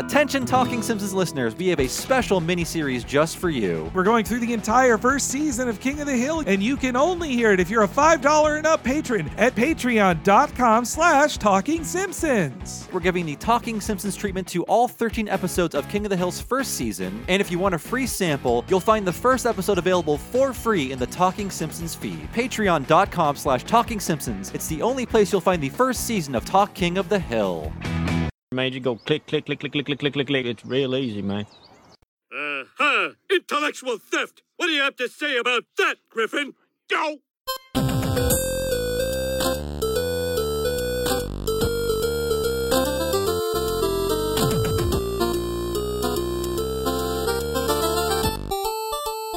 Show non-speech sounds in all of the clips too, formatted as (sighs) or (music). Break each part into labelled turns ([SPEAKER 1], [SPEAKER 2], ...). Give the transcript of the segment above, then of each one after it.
[SPEAKER 1] Attention Talking Simpsons listeners, we have a special mini-series just for you.
[SPEAKER 2] We're going through the entire first season of King of the Hill, and you can only hear it if you're a $5 and up patron at patreon.com slash talking simpsons.
[SPEAKER 1] We're giving the Talking Simpsons treatment to all 13 episodes of King of the Hill's first season, and if you want a free sample, you'll find the first episode available for free in the Talking Simpsons feed. Patreon.com slash Talking Simpsons. It's the only place you'll find the first season of Talk King of the Hill.
[SPEAKER 3] Made you go click, click, click, click, click, click, click, click, click. It's real easy, man.
[SPEAKER 4] Uh huh. Intellectual theft. What do you have to say about that, Griffin? Go!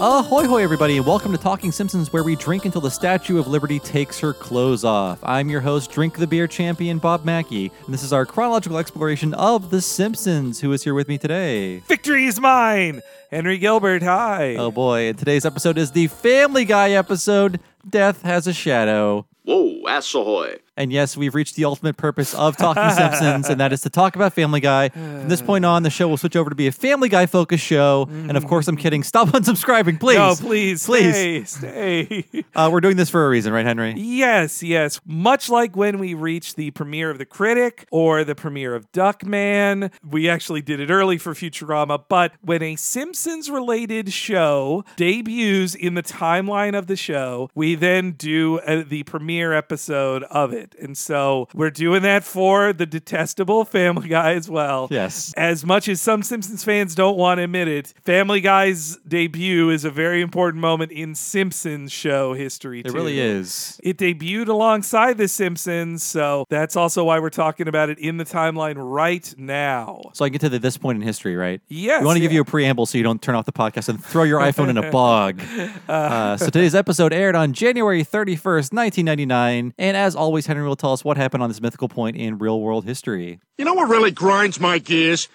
[SPEAKER 1] Ahoy, hoy, everybody, and welcome to Talking Simpsons, where we drink until the Statue of Liberty takes her clothes off. I'm your host, Drink the Beer champion, Bob Mackey, and this is our chronological exploration of The Simpsons. Who is here with me today?
[SPEAKER 2] Victory is mine! Henry Gilbert, hi.
[SPEAKER 1] Oh boy, and today's episode is the Family Guy episode Death Has a Shadow.
[SPEAKER 5] Whoa, ass ahoy.
[SPEAKER 1] And yes, we've reached the ultimate purpose of Talking (laughs) Simpsons, and that is to talk about Family Guy. From this point on, the show will switch over to be a Family Guy focused show. And of course, I'm kidding. Stop (laughs) unsubscribing, please.
[SPEAKER 2] No, please,
[SPEAKER 1] Please.
[SPEAKER 2] stay, stay. (laughs)
[SPEAKER 1] Uh, we're doing this for a reason, right, Henry?
[SPEAKER 2] Yes, yes. Much like when we reached the premiere of The Critic or the premiere of Duckman, we actually did it early for Futurama. But when a Simpsons related show debuts in the timeline of the show, we then do uh, the premiere episode of it. And so we're doing that for the detestable Family Guy as well.
[SPEAKER 1] Yes.
[SPEAKER 2] As much as some Simpsons fans don't want to admit it, Family Guy's debut is a very important moment in Simpsons show history.
[SPEAKER 1] It
[SPEAKER 2] too.
[SPEAKER 1] really is.
[SPEAKER 2] It debuted alongside The Simpsons, so that's also why we're talking about it in the timeline right now.
[SPEAKER 1] So I get to the, this point in history, right?
[SPEAKER 2] Yes.
[SPEAKER 1] We want to give you a preamble so you don't turn off the podcast and throw your iPhone in a (laughs) bog. Uh, so today's episode aired on January 31st, 1999. And as always, Henry will tell us what happened on this mythical point in real world history.
[SPEAKER 4] You know what really grinds my gears?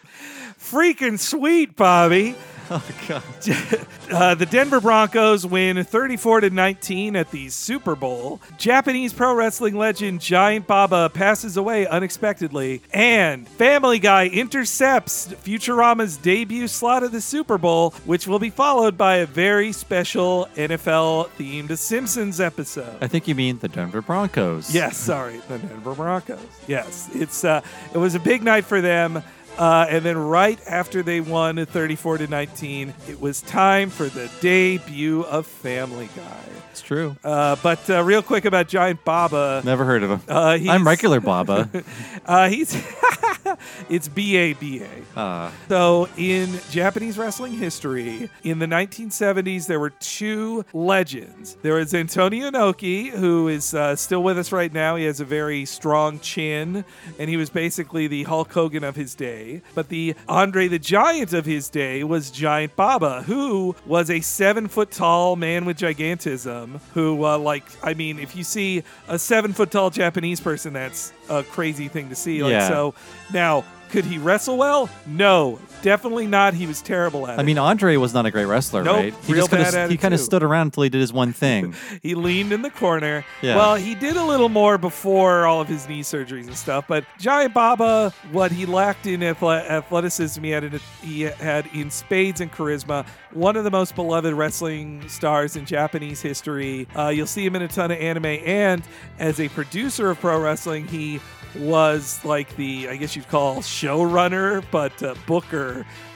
[SPEAKER 2] freaking sweet, Bobby. (laughs)
[SPEAKER 1] Oh, God. (laughs)
[SPEAKER 2] Uh, the Denver Broncos win 34 to 19 at the Super Bowl. Japanese pro wrestling legend Giant Baba passes away unexpectedly, and Family Guy intercepts Futurama's debut slot of the Super Bowl, which will be followed by a very special NFL themed Simpsons episode.
[SPEAKER 1] I think you mean the Denver Broncos.
[SPEAKER 2] Yes, sorry, the Denver Broncos. Yes, it's uh, it was a big night for them. Uh, and then right after they won 34 to 19, it was time for the debut of Family Guy.
[SPEAKER 1] It's true.
[SPEAKER 2] Uh, but uh, real quick about Giant Baba.
[SPEAKER 1] Never heard of him.
[SPEAKER 2] Uh, he's-
[SPEAKER 1] I'm regular Baba. (laughs)
[SPEAKER 2] Uh, he's (laughs) it's B A B A.
[SPEAKER 1] Uh,
[SPEAKER 2] So, in Japanese wrestling history, in the 1970s, there were two legends. There was Antonio Inoki, who is uh, still with us right now. He has a very strong chin, and he was basically the Hulk Hogan of his day. But the Andre the Giant of his day was Giant Baba, who was a seven foot tall man with gigantism. Who, uh, like, I mean, if you see a seven foot tall Japanese person, that's a crazy thing to see. Like,
[SPEAKER 1] Yeah.
[SPEAKER 2] so now, could he wrestle well? No, definitely not. He was terrible at it.
[SPEAKER 1] I mean, Andre was not a great wrestler,
[SPEAKER 2] Nope,
[SPEAKER 1] right? He
[SPEAKER 2] real
[SPEAKER 1] just kinda,
[SPEAKER 2] bad at
[SPEAKER 1] he
[SPEAKER 2] it,
[SPEAKER 1] kind of
[SPEAKER 2] too.
[SPEAKER 1] stood around until he did his one thing. (laughs)
[SPEAKER 2] he leaned in the corner.
[SPEAKER 1] Yeah.
[SPEAKER 2] Well, he did a little more before all of his knee surgeries and stuff. But Giant Baba, what he lacked in athle- athleticism, he had in, he had in spades and charisma. One of the most beloved wrestling stars in Japanese history. Uh, you'll see him in a ton of anime, and as a producer of pro wrestling, he was like the I guess you'd call showrunner, but uh, booker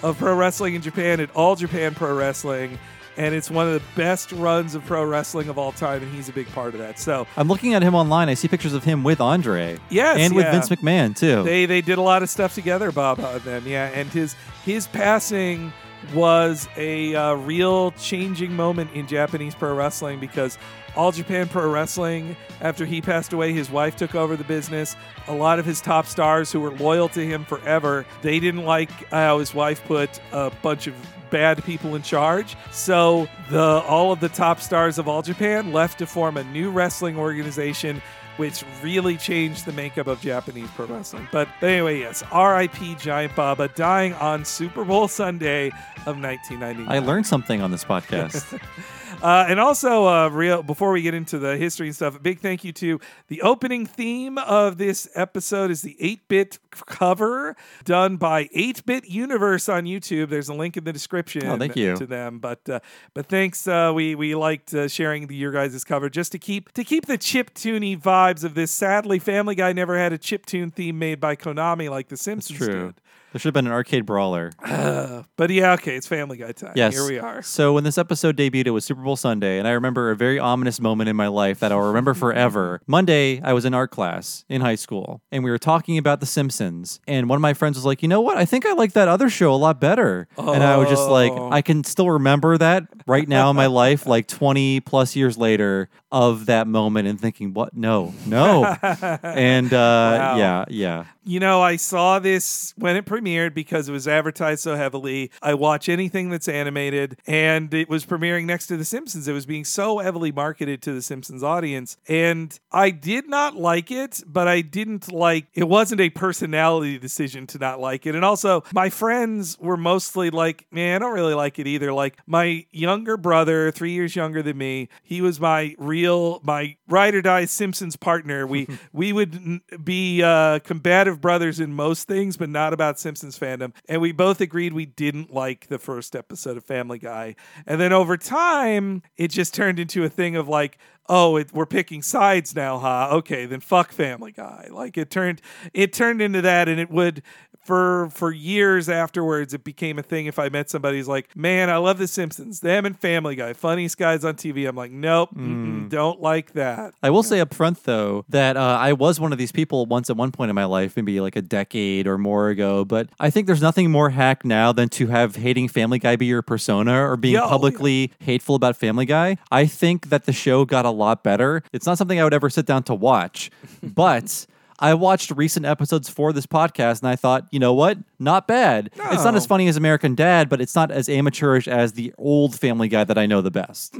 [SPEAKER 2] of pro wrestling in Japan at All Japan Pro Wrestling. And it's one of the best runs of pro wrestling of all time, and he's a big part of that. So
[SPEAKER 1] I'm looking at him online. I see pictures of him with Andre.
[SPEAKER 2] Yes,
[SPEAKER 1] And with
[SPEAKER 2] yeah.
[SPEAKER 1] Vince McMahon, too.
[SPEAKER 2] they they did a lot of stuff together, Bob and them, yeah. And his his passing was a uh, real changing moment in Japanese pro wrestling because All Japan Pro Wrestling, after he passed away, his wife took over the business. A lot of his top stars who were loyal to him forever, they didn't like how his wife put a bunch of bad people in charge. So the all of the top stars of All Japan left to form a new wrestling organization which really changed the makeup of Japanese pro wrestling. But anyway, yes, R.I.P. Giant Baba dying on Super Bowl Sunday of 1999.
[SPEAKER 1] I learned something on this podcast. (laughs)
[SPEAKER 2] Uh, and also, uh, real before we get into the history and stuff, a big thank you to the opening theme of this episode is the 8-bit cover done by 8-bit Universe on YouTube. There's a link in the description.
[SPEAKER 1] Oh, thank you.
[SPEAKER 2] to them. But uh, but thanks, uh, we we liked uh, sharing the, your guys' cover just to keep to keep the chip tuney vibes of this. Sadly, Family Guy never had a chip tune theme made by Konami like The Simpsons did.
[SPEAKER 1] There should have been an arcade brawler. (sighs)
[SPEAKER 2] But yeah, okay, it's Family Guy time.
[SPEAKER 1] Yes.
[SPEAKER 2] here we are.
[SPEAKER 1] So when this episode debuted, it was Super Bowl Sunday, and I remember a very ominous moment in my life that I'll remember forever. (laughs) Monday, I was in art class in high school, and we were talking about The Simpsons, and one of my friends was like, "You know what? I think I like that other show a lot better." And I was just like,
[SPEAKER 2] Oh.
[SPEAKER 1] I can still remember that right now in my life, like 20 plus years later, of that moment, and thinking, "What? No, no." (laughs) and uh,
[SPEAKER 2] Wow.
[SPEAKER 1] yeah, yeah.
[SPEAKER 2] You know, I saw this when it premiered because it was advertised so heavily. I watch anything that's animated, and it was premiering next to The Simpsons. It was being so heavily marketed to the Simpsons audience. And I did not like it, but I didn't like it wasn't a personality decision to not like it. And also, my friends were mostly like, man, I don't really like it either. Like, my younger brother, three years younger than me, he was my real, my ride or die Simpsons partner. We, (laughs) we would n- be uh, combative brothers in most things, but not about Simpsons fandom. And we both agreed we didn't like the first episode of Family Guy. And then over time, it just turned into a thing of like, oh, it, we're picking sides now, huh? Okay, then fuck Family Guy. Like it turned, it turned into that, and it would. For for years afterwards, it became a thing. If I met somebody who's like, "Man, I love The Simpsons, them and Family Guy, funniest guys on TV," I'm like, "Nope, mm-mm, don't like that."
[SPEAKER 1] I will say up front though that uh, I was one of these people once at one point in my life, maybe like a decade or more ago. But I think there's nothing more hack now than to have hating Family Guy be your persona or being
[SPEAKER 2] Yeah, oh,
[SPEAKER 1] publicly hateful about Family Guy. I think that the show got a lot better. It's not something I would ever sit down to watch, (laughs) but. I watched recent episodes for this podcast and I thought, you know what? Not bad. It's not as funny as American Dad, but it's not as amateurish as the old Family Guy that I know the best.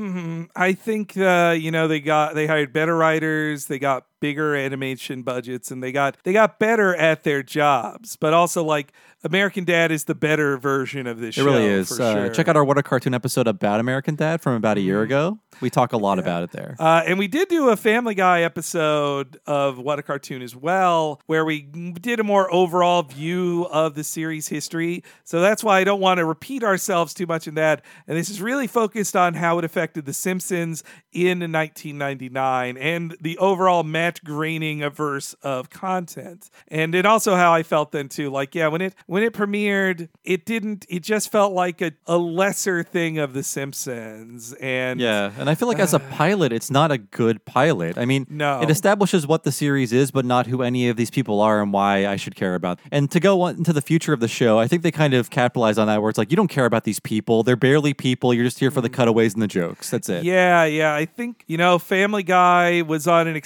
[SPEAKER 2] I think uh, you know they got they hired better writers, they got bigger animation budgets, and they got they got better at their jobs. But also, like American Dad is the better version of this
[SPEAKER 1] It
[SPEAKER 2] show.
[SPEAKER 1] really is.
[SPEAKER 2] For
[SPEAKER 1] Uh,
[SPEAKER 2] sure.
[SPEAKER 1] Check out our What a Cartoon episode about American Dad from about a year ago. We talk a lot about it there.
[SPEAKER 2] Uh, and we did do a Family Guy episode of What a Cartoon as well, where we did a more overall view of the series history. So that's why I don't want to repeat ourselves too much in that. And this is really focused on how it affected The Simpsons in 1999 and the overall Matt Groening averse of content. And it also how I felt then too. Like, yeah, when it when it premiered, it didn't. It just felt like a, a lesser thing of The Simpsons. And
[SPEAKER 1] yeah, and I feel like as a (sighs) pilot, it's not a good pilot. I mean,
[SPEAKER 2] No.
[SPEAKER 1] it establishes what the series is, but not who any of these people are and why I should care about. And to go on into the future of the show, I think they kind of capitalize on that, where it's like you don't care about these people; they're barely people. You're just here for the cutaways and the jokes. That's it.
[SPEAKER 2] Mm. Yeah, yeah. I think, you know, Family Guy was on an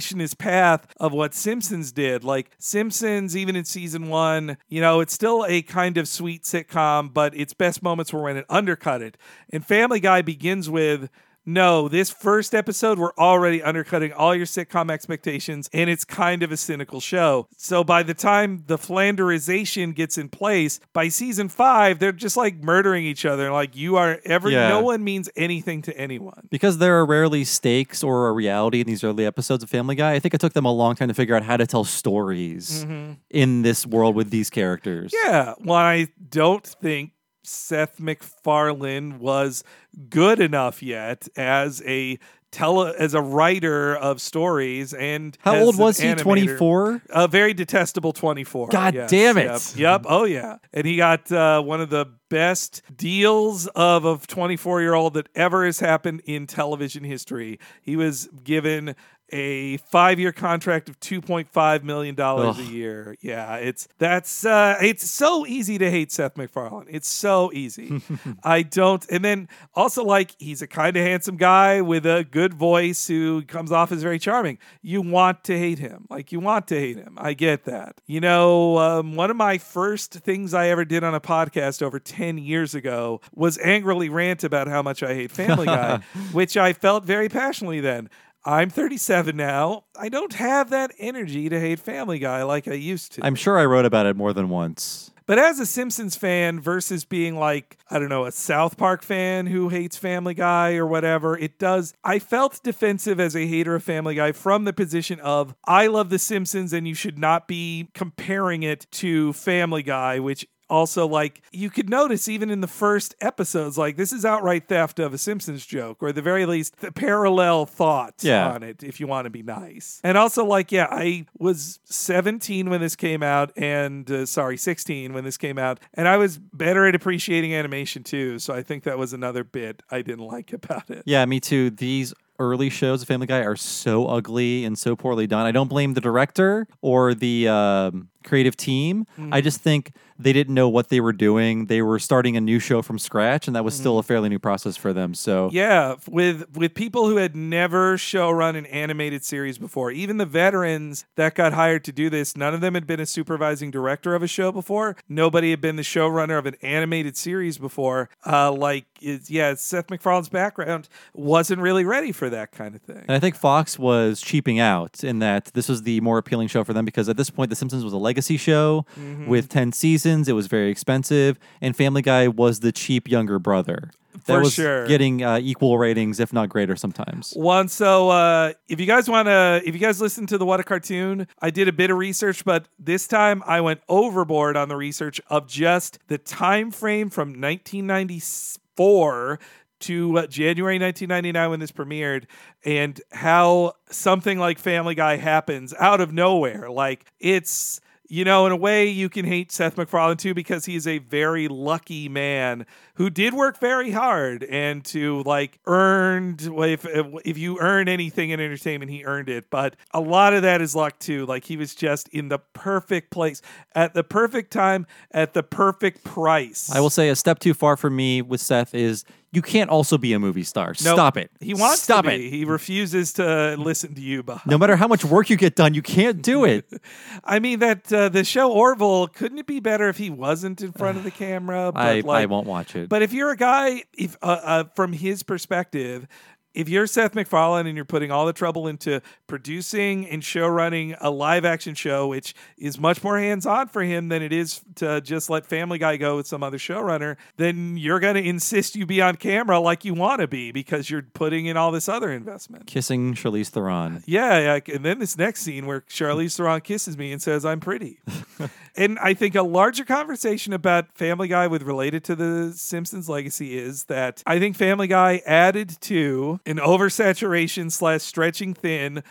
[SPEAKER 2] accelerationist path of what Simpsons did. Like, Simpsons, even in season one, you know, it's still a kind of sweet sitcom, but its best moments were when it undercut it. And Family Guy begins with, no, this first episode, we're already undercutting all your sitcom expectations, and it's kind of a cynical show. So by the time the Flanderization gets in place, by season five, they're just like murdering each other. Like, you are ever,
[SPEAKER 1] Yeah.
[SPEAKER 2] no one means anything to anyone.
[SPEAKER 1] Because there are rarely stakes or a reality in these early episodes of Family Guy, I think it took them a long time to figure out how to tell stories in this world with these characters.
[SPEAKER 2] Mm-hmm. Yeah. Well, I don't think Seth MacFarlane was good enough yet as a tele as a writer of stories and
[SPEAKER 1] How old was he? 24?
[SPEAKER 2] A very detestable 24.
[SPEAKER 1] God
[SPEAKER 2] Yes,
[SPEAKER 1] damn it.
[SPEAKER 2] Yep. yep. Oh, yeah. And he got uh, one of the best deals of a 24 year old that ever has happened in television history. He was given a five year contract of $2.5 million a year. Yeah. It's that's, uh, it's so easy to hate Seth MacFarlane. It's so easy. (laughs) I don't. And then also, like, he's a kind of handsome guy with a good voice who comes off as very charming. You want to hate him. Like, you want to hate him. I get that. You know, um, one of my first things I ever did on a podcast over 10 years ago was angrily rant about how much I hate Family Guy, (laughs) which I felt very passionately then. I'm 37 now. I don't have that energy to hate Family Guy like I used to.
[SPEAKER 1] I'm sure I wrote about it more than once.
[SPEAKER 2] But as a Simpsons fan versus being like, I don't know, a South Park fan who hates Family Guy or whatever, it does. I felt defensive as a hater of Family Guy from the position of, I love The Simpsons and you should not be comparing it to Family Guy, which also like you could notice even in the first episodes like this is outright theft of a simpsons joke or at the very least the parallel thoughts
[SPEAKER 1] Yeah.
[SPEAKER 2] on it if you want to be nice and also like yeah i was 17 when this came out and uh, sorry 16 when this came out and i was better at appreciating animation too so i think that was another bit i didn't like about it
[SPEAKER 1] Yeah, me too. These early shows of Family Guy are so ugly and so poorly done. I don't blame the director or the um, creative team. I just think they didn't know what they were doing. They were starting a new show from scratch, and that was still a fairly new process for them. So
[SPEAKER 2] Yeah, with with people who had never show run an animated series before. Even the veterans that got hired to do this, none of them had been a supervising director of a show before. Nobody had been the showrunner of an animated series before. Uh, like, it's, yeah, Seth MacFarlane's background wasn't really ready for that kind of thing.
[SPEAKER 1] And I think Fox was cheaping out in that this was the more appealing show for them because at this point, The Simpsons was a legacy show
[SPEAKER 2] Mm-hmm.
[SPEAKER 1] with 10 seasons. It was very expensive. And Family Guy was the cheap younger brother. That
[SPEAKER 2] For
[SPEAKER 1] was
[SPEAKER 2] sure.
[SPEAKER 1] getting uh, equal ratings, if not greater sometimes.
[SPEAKER 2] One, so uh, if you guys want to, if you guys listen to the What a Cartoon, I did a bit of research, but this time I went overboard on the research of just the time frame from 1994 to uh, January 1999 when this premiered, and how something like Family Guy happens out of nowhere. Like it's. You know, in a way, you can hate Seth MacFarlane too because he's a very lucky man who did work very hard and to like earned. If if you earn anything in entertainment, he earned it. But a lot of that is luck too. Like he was just in the perfect place at the perfect time at the perfect price.
[SPEAKER 1] I will say a step too far for me with Seth is you can't also be a movie star.
[SPEAKER 2] Nope.
[SPEAKER 1] Stop it.
[SPEAKER 2] He wants
[SPEAKER 1] Stop
[SPEAKER 2] to be.
[SPEAKER 1] it.
[SPEAKER 2] He refuses to listen to you, Bob.
[SPEAKER 1] No matter how much work you get done, you can't do it. (laughs)
[SPEAKER 2] I mean that uh, the show Orville couldn't it be better if he wasn't in front of the camera? But
[SPEAKER 1] I,
[SPEAKER 2] like,
[SPEAKER 1] I won't watch it.
[SPEAKER 2] But if you're a guy, if uh, uh, from his perspective, if you're Seth MacFarlane and you're putting all the trouble into producing and show running a live action show, which is much more hands on for him than it is to just let Family Guy go with some other showrunner, then you're going to insist you be on camera like you want to be because you're putting in all this other investment.
[SPEAKER 1] Kissing Charlize Theron.
[SPEAKER 2] Yeah, yeah, and then this next scene where Charlize Theron kisses me and says I'm pretty. (laughs) and I think a larger conversation about Family Guy with related to the Simpsons legacy is that I think Family Guy added to an oversaturation slash stretching thin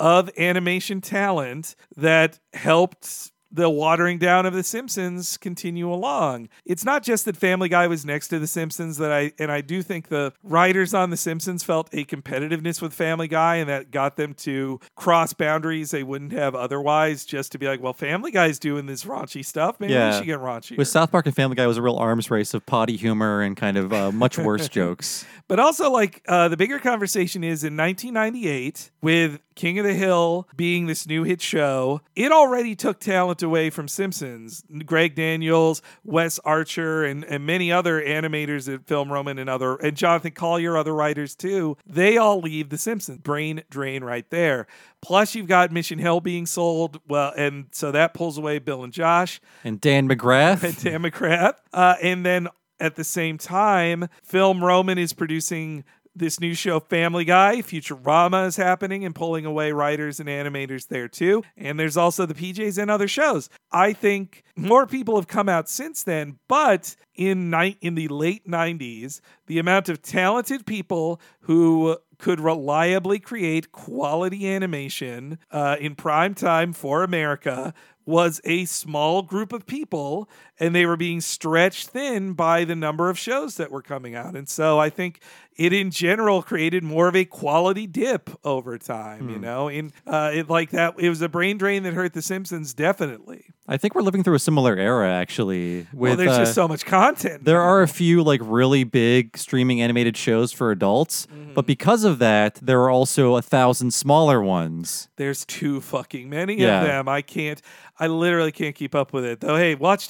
[SPEAKER 2] of animation talent that helped the watering down of the Simpsons continue along. It's not just that Family Guy was next to the Simpsons that I and I do think the writers on the Simpsons felt a competitiveness with Family Guy and that got them to cross boundaries they wouldn't have otherwise just to be like, well, Family Guy's doing this raunchy stuff. Maybe
[SPEAKER 1] Yeah.
[SPEAKER 2] we should get raunchy.
[SPEAKER 1] With South Park and Family Guy, was a real arms race of potty humor and kind of uh, much worse (laughs) jokes.
[SPEAKER 2] But also, like, uh, the bigger conversation is in 1998, with King of the Hill being this new hit show, it already took talent away from Simpsons. Greg Daniels, Wes Archer, and, and many other animators at Film Roman and other, and Jonathan Collier, other writers too, they all leave The Simpsons. Brain drain right there. Plus, you've got Mission Hill being sold. Well, and so that pulls away Bill and Josh
[SPEAKER 1] And Dan McGrath. (laughs)
[SPEAKER 2] and Dan McGrath. Uh, and then at the same time, Film Roman is producing this new show, Family Guy. Futurama is happening and pulling away writers and animators there too. And there's also the PJs and other shows. I think more people have come out since then, but in night in the late 90s, the amount of talented people who could reliably create quality animation uh, in prime time for America was a small group of people and they were being stretched thin by the number of shows that were coming out. And so I think it in general created more of a quality dip over time, you know, in uh, it like that. It was a brain drain that hurt The Simpsons, definitely.
[SPEAKER 1] I think we're living through a similar era, actually. With,
[SPEAKER 2] well, there's
[SPEAKER 1] uh,
[SPEAKER 2] just so much content.
[SPEAKER 1] There are a few like really big streaming animated shows for adults,
[SPEAKER 2] Mm-hmm.
[SPEAKER 1] but because of that, there are also a thousand smaller ones.
[SPEAKER 2] There's too fucking many
[SPEAKER 1] Yeah.
[SPEAKER 2] of them. I can't. I literally can't keep up with it. Though, hey, watch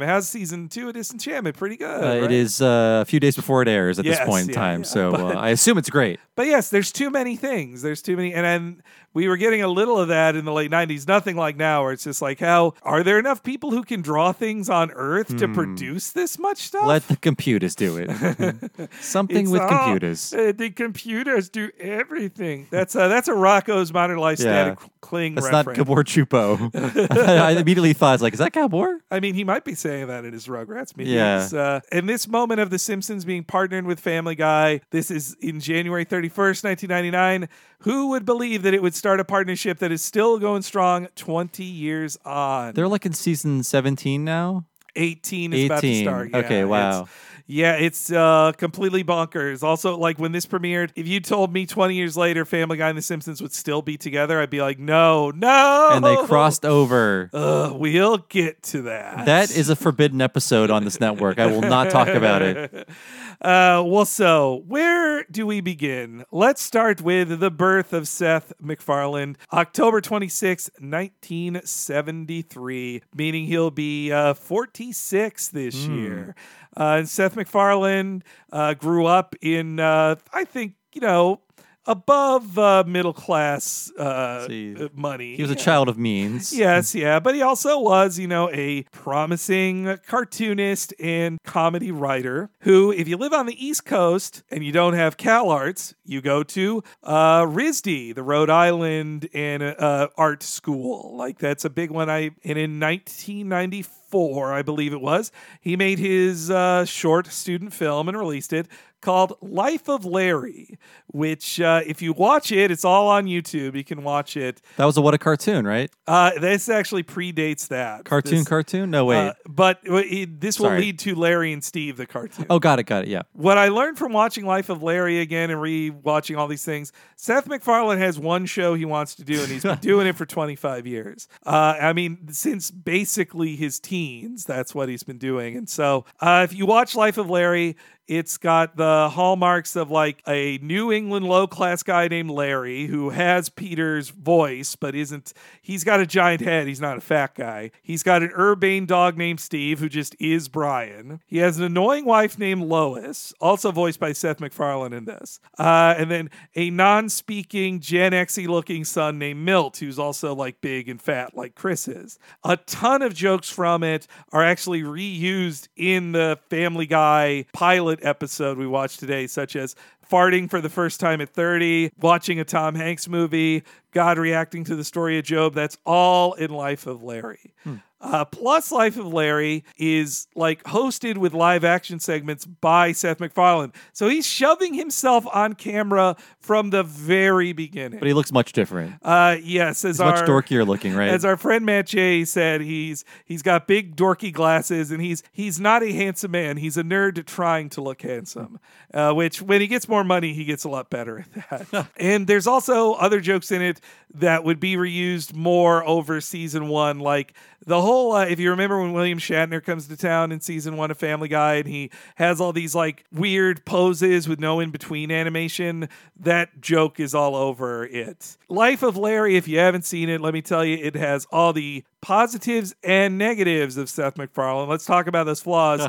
[SPEAKER 2] Disenchantment. How's season two of Disenchantment? Pretty good.
[SPEAKER 1] Uh,
[SPEAKER 2] right?
[SPEAKER 1] It is uh, a few days before it airs at
[SPEAKER 2] Yes,
[SPEAKER 1] this point in
[SPEAKER 2] yeah,
[SPEAKER 1] time,
[SPEAKER 2] yeah,
[SPEAKER 1] so (laughs)
[SPEAKER 2] but-
[SPEAKER 1] uh, I assume it's great.
[SPEAKER 2] But yes, there's too many things. There's too many, and then we were getting a little of that in the late 90s. Nothing like now, where it's just like, how are there enough people who can draw things on Earth to produce this much stuff?
[SPEAKER 1] Hmm. Let the computers do it. (laughs) Something
[SPEAKER 2] It's
[SPEAKER 1] with
[SPEAKER 2] all-
[SPEAKER 1] computers.
[SPEAKER 2] uh, the computers do everything. That's uh, that's a Rocko's Modern Life
[SPEAKER 1] Yeah.
[SPEAKER 2] Static Cling
[SPEAKER 1] That's
[SPEAKER 2] reference.
[SPEAKER 1] not Gabor Csupo. (laughs) (laughs) I immediately thought, like, is that Gabor?
[SPEAKER 2] I mean, he might be saying that in his Rugrats meetings.
[SPEAKER 1] Yeah.
[SPEAKER 2] Uh, in this moment of The Simpsons being partnered with Family Guy, this is in January 31st, 1999. Who would believe that it would start a partnership that is still going strong 20 years on?
[SPEAKER 1] They're like in season 17 now.
[SPEAKER 2] 18 is about to
[SPEAKER 1] 18.
[SPEAKER 2] start. Yeah,
[SPEAKER 1] Okay, wow.
[SPEAKER 2] Yeah, it's uh, completely bonkers. Also, like when this premiered, if you told me 20 years later Family Guy and The Simpsons would still be together, I'd be like, no, no.
[SPEAKER 1] And they crossed over.
[SPEAKER 2] Ugh, we'll get to that.
[SPEAKER 1] That is a forbidden episode on this network. I will not talk about it. (laughs)
[SPEAKER 2] Uh, well, so where do we begin? Let's start with the birth of Seth MacFarlane, October 26, 1973, meaning he'll be uh, 46 this year. Uh, and Seth MacFarlane uh, grew up in, uh, I think, you know, above uh, middle class uh,
[SPEAKER 1] See,
[SPEAKER 2] uh, money.
[SPEAKER 1] He was a child of means.
[SPEAKER 2] Yes, yeah, but he also was, you know, a promising cartoonist and comedy writer who, if you live on the East Coast and you don't have Cal Arts, you go to uh, RISD, the Rhode Island and uh, art school. Like that's a big one. I and in 1994, I believe it was, he made his uh, short student film and released it called Life of Larry, which, uh, if you watch it, it's all on YouTube. You can watch it.
[SPEAKER 1] That was a what a cartoon, right?
[SPEAKER 2] Uh, this actually predates that
[SPEAKER 1] Cartoon,
[SPEAKER 2] This-
[SPEAKER 1] cartoon? No, wait.
[SPEAKER 2] uh, but it, this will lead to Larry and Steve, the cartoon.
[SPEAKER 1] oh, got it, got it. Yeah.
[SPEAKER 2] What I learned from watching Life of Larry again and re-watching all these things, Seth MacFarlane has one show he wants to do, and he's been (laughs) doing it for 25 years. Uh, I mean, since basically his teens, that's what he's been doing. And so, uh, if you watch Life of Larry, it's got the hallmarks of like a New England low class guy named Larry who has Peter's voice, but isn't. He's got a giant head. He's not a fat guy. He's got an urbane dog named Steve who just is Brian. He has an annoying wife named Lois, also voiced by Seth MacFarlane in this. Uh, and then a non speaking Gen Xy looking son named Milt, who's also like big and fat like Chris is. A ton of jokes from it are actually reused in the Family Guy pilot episode we watched today, such as farting for the first time at 30, watching a Tom Hanks movie, God reacting to the story of Job. That's all in Life of Larry. Hmm. Uh, plus, Life of Larry is like hosted with live action segments by Seth MacFarlane. So he's shoving himself on camera from the very beginning.
[SPEAKER 1] But he looks much different.
[SPEAKER 2] uh, yes, as
[SPEAKER 1] He's
[SPEAKER 2] our
[SPEAKER 1] much dorkier looking, right?
[SPEAKER 2] as our friend Matt J said, he's he's got big dorky glasses, and he's he's not a handsome man. He's a nerd trying to look handsome. Uh, which, when he gets more money, he gets a lot better at that. (laughs) and there's also other jokes in it that would be reused more over season one, like the whole. Uh, if you remember when William Shatner comes to town in season one of Family Guy, and he has all these like weird poses with no in between animation, that joke is all over it. Life of Larry, if you haven't seen it, let me tell you, it has all the positives and negatives of Seth MacFarlane. Let's talk about those flaws.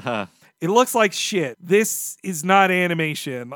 [SPEAKER 2] It looks like shit. This is not animation.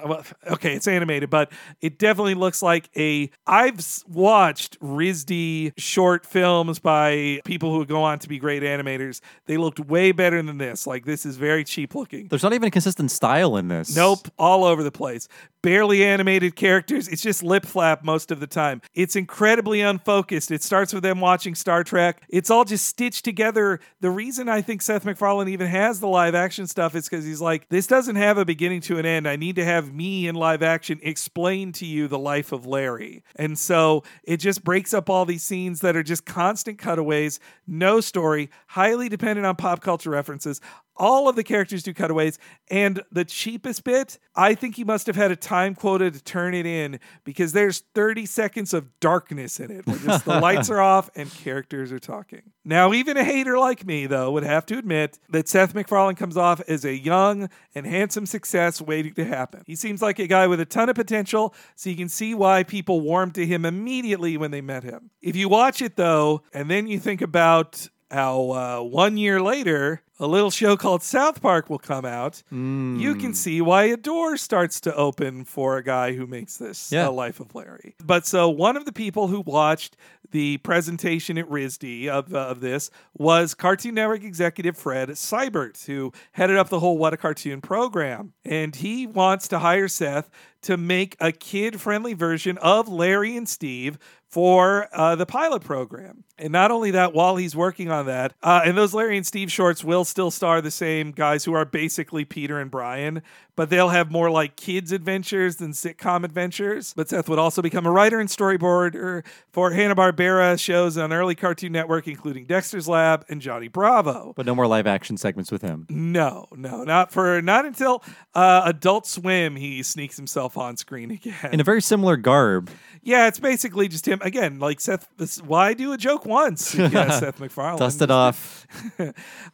[SPEAKER 2] Okay, it's animated, but it definitely looks like a. I've watched RISD short films by people who go on to be great animators. They looked way better than this. Like this is very cheap looking.
[SPEAKER 1] There's not even a consistent style in this.
[SPEAKER 2] Nope, all over the place. Barely animated characters. It's just lip flap most of the time. It's incredibly unfocused. It starts with them watching Star Trek. It's all just stitched together. The reason I think Seth MacFarlane even has the live action stuff is because he's like, this doesn't have a beginning to an end. I need to have me in live action explain to you the life of Larry. And so it just breaks up all these scenes that are just constant cutaways, no story, highly dependent on pop culture references. All of the characters do cutaways. And the cheapest bit, I think he must have had a time quota to turn it in because there's 30 seconds of darkness in it where just the lights are (laughs) off and characters are talking. Now, even a hater like me, though, would have to admit that Seth MacFarlane comes off as a young and handsome success waiting to happen. He seems like a guy with a ton of potential, so you can see why people warmed to him immediately when they met him. If you watch it, though, and then you think about how uh, one year later, a little show called South Park will come out. You can see why a door starts to open for a guy who makes this
[SPEAKER 1] Yeah.
[SPEAKER 2] a life of Larry. But so one of the people who watched the presentation at RISD of, uh, of this was Cartoon Network executive Fred Seibert, who headed up the whole What a Cartoon program. And he wants to hire Seth to make a kid friendly version of Larry and Steve for uh, the pilot program. And not only that, while he's working on that, uh, and those Larry and Steve shorts will still star the same guys who are basically Peter and Brian, but they'll have more like kids' adventures than sitcom adventures. But Seth would also become a writer and storyboarder for Hanna-Barbera shows on early Cartoon Network, including Dexter's Lab and Johnny Bravo.
[SPEAKER 1] But no more live action segments with him.
[SPEAKER 2] No, no, not for not until uh, Adult Swim he sneaks himself on screen again.
[SPEAKER 1] In a very similar garb.
[SPEAKER 2] Yeah, it's basically just him again. Like Seth, this, why do a joke once? (laughs) Yeah, Seth MacFarlane.
[SPEAKER 1] Dust it (laughs) off.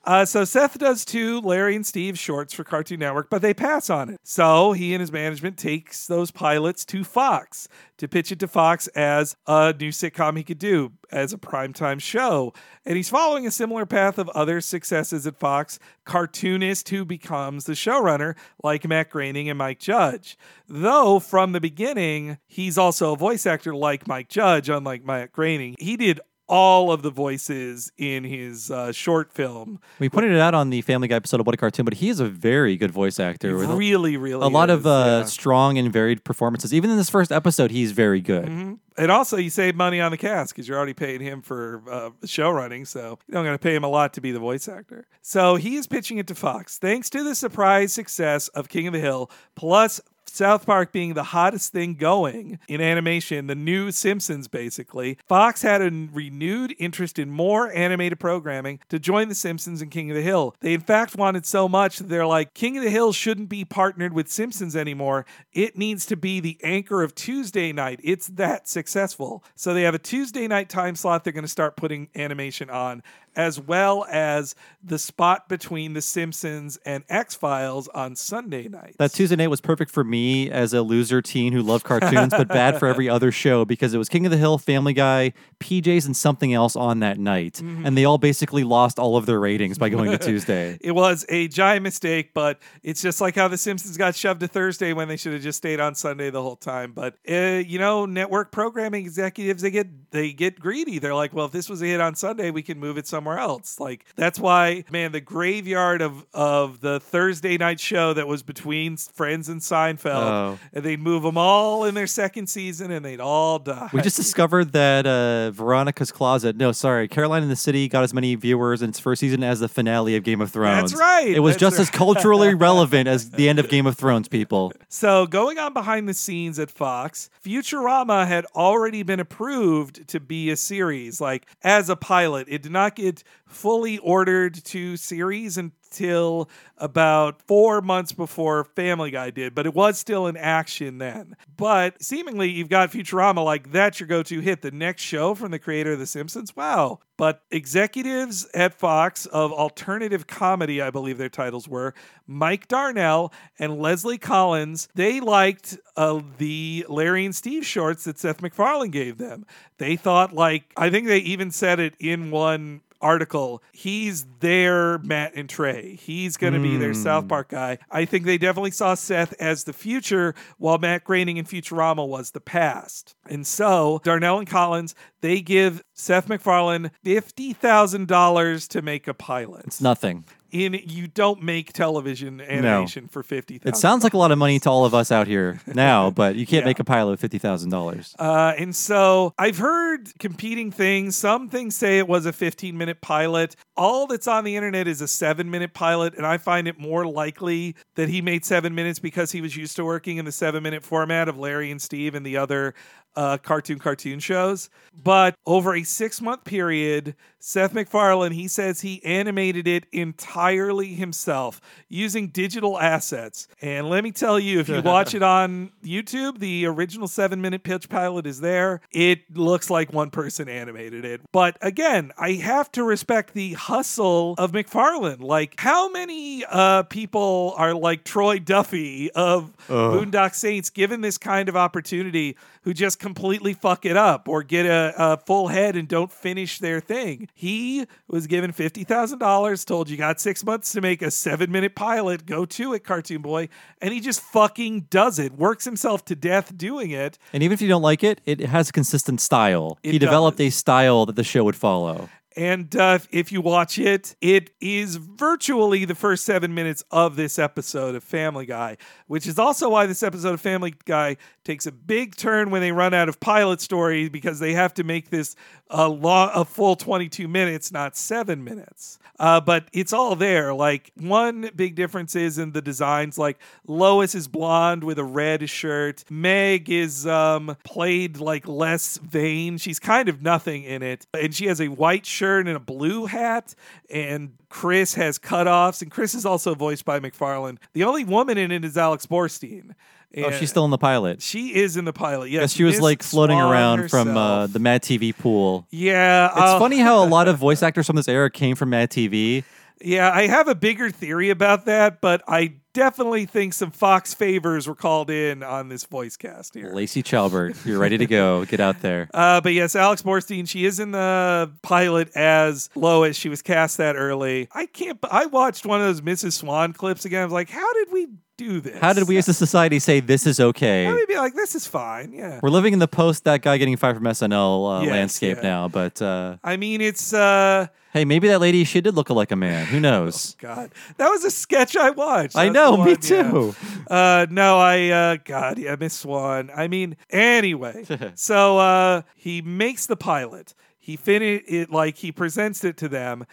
[SPEAKER 2] Uh, so Seth does two Larry and Steve shorts for Cartoon Network, but they pass on it. So he and his management takes those pilots to Fox to pitch it to Fox as a new sitcom he could do as a primetime show. And he's following a similar path of other successes at Fox, cartoonist who becomes the showrunner, like Matt Groening and Mike Judge. Though from the beginning, he's also a voice actor like Mike Judge, unlike Matt Groening. He did all of the voices in his uh, short film.
[SPEAKER 1] We pointed it out on the Family Guy episode of What a Cartoon, but he is a very good voice actor. with
[SPEAKER 2] Really, really.
[SPEAKER 1] a lot of uh,
[SPEAKER 2] yeah.
[SPEAKER 1] strong and varied performances. Even in this first episode, he's very good.
[SPEAKER 2] And also, you save money on the cast because you're already paying him for uh, show running, so you don't got to pay him a lot to be the voice actor. So he is pitching it to Fox. Thanks to the surprise success of King of the Hill, plus South Park being the hottest thing going in animation, the new Simpsons basically, Fox had a renewed interest in more animated programming to join The Simpsons and King of the Hill. They, in fact, wanted so much that they're like, King of the Hill shouldn't be partnered with Simpsons anymore. It needs to be the anchor of Tuesday night. It's that successful. So they have a Tuesday night time slot they're going to start putting animation on, as well as the spot between The Simpsons and X Files on Sunday nights.
[SPEAKER 1] That Tuesday night was perfect for me as a loser teen who loved cartoons, but bad for every other show because it was King of the Hill, Family Guy, PJs, and something else on that night. And they all basically lost all of their ratings by going to Tuesday. (laughs)
[SPEAKER 2] It was a giant mistake, but it's just like how The Simpsons got shoved to Thursday when they should have just stayed on Sunday the whole time. But uh, you know, network programming executives they get they get greedy. They're like, well, if this was a hit on Sunday, we can move it somewhere else. Like that's why, man, the graveyard of of the Thursday night show that was between Friends and Seinfeld,
[SPEAKER 1] Oh.
[SPEAKER 2] and they'd move them all in their second season, and they'd all die.
[SPEAKER 1] We just discovered that uh, Veronica's Closet, no, sorry, Caroline in the City got as many viewers in its first season as the finale of Game of Thrones.
[SPEAKER 2] That's right,
[SPEAKER 1] It was
[SPEAKER 2] that's
[SPEAKER 1] just
[SPEAKER 2] right.
[SPEAKER 1] as culturally (laughs) relevant as the end of Game of Thrones, people.
[SPEAKER 2] So, going on behind the scenes at Fox, Futurama had already been approved to be a series, like as a pilot. It did not get fully ordered to series until about four months before Family Guy did, but it was still in action then. But seemingly, you've got Futurama like that's your go to hit. The next show from the creator of The Simpsons? Wow. But executives at Fox of alternative comedy, I believe their titles were, Mike Darnell and Leslie Collins, they liked uh, the Larry and Steve shorts that Seth MacFarlane gave them. They thought, like, I think they even said it in one article. He's their Matt and Trey. He's going to be their South hmm. Park guy. I think they definitely saw Seth as the future, while Matt Groening in Futurama was the past. And so Darnell and Collins, they give Seth MacFarlane fifty thousand dollars to make a pilot.
[SPEAKER 1] It's nothing.
[SPEAKER 2] In you don't make television animation for fifty thousand.
[SPEAKER 1] It sounds like a lot of money to all of us out here (laughs) now, but you can't
[SPEAKER 2] Yeah.
[SPEAKER 1] make a pilot with fifty thousand dollars.
[SPEAKER 2] Uh, and so I've heard competing things. Some things say it was a 15 minute pilot. All that's on the internet is a seven minute pilot. And I find it more likely that he made seven minutes because he was used to working in the seven minute format of Larry and Steve and the other uh, cartoon cartoon shows. But over a six month period, Seth MacFarlane, he says he animated it entirely himself using digital assets. And let me tell you, if you (laughs) watch it on YouTube, the original seven minute pitch pilot is there. It looks like one person animated it. But again, I have to respect the hustle of MacFarlane. Like, how many uh, people are like Troy Duffy of Boondock Saints given this kind of opportunity who just completely fuck it up or get a, a full head and don't finish their thing. He was given $50,000, told you got six months to make a seven minute pilot. Go to it, Cartoon Boy. And he just fucking does it, works himself to death doing it.
[SPEAKER 1] And even if you don't like it, it has a consistent style.
[SPEAKER 2] It
[SPEAKER 1] he developed a style that the show would follow.
[SPEAKER 2] And uh, if you watch it, it is virtually the first seven minutes of this episode of Family Guy, which is also why this episode of Family Guy takes a big turn when they run out of pilot story because they have to make this a long, a full 22 minutes, not seven minutes. Uh, but it's all there. Like one big difference is in the designs. Like Lois is blonde with a red shirt. Meg is um, played like less vain. She's kind of nothing in it, and she has a white shirt and a blue hat. And Chris has cutoffs, and Chris is also voiced by MacFarlane. The only woman in it is Alex Borstein.
[SPEAKER 1] Oh, she's still in the pilot.
[SPEAKER 2] She is in the pilot. Yes,
[SPEAKER 1] she was like floating
[SPEAKER 2] Swan
[SPEAKER 1] around from uh, the Mad TV pool.
[SPEAKER 2] Yeah,
[SPEAKER 1] It's
[SPEAKER 2] I'll-
[SPEAKER 1] funny how a lot of (laughs) voice actors from this era came from Mad TV.
[SPEAKER 2] Yeah, I have a bigger theory about that, but I definitely think some Fox favors were called in on this voice cast here.
[SPEAKER 1] Lacey Chabert, you're ready to go. Get out there. (laughs)
[SPEAKER 2] Uh, but yes, Alex Borstein, she is in the pilot as Lois. She was cast that early. I can't. I watched one of those Mrs. Swan clips again. I was like, how did we do this?
[SPEAKER 1] How did we as a society say this is okay?
[SPEAKER 2] Did we be like, this is fine? Yeah.
[SPEAKER 1] We're living in the post that guy getting fired from SNL uh,
[SPEAKER 2] Yes,
[SPEAKER 1] landscape
[SPEAKER 2] yeah.
[SPEAKER 1] now, but uh,
[SPEAKER 2] I mean, it's uh,
[SPEAKER 1] hey, maybe that lady she did look like a man. Who knows?
[SPEAKER 2] God, that was a sketch I watched.
[SPEAKER 1] I
[SPEAKER 2] That's
[SPEAKER 1] know,
[SPEAKER 2] the
[SPEAKER 1] me
[SPEAKER 2] one, yeah.
[SPEAKER 1] too.
[SPEAKER 2] Uh, no, I, uh, God, yeah, Miss Swan. I mean, anyway, (laughs) so uh, he makes the pilot. He finish it like he presents it to them,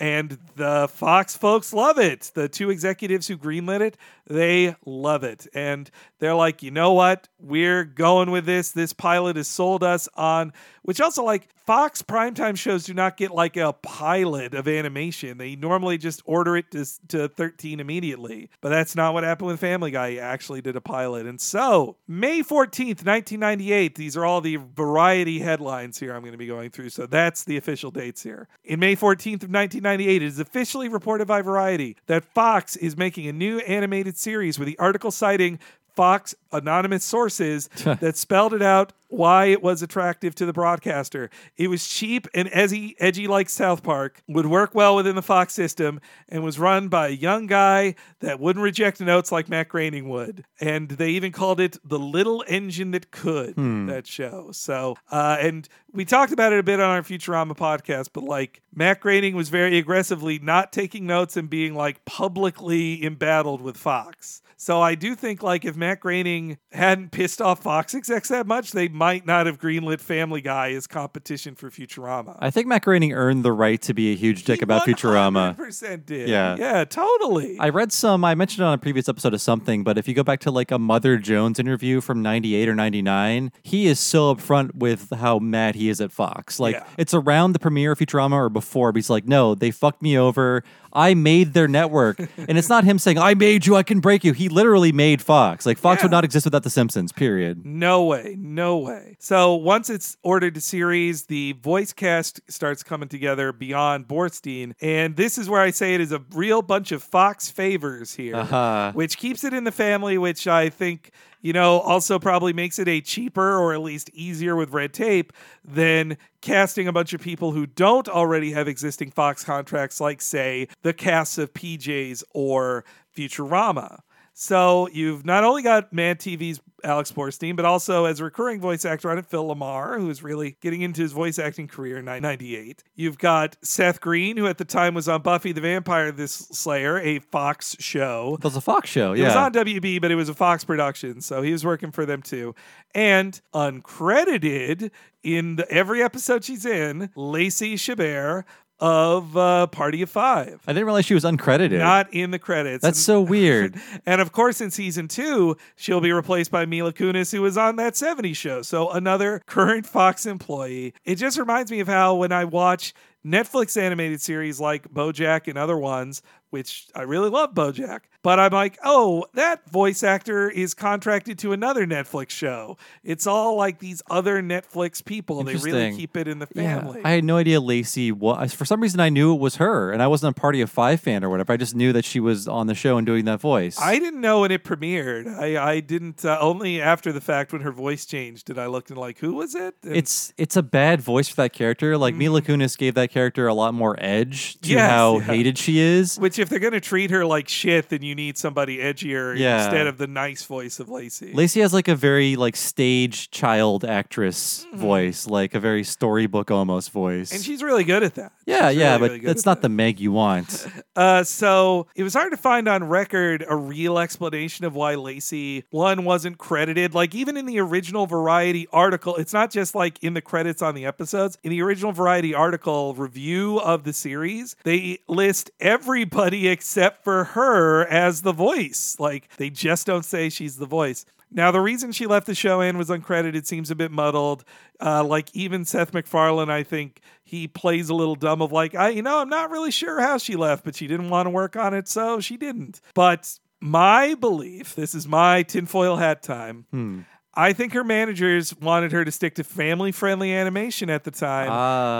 [SPEAKER 2] and the Fox folks love it. The two executives who greenlit it, they love it, and they're like, you know what? We're going with this. This pilot has sold us on. Which also like Fox primetime shows do not get like a pilot of animation. They normally just order it to, to 13 immediately. But that's not what happened with Family Guy. He actually did a pilot. And so, May 14th, 1998, these are all the variety headlines here I'm going to be going through. So that's the official dates here. In May 14th of 1998, it is officially reported by Variety that Fox is making a new animated series with the article citing Fox anonymous sources (laughs) that spelled it out why it was attractive to the broadcaster. It was cheap and edgy, edgy like South Park, would work well within the Fox system, and was run by a young guy that wouldn't reject notes like Matt Groening would. And they even called it the little engine that could, that show. So, uh, and we talked about it a bit on our Futurama podcast, but like Matt Groening was very aggressively not taking notes and being like publicly embattled with Fox. So I do think like if Matt Groening hadn't pissed off Fox execs that much, they might not have greenlit Family Guy as competition for Futurama.
[SPEAKER 1] I think Matt earned the right to be a huge dick
[SPEAKER 2] He
[SPEAKER 1] about Futurama.
[SPEAKER 2] 100% did.
[SPEAKER 1] Yeah.
[SPEAKER 2] Yeah, totally.
[SPEAKER 1] I read some, I mentioned it on a previous episode of something, but if you go back to like a Mother Jones interview from 98 or 99, he is so upfront with how mad he is at Fox. Like,
[SPEAKER 2] Yeah.
[SPEAKER 1] it's around the premiere of Futurama or before, but he's like, no, they fucked me over. I made their network. (laughs) and it's not him saying, I made you, I can break you. He literally made Fox. Like, Fox
[SPEAKER 2] Yeah.
[SPEAKER 1] would not exist without The Simpsons, period.
[SPEAKER 2] No way, no way. So once it's ordered to series, the voice cast starts coming together beyond Borstein, and this is where I say it is a real bunch of Fox favors here,
[SPEAKER 1] Uh-huh.
[SPEAKER 2] which keeps it in the family, which I think you know also probably makes it a cheaper or at least easier with red tape than casting a bunch of people who don't already have existing Fox contracts, like say the casts of PJs or Futurama. So you've not only got Mad TV's Alex Borstein, but also as a recurring voice actor on it, Phil LaMarr, who's really getting into his voice acting career in 98. You've got Seth Green, who at the time was on Buffy the Vampire this Slayer, a Fox show.
[SPEAKER 1] That was a Fox show, yeah.
[SPEAKER 2] It was on WB, but it was a Fox production, so he was working for them too. And uncredited in the, every episode she's in, Lacey Chabert of uh, Party of Five.
[SPEAKER 1] I didn't realize she was uncredited.
[SPEAKER 2] Not in the credits.
[SPEAKER 1] That's
[SPEAKER 2] And-
[SPEAKER 1] so (laughs) weird.
[SPEAKER 2] and of course, in season two, she'll be replaced by Mila Kunis, who was on that 70s show. So another current Fox employee. It just reminds me of how when I watch Netflix animated series like Bojack and other ones which I really love Bojack. But I'm like, oh, that voice actor is contracted to another Netflix show. It's all like these other Netflix people. They really keep it in the
[SPEAKER 1] Yeah,
[SPEAKER 2] family.
[SPEAKER 1] I had no idea Lacey was. For some reason, I knew it was her, and I wasn't a Party of Five fan or whatever. I just knew that she was on the show and doing that voice.
[SPEAKER 2] I didn't know when it premiered. I, I didn't uh, only after the fact when her voice changed did I look and like who was it? And
[SPEAKER 1] it's it's a bad voice for that character. Like Mila Kunis gave that character a lot more edge to
[SPEAKER 2] Mm. Yes,
[SPEAKER 1] how
[SPEAKER 2] yeah.
[SPEAKER 1] hated she is.
[SPEAKER 2] which if they're gonna treat her like shit, then you need somebody edgier
[SPEAKER 1] Yeah.
[SPEAKER 2] instead of the nice voice of Lacey.
[SPEAKER 1] Lacey has like a very like stage child actress voice, like a very storybook almost voice.
[SPEAKER 2] Mm-hmm. and she's really good at that.
[SPEAKER 1] yeah,
[SPEAKER 2] She's
[SPEAKER 1] yeah,
[SPEAKER 2] really,
[SPEAKER 1] but
[SPEAKER 2] really good
[SPEAKER 1] that's
[SPEAKER 2] at
[SPEAKER 1] not
[SPEAKER 2] that.
[SPEAKER 1] the Meg you want. (laughs)
[SPEAKER 2] Uh, so it was hard to find on record a real explanation of why Lacey one wasn't credited. Like even in the original Variety article, it's not just like in the credits on the episodes. In the original Variety article review of the series, they list everybody except for her as the voice. Like they just don't say she's the voice. Now, the reason she left the show and was uncredited seems a bit muddled. Uh, like even Seth MacFarlane, I think he plays a little dumb of like, I, you know, I'm not really sure how she left, but she didn't want to work on it, so she didn't. But my belief, this is my tinfoil hat time.
[SPEAKER 1] Hmm.
[SPEAKER 2] I think her managers wanted her to stick to family friendly animation at the time.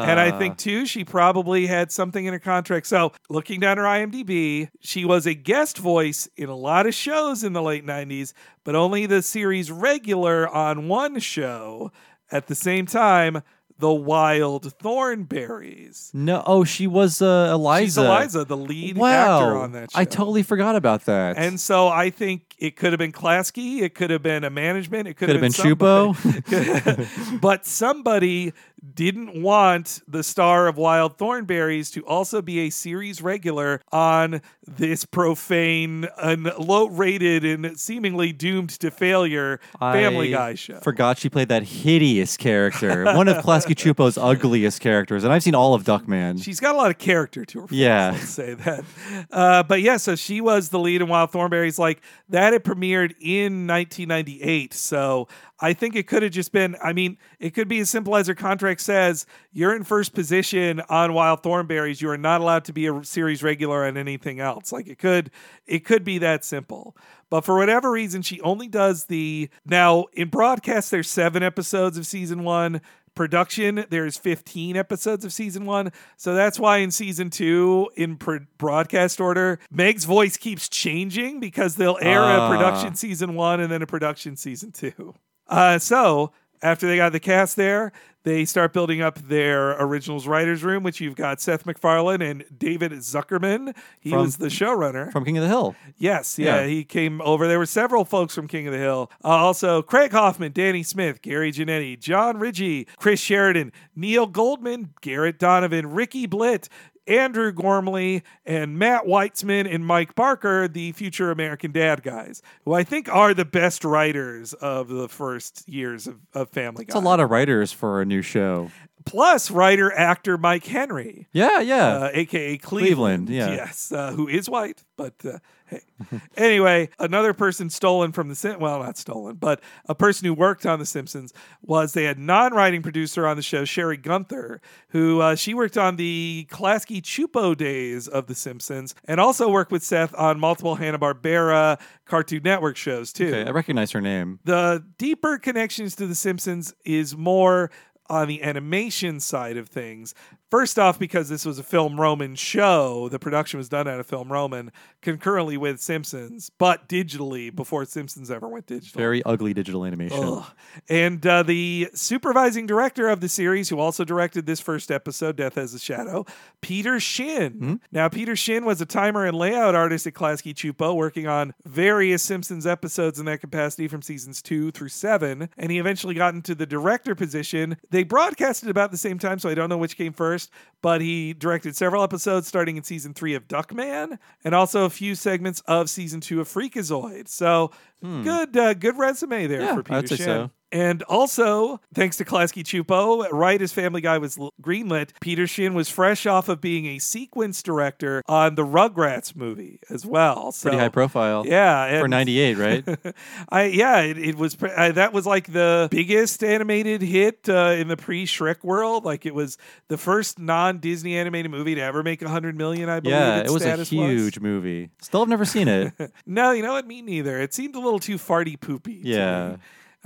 [SPEAKER 2] and I
[SPEAKER 1] Ah.
[SPEAKER 2] think, too, she probably had something in her contract. So, looking down her IMDb, she was a guest voice in a lot of shows in the late 90s, but only the series regular on one show. At the same time, The Wild Thornberries.
[SPEAKER 1] No, oh, she was uh, Eliza.
[SPEAKER 2] She's Eliza, the lead
[SPEAKER 1] wow,
[SPEAKER 2] actor on that show.
[SPEAKER 1] I totally forgot about that.
[SPEAKER 2] And so I think it could have been Klasky, it could have been a management, it could,
[SPEAKER 1] Could have been
[SPEAKER 2] somebody. (laughs) (laughs) but somebody didn't want the star of Wild Thornberries to also be a series regular on this profane and low rated and seemingly doomed to failure Family
[SPEAKER 1] I
[SPEAKER 2] Guy show.
[SPEAKER 1] Forgot she played that hideous character, one of (laughs) Klasky Csupo's ugliest characters, and I've seen all of Duckman.
[SPEAKER 2] She's got a lot of character to her. Face,
[SPEAKER 1] Yeah.
[SPEAKER 2] let's say that. Uh, but yeah, so she was the lead in Wild Thornberries. Like that, it premiered in 1998. So I think it could have just been. I mean, it could be as simple as her contract says: you're in first position on Wild Thornberries. You are not allowed to be a series regular on anything else. Like it could, it could be that simple. But for whatever reason, she only does the now in broadcast. There's seven episodes of season one production there's 15 episodes of season one so that's why in season two in pr- broadcast order meg's voice keeps changing because they'll air
[SPEAKER 1] Ah.
[SPEAKER 2] a production season one and then a production season two uh, so after they got the cast there they start building up their originals writers room which you've got seth macfarlane and david zuckerman he
[SPEAKER 1] From-
[SPEAKER 2] was the showrunner
[SPEAKER 1] from King of the Hill.
[SPEAKER 2] Yes, yeah,
[SPEAKER 1] Yeah.
[SPEAKER 2] he came over. There were several folks from King of the Hill. Uh, also, Craig Hoffman, Danny Smith, Gary Janetti, John Ridgey, Chris Sheridan, Neil Goldman, Garrett Donovan, Ricky Blitt, Andrew Gormley, and Matt Weitzman and Mike Barker, the future American Dad guys, who I think are the best writers of the first years of, of Family Guy.
[SPEAKER 1] It's a lot of writers for a new show.
[SPEAKER 2] Plus, writer actor Mike Henry
[SPEAKER 1] Yeah, yeah.
[SPEAKER 2] uh, aka Cleveland.
[SPEAKER 1] Cleveland, yeah.
[SPEAKER 2] Yes, uh, who is white, but uh, hey. (laughs) anyway, another person stolen from the Sim- well, not stolen, but a person who worked on The Simpsons was they had non-writing producer on the show, Sherry Gunther, who uh, she worked on the Klasky Csupo days of The Simpsons, and also worked with Seth on multiple Hanna Barbera Cartoon Network shows too.
[SPEAKER 1] okay, I recognize her name.
[SPEAKER 2] The deeper connections to The Simpsons is more on the animation side of things. First off, because this was a Film Roman show, the production was done out of Film Roman concurrently with Simpsons, but digitally before Simpsons ever went digital.
[SPEAKER 1] Very ugly digital animation.
[SPEAKER 2] Ugh. And uh, the supervising director of the series, who also directed this first episode, Death Has a Shadow, Peter Shin.
[SPEAKER 1] Hmm?
[SPEAKER 2] Now, Peter Shin was a timer and layout artist at Klasky Csupo, working on various Simpsons episodes in that capacity from seasons two through seven. And he eventually got into the director position. They broadcasted about the same time, so I don't know which came first, but he directed several episodes starting in season three of Duckman and also a few segments of season two of Freakazoid. So good, uh, good resume there
[SPEAKER 1] Hmm. Yeah,
[SPEAKER 2] for Peter
[SPEAKER 1] I'd
[SPEAKER 2] Shin.
[SPEAKER 1] so.
[SPEAKER 2] And also, thanks to Klasky Csupo, right as Family Guy was greenlit, Peter Shin was fresh off of being a sequence director on the Rugrats movie as well. So,
[SPEAKER 1] Pretty high profile.
[SPEAKER 2] Yeah,
[SPEAKER 1] For 98, right? (laughs)
[SPEAKER 2] I yeah, it, it was pre- uh, that was like the biggest animated hit uh, in the pre Shrek world. Like it was the first non Disney animated movie to ever make a hundred million. I believe.
[SPEAKER 1] yeah, it was a huge movie. Still have never seen it. (laughs)
[SPEAKER 2] No, you know what? Me neither. It seemed a little too farty poopy. to
[SPEAKER 1] Yeah.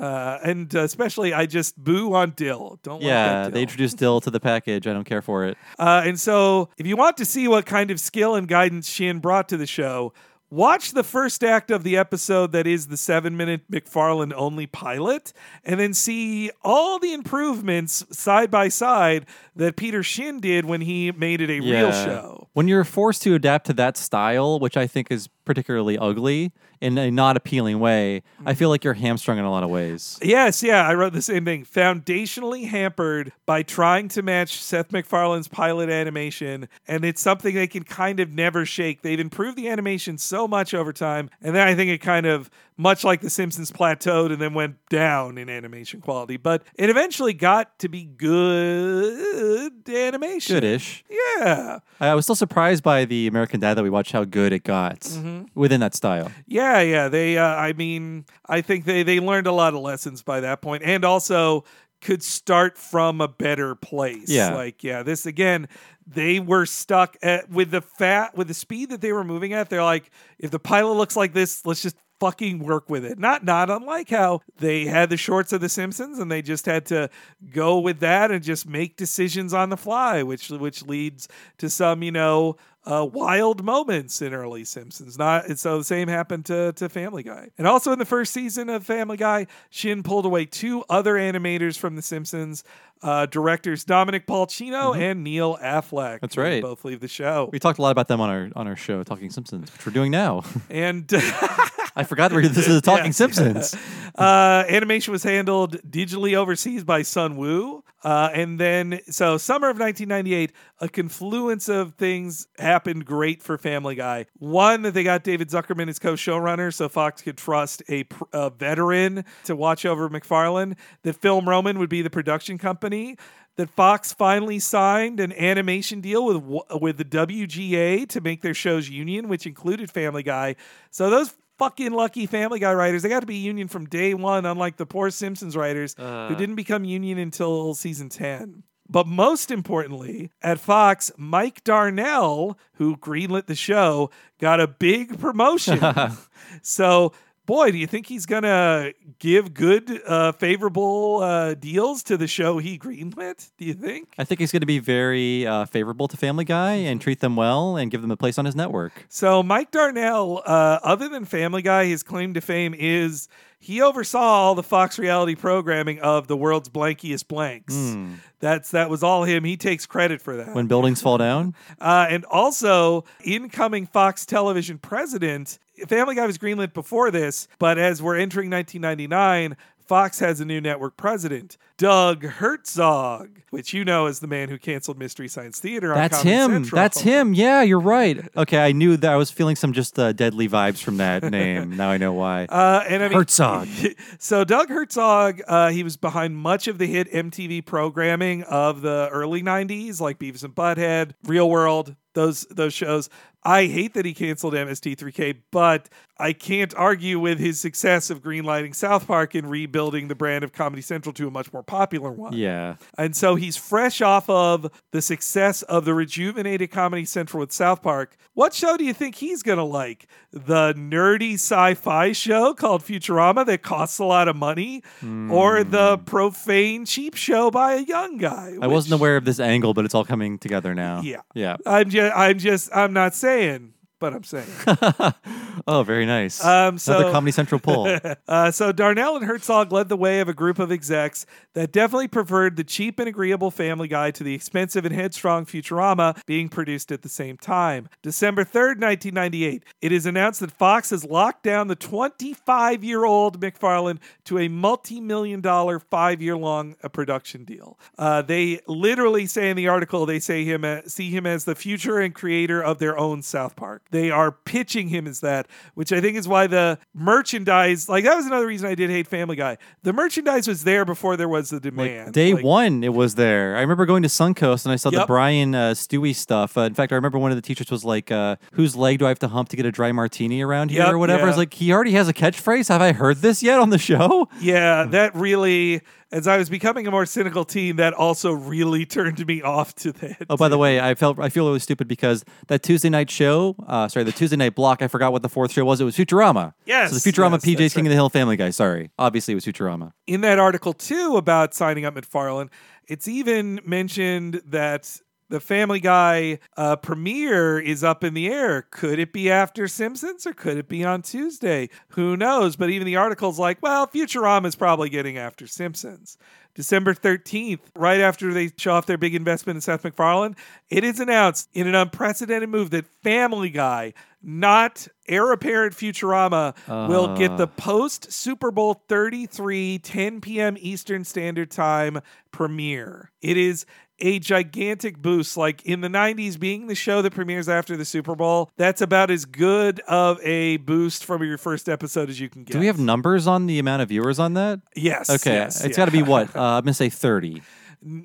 [SPEAKER 2] Uh, and uh, especially, I just boo on Dill. Don't like
[SPEAKER 1] yeah,
[SPEAKER 2] that
[SPEAKER 1] they introduced Dill to the package. I don't care for it.
[SPEAKER 2] Uh, and so, if you want to see what kind of skill and guidance Shin brought to the show, watch the first act of the episode that is the seven minute MacFarlane only pilot, and then see all the improvements side by side that Peter Shin did when he made it a real show.
[SPEAKER 1] When you're forced to adapt to that style, which I think is particularly ugly in a not appealing way, I feel mm-hmm. like you're hamstrung in a lot of ways.
[SPEAKER 2] Yes, yeah, I wrote the same thing. Foundationally hampered by trying to match Seth MacFarlane's pilot animation, and it's something they can kind of never shake. They've improved the animation so much over time, and then I think it kind of, much like The Simpsons, plateaued and then went down in animation quality. But it eventually got to be good animation.
[SPEAKER 1] Goodish.
[SPEAKER 2] Yeah.
[SPEAKER 1] I was still surprised by the American Dad that we watched how good it got
[SPEAKER 2] Mm-hmm.
[SPEAKER 1] within that style.
[SPEAKER 2] Yeah, yeah. They, uh, I mean, I think they they learned a lot of lessons by that point, and also could start from a better place.
[SPEAKER 1] Yeah.
[SPEAKER 2] like yeah, this again. They were stuck at with the fat with the speed that they were moving at. They're like, if the pilot looks like this, let's just fucking work with it. Not not unlike how they had the shorts of The Simpsons, and they just had to go with that and just make decisions on the fly, which which leads to some you know uh, wild moments in early Simpsons. Not and so the same happened to to Family Guy, and also in the first season of Family Guy, Shin pulled away two other animators from The Simpsons. Uh, directors Dominic Polcino and Neil Affleck.
[SPEAKER 1] Mm-hmm. That's right.
[SPEAKER 2] Both leave the show.
[SPEAKER 1] We talked a lot about them on our on our show, Talking Simpsons, which we're doing now. (laughs)
[SPEAKER 2] And (laughs)
[SPEAKER 1] I forgot this is the
[SPEAKER 2] Talking. (laughs)
[SPEAKER 1] Simpsons. (laughs)
[SPEAKER 2] Uh, animation was handled digitally overseas by Sunwoo. Uh, and then, so summer of 1998, a confluence of things happened great for Family Guy. One, that they got David Zuckerman as co showrunner, so Fox could trust a, pr- a veteran to watch over MacFarlane. That Film Roman would be the production company. That Fox finally signed an animation deal with with the WGA to make their shows union, which included Family Guy. So those fucking lucky Family Guy writers. They got to be union from day one, unlike the poor Simpsons writers who uh. didn't become union until season 10. But most importantly, at Fox, Mike Darnell, who greenlit the show, got a big promotion. (laughs) so, boy, do you think he's going to give good, uh, favorable uh, deals to the show he greenlit? Do you think?
[SPEAKER 1] I think he's going to be very uh, favorable to Family Guy and treat them well and give them a place on his network.
[SPEAKER 2] So Mike Darnell, uh, other than Family Guy, his claim to fame is he oversaw all the Fox reality programming of the world's blankiest blanks. That's that was all him. He takes credit for that.
[SPEAKER 1] When buildings fall down, (laughs)
[SPEAKER 2] Uh, and also, incoming Fox television president, Family Guy was greenlit before this, but as we're entering 1999, Fox has a new network president, Doug Herzog, which you know is the man who canceled Mystery Science Theater on
[SPEAKER 1] that's him.
[SPEAKER 2] Central.
[SPEAKER 1] That's him. Yeah, you're right. (laughs) Okay, I knew that I was feeling some just uh, deadly vibes from that name. (laughs) Now I know why.
[SPEAKER 2] Uh, and I mean,
[SPEAKER 1] Herzog. (laughs)
[SPEAKER 2] so Doug Herzog, uh, he was behind much of the hit MTV programming of the early '90s, like Beavis and Butthead, Real World, those those shows. I hate that he canceled MST3K, but I can't argue with his success of greenlighting South Park and rebuilding the brand of Comedy Central to a much more popular one.
[SPEAKER 1] yeah.
[SPEAKER 2] And so he's fresh off of the success of the rejuvenated Comedy Central with South Park. What show do you think he's going to like? The nerdy sci fi show called Futurama that costs a lot of money? Or hmm. the profane cheap show by a young guy?
[SPEAKER 1] I wasn't aware of this angle, but it's all coming together now.
[SPEAKER 2] Yeah.
[SPEAKER 1] Yeah.
[SPEAKER 2] I'm just, I'm just, I'm not saying, saying? But I'm saying. (laughs)
[SPEAKER 1] Oh, very nice.
[SPEAKER 2] Um, so-
[SPEAKER 1] Another Comedy Central pull. (laughs)
[SPEAKER 2] Uh, so Darnell and Herzog led the way of a group of execs that definitely preferred the cheap and agreeable Family Guy to the expensive and headstrong Futurama being produced at the same time. December 3rd, 1998, it is announced that Fox has locked down the 25 year old MacFarlane to a multi million dollar five year long uh, production deal. Uh, they literally say in the article, they say him uh, see him as the future and creator of their own South Park. They are pitching him as that which I think is why the merchandise, like that was another reason I did hate Family Guy. The merchandise was there before there was the
[SPEAKER 1] Like
[SPEAKER 2] demand.
[SPEAKER 1] day
[SPEAKER 2] Like,
[SPEAKER 1] one, it was there. I remember going to Suncoast and I saw the Brian uh, Stewie stuff. Uh, in fact, I remember one of the teachers was like, uh, "Whose leg do I have to hump to get a dry martini around here?"
[SPEAKER 2] Yep,
[SPEAKER 1] or whatever. I was like, he already has a catchphrase. Have I heard this yet on the show?
[SPEAKER 2] Yeah, that really, as I was becoming a more cynical teen, that also really (laughs) turned me off to that.
[SPEAKER 1] Oh, by the way, I felt I feel really stupid because that Tuesday night show, uh, sorry, the Tuesday night block. I forgot what the fourth show was. It was Futurama.
[SPEAKER 2] Yes,
[SPEAKER 1] so the Futurama
[SPEAKER 2] yes,
[SPEAKER 1] PJ's King of the Hill Family Guy. Sorry, obviously it was Futurama.
[SPEAKER 2] in that article too about signing up MacFarlane, it's even mentioned that the Family Guy uh, premiere is up in the air. Could it be after Simpsons or could it be on Tuesday? Who knows? But even the article's like, well, Futurama is probably getting after Simpsons. December 13th, right after they show off their big investment in Seth MacFarlane, it is announced in an unprecedented move that Family Guy, not heir apparent Futurama, will get the post Super Bowl 33, 10 p.m. Eastern Standard Time premiere. It is a gigantic boost. Like in the 90s, being the show that premieres after the Super Bowl, that's about as good of a boost from your first episode as you can get.
[SPEAKER 1] Do we have numbers on the amount of viewers on that?
[SPEAKER 2] Yes.
[SPEAKER 1] Okay,
[SPEAKER 2] yes,
[SPEAKER 1] it's
[SPEAKER 2] yeah.
[SPEAKER 1] got to be what? (laughs) Uh, I'm gonna say thirty.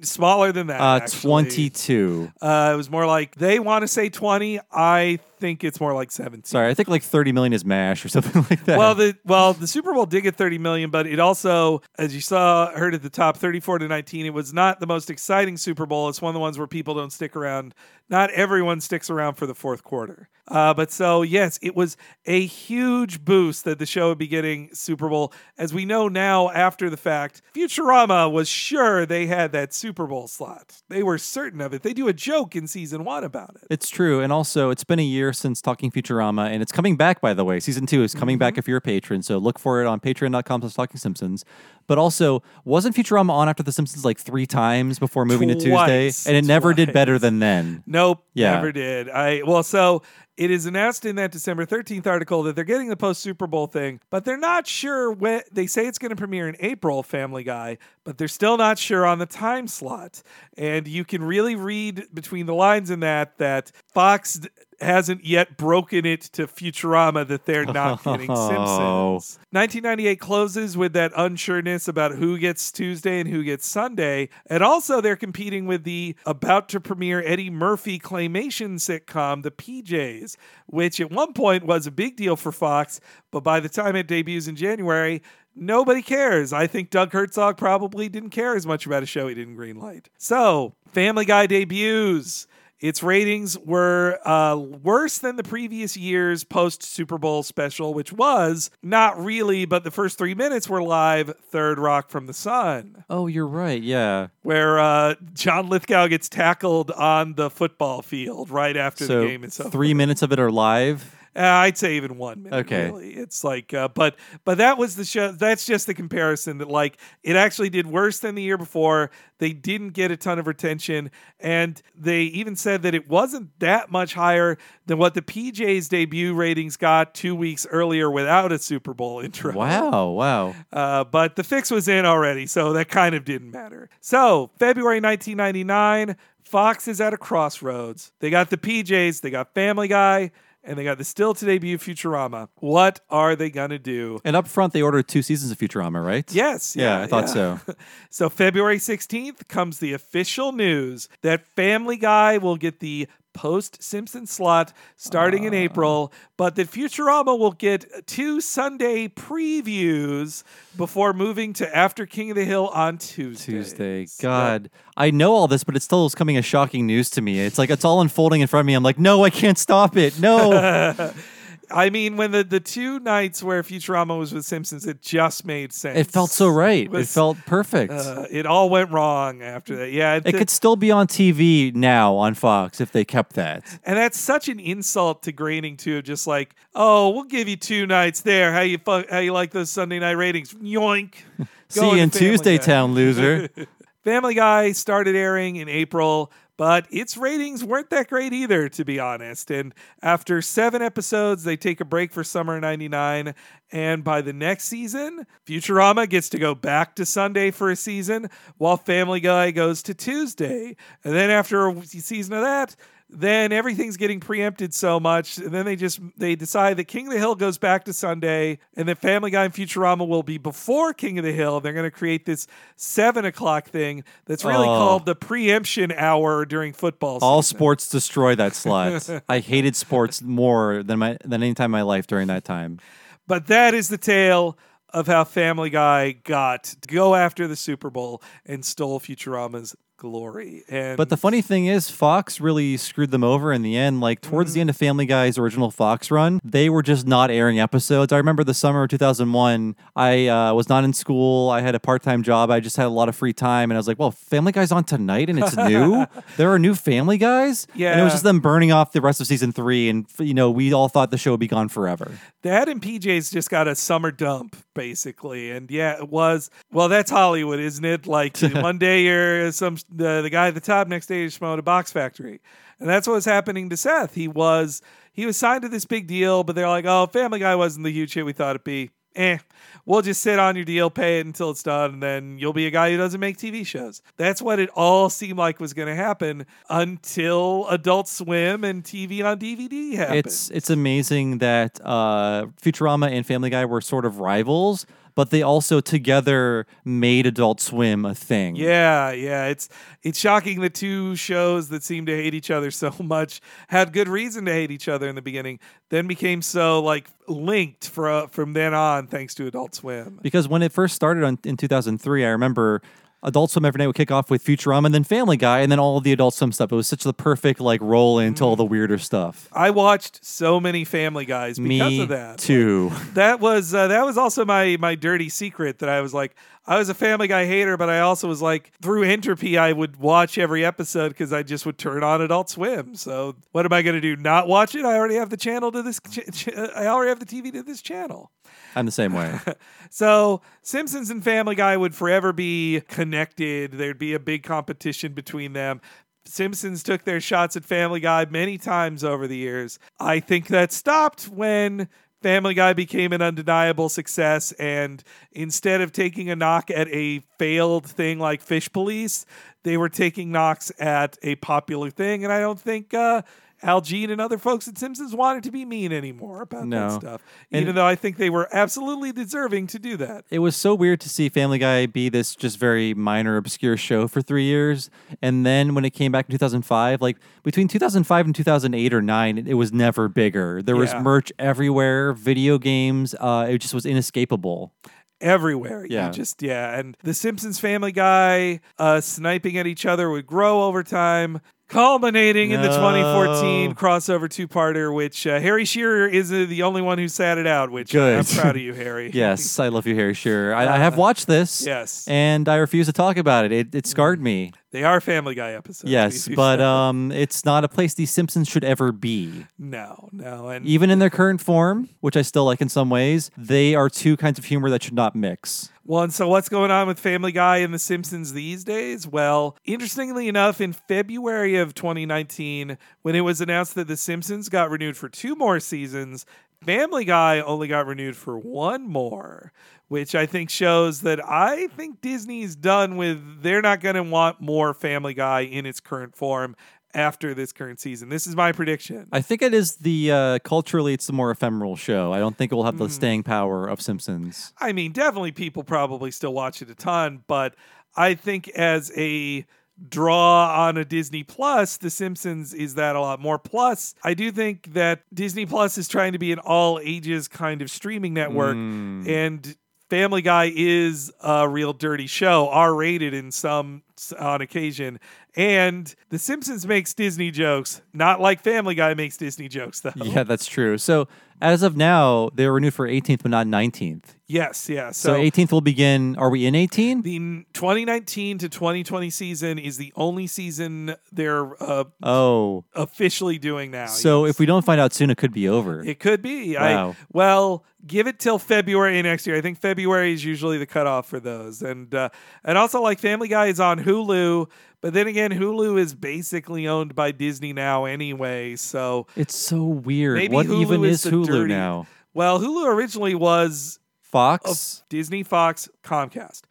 [SPEAKER 2] smaller than that.
[SPEAKER 1] Uh,
[SPEAKER 2] actually.
[SPEAKER 1] twenty-two.
[SPEAKER 2] Uh, it was more like they want to say 20. I think it's more like 17.
[SPEAKER 1] Sorry, I think like thirty million is Mash or (laughs) something like that.
[SPEAKER 2] Well, the well, the Super Bowl did get 30 million, but it also, as you saw, heard at the top, 34 to 19. It was not the most exciting Super Bowl. It's one of the ones where people don't stick around. Not everyone sticks around for the fourth quarter. Uh, but so yes, it was a huge boost that the show would be getting Super Bowl. As we know now, after the fact, Futurama was sure they had that Super Bowl slot. They were certain of it. They do a joke in season one about it.
[SPEAKER 1] It's true. And also, it's been a year since Talking Futurama, and it's coming back, by the way. Season two is coming
[SPEAKER 2] Mm-hmm.
[SPEAKER 1] back if you're a patron. So look for it on patreon.com slash talking Simpsons. But also, wasn't Futurama on after The Simpsons like three times before moving to Tuesday? And it never did better than then.
[SPEAKER 2] Nope,
[SPEAKER 1] Yeah.
[SPEAKER 2] never did. I well, so it is announced in that December 13th article that they're getting the post Super Bowl thing, but they're not sure when they say it's going to premiere in April, Family Guy, but they're still not sure on the time slot. And you can really read between the lines in that that Fox hasn't yet broken it to Futurama that they're not (laughs) getting
[SPEAKER 1] Oh.
[SPEAKER 2] Simpsons. 1998 closes with that unsureness about who gets Tuesday and who gets Sunday. And also, they're competing with the about to premiere Eddie Murphy claymation sitcom, The PJs, which at one point was a big deal for Fox, but by the time it debuts in January, Nobody cares. I think Doug Herzog probably didn't care as much about a show he didn't greenlight. So, Family Guy debuts. Its ratings were uh, worse than the previous year's post Super Bowl special, which was not really, but the first three minutes were live Third Rock from the Sun,
[SPEAKER 1] Oh, you're right. Yeah.
[SPEAKER 2] where uh, John Lithgow gets tackled on the football field right after
[SPEAKER 1] So
[SPEAKER 2] the game is over.
[SPEAKER 1] three minutes of it are live.
[SPEAKER 2] Uh, I'd say even one minute.
[SPEAKER 1] Okay.
[SPEAKER 2] really. it's like, uh, but but that was the show. That's just the comparison that like it actually did worse than the year before. They didn't get a ton of retention, and they even said that it wasn't that much higher than what the PJ's debut ratings got two weeks earlier without a Super Bowl (laughs) intro.
[SPEAKER 1] Wow. Wow.
[SPEAKER 2] Uh, but the fix was in already, so that kind of didn't matter. So, February 1999, Fox is at a crossroads. They got the PJs, they got Family Guy, and they got the still to debut Futurama. What are they going to do?
[SPEAKER 1] And up front, they ordered two seasons of Futurama, right?
[SPEAKER 2] Yes.
[SPEAKER 1] Yeah, I thought so. (laughs)
[SPEAKER 2] so February 16th comes the official news that Family Guy will get the post Simpson slot starting in ah. April, but that Futurama will get two Sunday previews before moving to After King of the Hill on Tuesday.
[SPEAKER 1] Tuesday. God, I know all this, but it still is coming as shocking news to me. It's like it's all unfolding in front of me. I'm like, no, I can't stop it. No. (laughs)
[SPEAKER 2] I mean, when the, the two nights where Futurama was with Simpsons, it just made sense.
[SPEAKER 1] it felt so right. It,
[SPEAKER 2] was-
[SPEAKER 1] felt perfect.
[SPEAKER 2] Uh, it all went wrong after that. Yeah,
[SPEAKER 1] it could still be on TV now on Fox if they kept that.
[SPEAKER 2] And that's such an insult to Groening too. Just like, oh, we'll give you two nights there. How you fu- how you like those Sunday night ratings? Yoink. (laughs)
[SPEAKER 1] See you in Tuesday
[SPEAKER 2] Guy.
[SPEAKER 1] Town, loser. (laughs) (laughs)
[SPEAKER 2] Family Guy started airing in April, but its ratings weren't that great either, to be honest. And after seven episodes, they take a break for summer '99. And by the next season, Futurama gets to go back to Sunday for a season, while Family Guy goes to Tuesday. And then after a season of that, then everything's getting preempted so much, and then they just they decide that King of the Hill goes back to Sunday, and that Family Guy and Futurama will be before King of the Hill. They're going to create this seven o'clock thing that's really
[SPEAKER 1] Oh.
[SPEAKER 2] called the preemption hour during football.
[SPEAKER 1] All
[SPEAKER 2] season.
[SPEAKER 1] sports destroy that (laughs) slot I hated sports more than my than any time in my life during that time.
[SPEAKER 2] But that is the tale of how Family Guy got to go after the Super Bowl and stole Futurama's glory. And
[SPEAKER 1] But the funny thing is, Fox really screwed them over in the end. Like towards the end of Family Guy's original Fox run, they were just not airing episodes. I remember the summer of 2001. I uh, was not in school. I had a part time job. I just had a lot of free time, and I was like, "Well, Family Guy's on tonight, and it's (laughs) new. there are new Family Guys." and it was just them burning off the rest of season three, and you know, we all thought the show would be gone forever.
[SPEAKER 2] that and PJ's just got a summer dump, basically. And yeah, it was. Well, that's Hollywood, isn't it? Like (laughs) one day you're some the, the guy at the top, next day you're smoking a box factory. And that's what was happening to Seth. He was he was signed to this big deal, but they're like, oh, Family Guy wasn't the huge hit we thought it'd be. Eh, we'll just sit on your deal, pay it until it's done, and then you'll be a guy who doesn't make TV shows. That's what it all seemed like was going to happen until Adult Swim and TV on DVD happened.
[SPEAKER 1] It's it's amazing that uh, Futurama and Family Guy were sort of rivals, but they also together made Adult Swim a thing.
[SPEAKER 2] Yeah, yeah. It's it's shocking the two shows that seem to hate each other (laughs) so much had good reason to hate each other in the beginning, then became so like linked for, from then on thanks to Adult Swim.
[SPEAKER 1] Because when it first started on, in 2003, I remember Adult Swim every night would kick off with Futurama and then Family Guy and then all of the Adult Swim stuff. It was such the perfect like roll into all the weirder stuff.
[SPEAKER 2] I watched so many Family Guys because
[SPEAKER 1] Me
[SPEAKER 2] of that.
[SPEAKER 1] too.
[SPEAKER 2] That was uh, that was also my my dirty secret that I was like I was a Family Guy hater, but I also was like through entropy I would watch every episode because I just would turn on Adult Swim. So what am I going to do? Not watch it? I already have the channel to this. Ch- ch- I already have the TV to this channel.
[SPEAKER 1] I'm the same way. (laughs)
[SPEAKER 2] So Simpsons and Family Guy would forever be connected. There'd be a big competition between them. Simpsons took their shots at Family Guy many times over the years. I think that stopped when Family Guy became an undeniable success. And instead of taking a knock at a failed thing like Fish Police, they were taking knocks at a popular thing. And I don't think uh, Al Jean and other folks at Simpsons wanted to be mean anymore about
[SPEAKER 1] No.
[SPEAKER 2] that stuff.
[SPEAKER 1] And-
[SPEAKER 2] Even though I think they were absolutely deserving to do that.
[SPEAKER 1] it was so weird to see Family Guy be this just very minor, obscure show for three years. And then when it came back in 2005, like between 2005 and 2008 or 9, it, it was never bigger. There was
[SPEAKER 2] Yeah.
[SPEAKER 1] merch everywhere, video games. Uh, it just was inescapable.
[SPEAKER 2] everywhere.
[SPEAKER 1] Yeah.
[SPEAKER 2] You just yeah, and the Simpsons Family Guy uh, sniping at each other would grow over time. Culminating in the
[SPEAKER 1] No.
[SPEAKER 2] 2014 crossover two-parter, which uh, Harry Shearer is uh, the only one who sat it out. Which uh, I'm proud of you, Harry. (laughs)
[SPEAKER 1] Yes, I love you, Harry Shearer. I, I have watched this.
[SPEAKER 2] Yes.
[SPEAKER 1] And I refuse to talk about it. It, it scarred me.
[SPEAKER 2] They are Family Guy episodes.
[SPEAKER 1] Yes, but um, it's not a place these Simpsons should ever be.
[SPEAKER 2] no, no, and
[SPEAKER 1] Even in their current form, which I still like in some ways, they are two kinds of humor that should not mix.
[SPEAKER 2] Well, and so what's going on with Family Guy and The Simpsons these days? Well, interestingly enough, in February of 2019, when it was announced that The Simpsons got renewed for two more seasons, Family Guy only got renewed for one more, which I think shows that I think Disney's done with, they're not going to want more Family Guy in its current form after this current season. This is my prediction.
[SPEAKER 1] I think it is the uh, culturally, it's the more ephemeral show. I don't think it will have the staying power of Simpsons.
[SPEAKER 2] I mean, definitely people probably still watch it a ton, but I think as a draw on a Disney Plus, The Simpsons is that a lot more. Plus, I do think that Disney Plus is trying to be an all ages kind of streaming network, and Family Guy is a real dirty show, R rated in some on occasion. And The Simpsons makes Disney jokes, not like Family Guy makes Disney jokes, though.
[SPEAKER 1] Yeah, that's true. So as of now, they're renewed for 18th, but not 19th.
[SPEAKER 2] Yes, yeah.
[SPEAKER 1] So,
[SPEAKER 2] So,
[SPEAKER 1] 18th will begin. Are we in 18?
[SPEAKER 2] The 2019 to 2020 season is the only season they're uh,
[SPEAKER 1] oh,
[SPEAKER 2] officially doing now.
[SPEAKER 1] so
[SPEAKER 2] yes.
[SPEAKER 1] if we don't find out soon, it could be over.
[SPEAKER 2] it could be,
[SPEAKER 1] Wow.
[SPEAKER 2] I well give it till February next year. I think February is usually the cutoff for those, and uh, and also like Family Guy is on Hulu, but then again, Hulu is basically owned by Disney now anyway. So
[SPEAKER 1] it's so weird.
[SPEAKER 2] maybe
[SPEAKER 1] what
[SPEAKER 2] Hulu
[SPEAKER 1] even
[SPEAKER 2] is
[SPEAKER 1] is Hulu
[SPEAKER 2] dirty-
[SPEAKER 1] now?
[SPEAKER 2] well, Hulu originally was
[SPEAKER 1] Fox?
[SPEAKER 2] Disney, Fox, Comcast.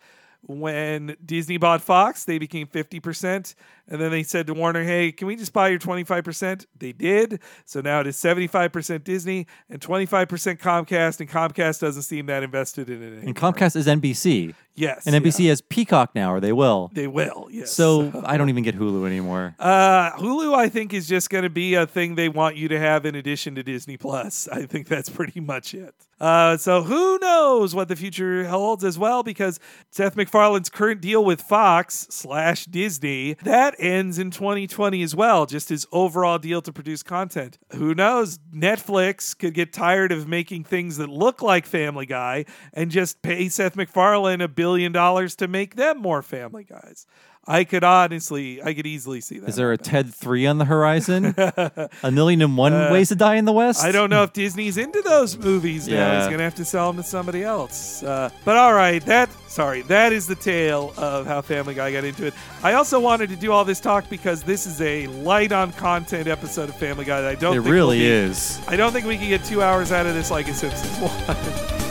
[SPEAKER 2] When Disney bought Fox, they became 50%. And then they said to Warner, hey, can we just buy your 25%? They did. So now it is 75% Disney and 25% Comcast, and Comcast doesn't seem that invested in it anymore.
[SPEAKER 1] And Comcast is NBC.
[SPEAKER 2] yes.
[SPEAKER 1] And NBC
[SPEAKER 2] yeah.
[SPEAKER 1] has Peacock now, or they will.
[SPEAKER 2] They will, yes.
[SPEAKER 1] So I don't even get Hulu anymore.
[SPEAKER 2] Uh, Hulu, I think, is just going to be a thing they want you to have in addition to Disney Plus. I think that's pretty much it. Uh, so who knows what the future holds as well? Because Seth MacFarlane's current deal with Fox slash Disney that ends in 2020 as well. Just his overall deal to produce content. Who knows? Netflix could get tired of making things that look like Family Guy and just pay Seth MacFarlane a billion dollars to make them more Family Guys. I could honestly, I could easily see that.
[SPEAKER 1] Is there a. TED 3 on the horizon? (laughs) a million and one ways to die in the West?
[SPEAKER 2] Uh, I don't know if Disney's into those movies now.
[SPEAKER 1] Yeah.
[SPEAKER 2] He's gonna have to sell them to somebody else. Uh, but all right, that sorry, that is the tale of how Family Guy got into it. I also wanted to do all this talk because this is a light on content episode of Family Guy. That I don't.
[SPEAKER 1] It really
[SPEAKER 2] will be-
[SPEAKER 1] is.
[SPEAKER 2] I don't think we can get two hours out of this like a Simpsons (laughs) one.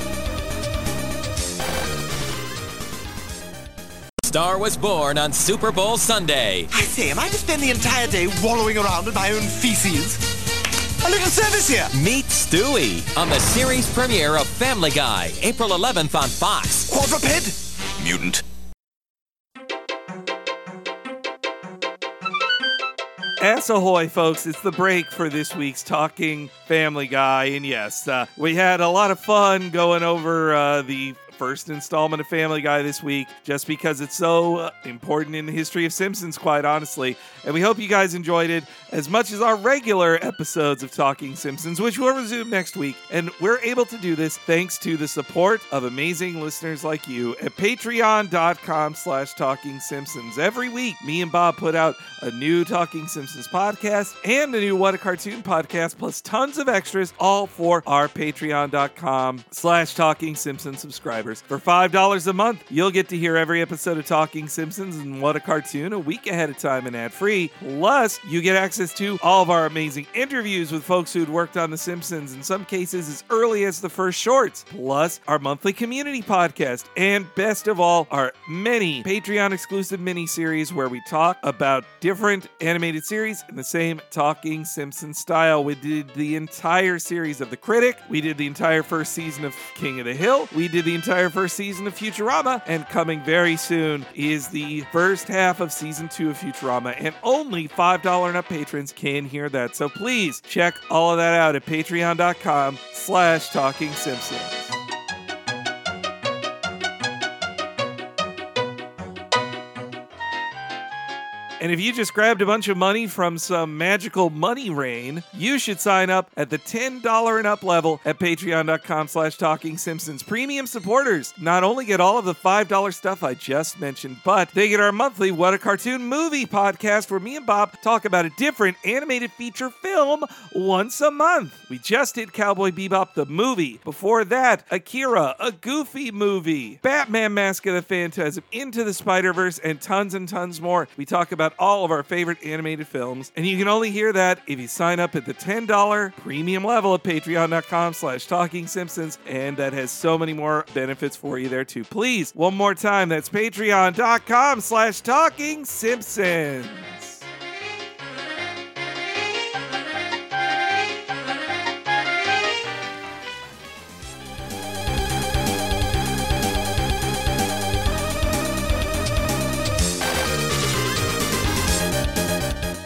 [SPEAKER 5] Star was born on Super Bowl Sunday.
[SPEAKER 6] I say, am I to spend the entire day wallowing around in my own feces? A little service here.
[SPEAKER 5] Meet Stewie on the series premiere of Family Guy, April 11th on Fox.
[SPEAKER 6] Quadruped? Mutant.
[SPEAKER 2] Ass ahoy, folks. It's the break for this week's Talking Family Guy. And yes, uh, we had a lot of fun going over uh, the first installment of Family Guy this week just because it's so uh, important in the history of Simpsons, quite honestly. And we hope you guys enjoyed it as much as our regular episodes of Talking Simpsons, which will resume next week. And we're able to do this thanks to the support of amazing listeners like you at patreon.com slash talking simpsons. Every week, me and Bob put out a new Talking Simpsons podcast and a new What a Cartoon podcast, plus tons of extras, all for our patreon.com slash talking simpsons subscribers. For $5 a month, you'll get to hear every episode of Talking Simpsons and What a Cartoon a week ahead of time and ad free. Plus, you get access to all of our amazing interviews with folks who'd worked on The Simpsons, in some cases as early as the first shorts. Plus, our monthly community podcast. And best of all, our many Patreon exclusive mini series where we talk about different animated series in the same Talking Simpsons style. We did the entire series of The Critic, we did the entire first season of King of the Hill, we did the entire first season of Futurama, and coming very soon is the first half of season two of Futurama. And only $5 and up patrons can hear that. So please check all of that out at patreon.com slash talking simpsons. And if you just grabbed a bunch of money from some magical money rain, you should sign up at the $10 and up level at patreon.com slash talking simpsons. Premium supporters not only get all of the $5 stuff I just mentioned, but they get our monthly What a Cartoon Movie podcast where me and Bob talk about a different animated feature film once a month. We just did Cowboy Bebop the movie. Before that, Akira, a goofy movie. Batman Mask of the Phantasm, Into the Spider-Verse, and tons and tons more. We talk about all of our favorite animated films, and you can only hear that if you sign up at the $10 premium level at patreon.com slash talking simpsons, and that has so many more benefits for you there too. Please, one more time, that's patreon.com slash talking simpsons.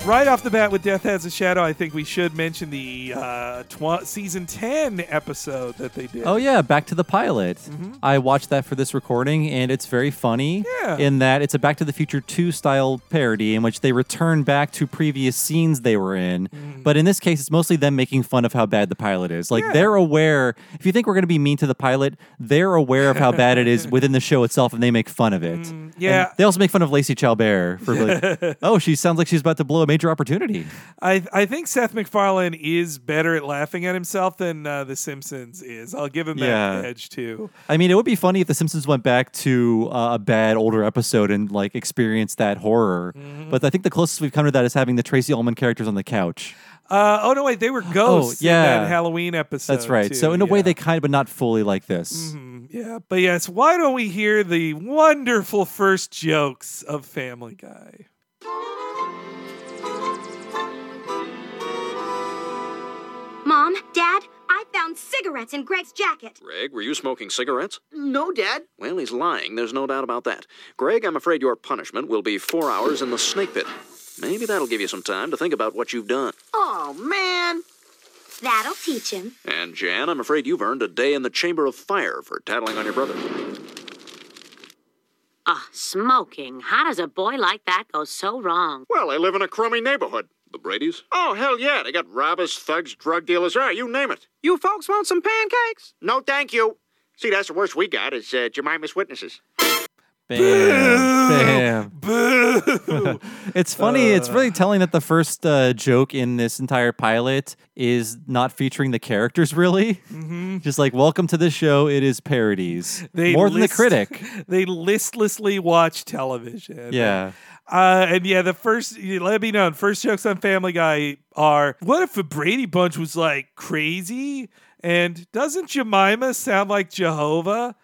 [SPEAKER 2] Right off the bat with Death Has a Shadow, I think we should mention the uh, tw- season 10 episode that they did.
[SPEAKER 1] Oh yeah, back to the pilot. Mm-hmm. I watched that for this recording, and it's very funny.
[SPEAKER 2] Yeah.
[SPEAKER 1] In that it's a Back to the Future 2 style parody in which they return back to previous scenes they were in. Mm. But in this case, it's mostly them making fun of how bad the pilot is. Like
[SPEAKER 2] Yeah.
[SPEAKER 1] they're aware. If you think we're going to be mean to the pilot, they're aware of how bad it is (laughs) within the show itself, and they make fun of it.
[SPEAKER 2] Mm, yeah.
[SPEAKER 1] And they also make fun of Lacey Chabert for like, (laughs) oh, she sounds like she's about to blow a major opportunity.
[SPEAKER 2] I, I think Seth MacFarlane is better at laughing at himself than uh, The Simpsons is. I'll give him that edge too.
[SPEAKER 1] I mean, it would be funny if The Simpsons went back to uh, a bad older episode and like experienced that horror.
[SPEAKER 2] Mm-hmm.
[SPEAKER 1] But I think the closest we've come to that is having the Tracey Ullman characters on the couch.
[SPEAKER 2] Uh, oh no, wait, they were ghosts
[SPEAKER 1] yeah.
[SPEAKER 2] in that Halloween episode.
[SPEAKER 1] That's right.
[SPEAKER 2] too,
[SPEAKER 1] so in a way, they kind of, but not fully like this.
[SPEAKER 2] Mm, yeah, but yes, why don't we hear the wonderful first jokes of Family Guy?
[SPEAKER 7] Mom, Dad, I found cigarettes in Greg's jacket.
[SPEAKER 8] Greg, were you smoking cigarettes?
[SPEAKER 9] No, Dad.
[SPEAKER 8] Well, he's lying. There's no doubt about that. Greg, I'm afraid your punishment will be four hours in the snake pit. Maybe that'll give you some time to think about what you've done.
[SPEAKER 9] Oh, man.
[SPEAKER 7] That'll teach him.
[SPEAKER 8] And Jan, I'm afraid you've earned a day in the chamber of fire for tattling on your brother.
[SPEAKER 10] Ah, smoking. How does a boy like that go so wrong?
[SPEAKER 4] Well, I live in a crummy neighborhood.
[SPEAKER 8] The Brady's?
[SPEAKER 4] Oh, hell yeah. They got robbers, thugs, drug dealers. Ah, you name it.
[SPEAKER 9] You folks want some pancakes?
[SPEAKER 4] No, thank you. See, that's the worst we got is uh, Jemima's witnesses.
[SPEAKER 1] Bam. Bam.
[SPEAKER 2] Boo! (laughs)
[SPEAKER 1] it's funny. it's really telling that the first uh, joke in this entire pilot is not featuring the characters, really.
[SPEAKER 2] Mm-hmm.
[SPEAKER 1] Just like, welcome to the show. It is parodies.
[SPEAKER 2] They
[SPEAKER 1] More than the critic. (laughs)
[SPEAKER 2] They listlessly watch television.
[SPEAKER 1] Yeah.
[SPEAKER 2] Uh, and yeah, the first, let me know, first jokes on Family Guy are what if the Brady Bunch was like crazy? And doesn't Jemima sound like Jehovah?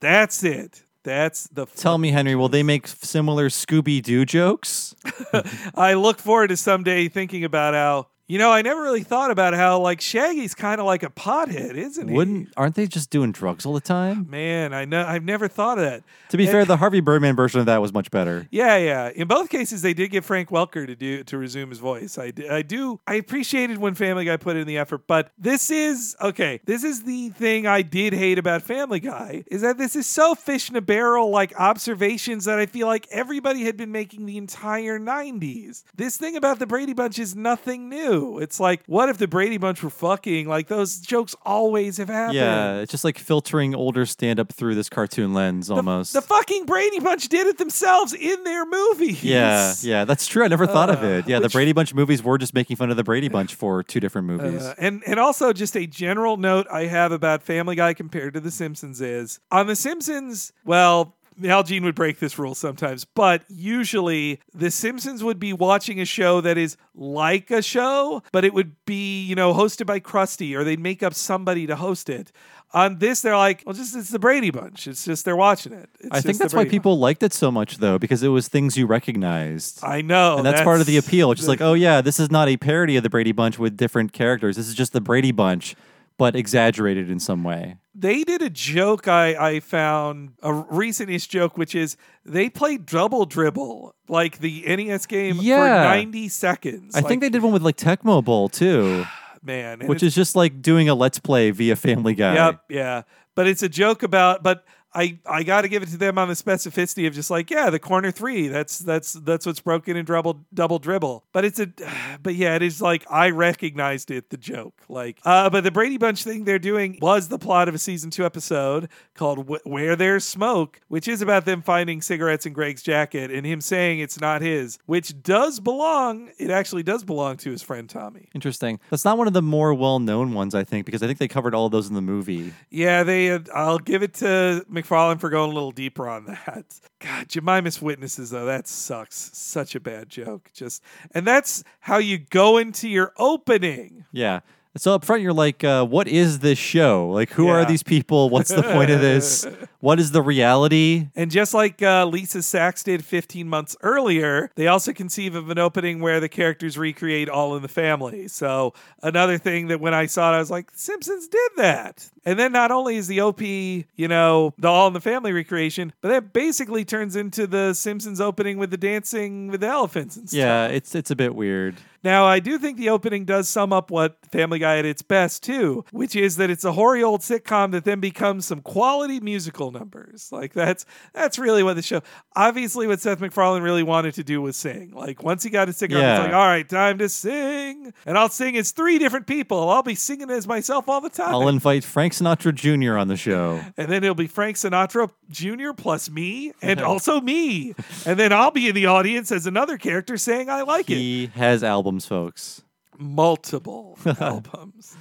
[SPEAKER 2] That's it. That's the.
[SPEAKER 1] Tell me, Henry, will they make similar Scooby Doo jokes? (laughs)
[SPEAKER 2] I look forward to someday thinking about how, you know, I never really thought about how like Shaggy's kind of like a pothead, isn't he?
[SPEAKER 1] Wouldn't aren't they just doing drugs all the time?
[SPEAKER 2] Man, I know. I've never thought of that.
[SPEAKER 1] To be
[SPEAKER 2] And-
[SPEAKER 1] fair, the Harvey Birdman version of that was much better.
[SPEAKER 2] Yeah, yeah. In both cases, they did get Frank Welker to do to resume his voice. I, d- I do. I appreciated when Family Guy put in the effort, but this is okay. This is the thing I did hate about Family Guy is that this is so fish in a barrel like observations that I feel like everybody had been making the entire '90s. This thing about the Brady Bunch is nothing new. It's like, what if the Brady Bunch were fucking? Like those jokes always have happened.
[SPEAKER 1] Yeah, it's just like filtering older stand up through this cartoon lens almost.
[SPEAKER 2] The fucking Brady Bunch did it themselves in their movies.
[SPEAKER 1] yeah, yeah, that's true. I never thought of
[SPEAKER 2] Uh,
[SPEAKER 1] it. Yeah, the Brady Bunch movies were just making fun of the Brady Bunch for two different movies.
[SPEAKER 2] Uh, and and also just a general note I have about Family Guy compared to The Simpsons is on The Simpsons. Well. Al Jean would break this rule sometimes, but usually The Simpsons would be watching a show that is like a show, but it would be, you know, hosted by Krusty or they'd make up somebody to host it. On this, they're like, well, just it's the Brady Bunch. It's just they're watching it. It's
[SPEAKER 1] I think that's why people liked it so much, though, because it was things you recognized.
[SPEAKER 2] I know,
[SPEAKER 1] and that's, part of the appeal. Just like, oh yeah, this is not a parody of the Brady Bunch with different characters. This is just the Brady Bunch, but exaggerated in some way.
[SPEAKER 2] They did a joke I, I found a recent-ish joke which is they played double dribble like the NES game for 90 seconds.
[SPEAKER 1] I think they did one with like Tecmo Bowl too, (sighs)
[SPEAKER 2] man
[SPEAKER 1] which is just like doing a Let's Play via Family Guy.
[SPEAKER 2] yep yeah. But it's a joke about but I, I got to give it to them on the specificity of just like yeah the corner three that's that's that's what's broken in double double dribble but it's a (sighs) but yeah it is like I recognized it the joke like uh but the Brady Bunch thing they're doing was the plot of a season two episode called Where There's Smoke which is about them finding cigarettes in Greg's jacket and him saying it's not his which does belong it actually does belong to his friend Tommy
[SPEAKER 1] Interesting. That's not one of the more well-known ones, I think, because I think they covered all of those in the movie.
[SPEAKER 2] Yeah, they. Had, I'll give it to MacFarlane for going a little deeper on that. (laughs) God, Jemima's witnesses though that sucks. Such a bad joke. Just and that's how you go into your opening.
[SPEAKER 1] Yeah. So up front, you're like, uh, what is this show? Like, who are these people? What's the point of this? (laughs) What is the reality?
[SPEAKER 2] And just like uh, Lisa's Sax did 15 months earlier, they also conceive of an opening where the characters recreate All in the Family. So another thing that when I saw it, I was like, Simpsons did that. And then not only is the OP, you know, the All in the Family recreation, but that basically turns into the Simpsons opening with the dancing with the elephants and stuff.
[SPEAKER 1] Yeah, it's it's a bit weird.
[SPEAKER 2] Now, I do think the opening does sum up what Family Guy at its best, too, which is that it's a hoary old sitcom that then becomes some quality musical numbers. Like that's that's really what the show. Obviously, what Seth MacFarlane really wanted to do was sing. Like once he got a sitcom,
[SPEAKER 1] Yeah.
[SPEAKER 2] it's like, all right, time to sing, and I'll sing as three different people. I'll be singing as myself all the time.
[SPEAKER 1] I'll invite Frank Sinatra Jr. on the show.
[SPEAKER 2] and then it'll be Frank Sinatra Jr. plus me, and (laughs) also me, and then I'll be in the audience as another character saying I like it.
[SPEAKER 1] He has albums, folks.
[SPEAKER 2] multiple (laughs) albums.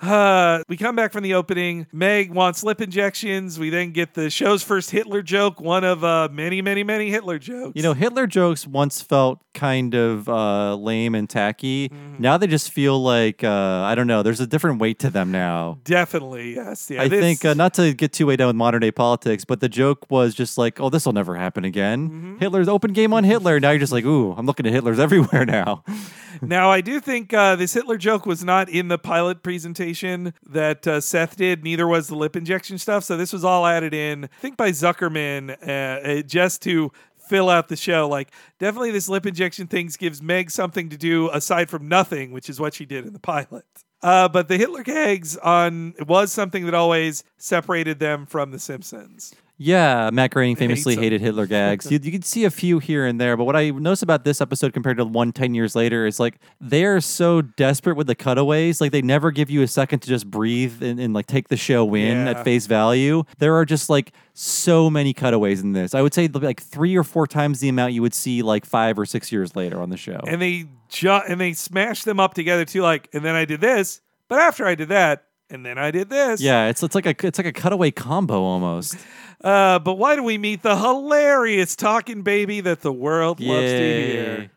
[SPEAKER 2] Uh, we come back from the opening. Meg wants lip injections. We then get the show's first Hitler joke, one of uh, many, many, many Hitler jokes.
[SPEAKER 1] You know, Hitler jokes once felt kind of uh, lame and tacky. Now they just feel like uh, I don't know. There's a different weight to them now.
[SPEAKER 2] Definitely, yes. Yeah,
[SPEAKER 1] I
[SPEAKER 2] this-
[SPEAKER 1] think uh, not to get too way down with modern day politics, but the joke was just like, "Oh, this will never happen again."
[SPEAKER 2] Mm-hmm.
[SPEAKER 1] Hitler's open game on Hitler. Now you're just like, "Ooh, I'm looking at Hitler's (laughs) everywhere now."
[SPEAKER 2] now I do think uh, this Hitler joke was not in the pilot presentation that uh, Seth did. Neither was the lip injection stuff. So this was all added in, I think, by Zuckerman uh, uh, just to fill out the show. Like, definitely this lip injection thing gives Meg something to do aside from nothing, which is what she did in the pilot. Uh, but the Hitler gags on was something that always separated them from The Simpsons.
[SPEAKER 1] Yeah, Matt Groening famously hated Hitler gags. you, you can see a few here and there, but what I notice about this episode compared to one 10 years later is like they're so desperate with the cutaways. Like they never give you a second to just breathe and, and like take the show in
[SPEAKER 2] Yeah.
[SPEAKER 1] at face value. There are just like so many cutaways in this. I would say like three or four times the amount you would see like five or six years later on the show.
[SPEAKER 2] and they ju- and they smash them up together too. Like, and then I did this, but after I did that, and then I did this.
[SPEAKER 1] yeah, it's it's like a it's like a cutaway combo almost.
[SPEAKER 2] Uh, but why do we meet the hilarious talking baby that the world loves to hear?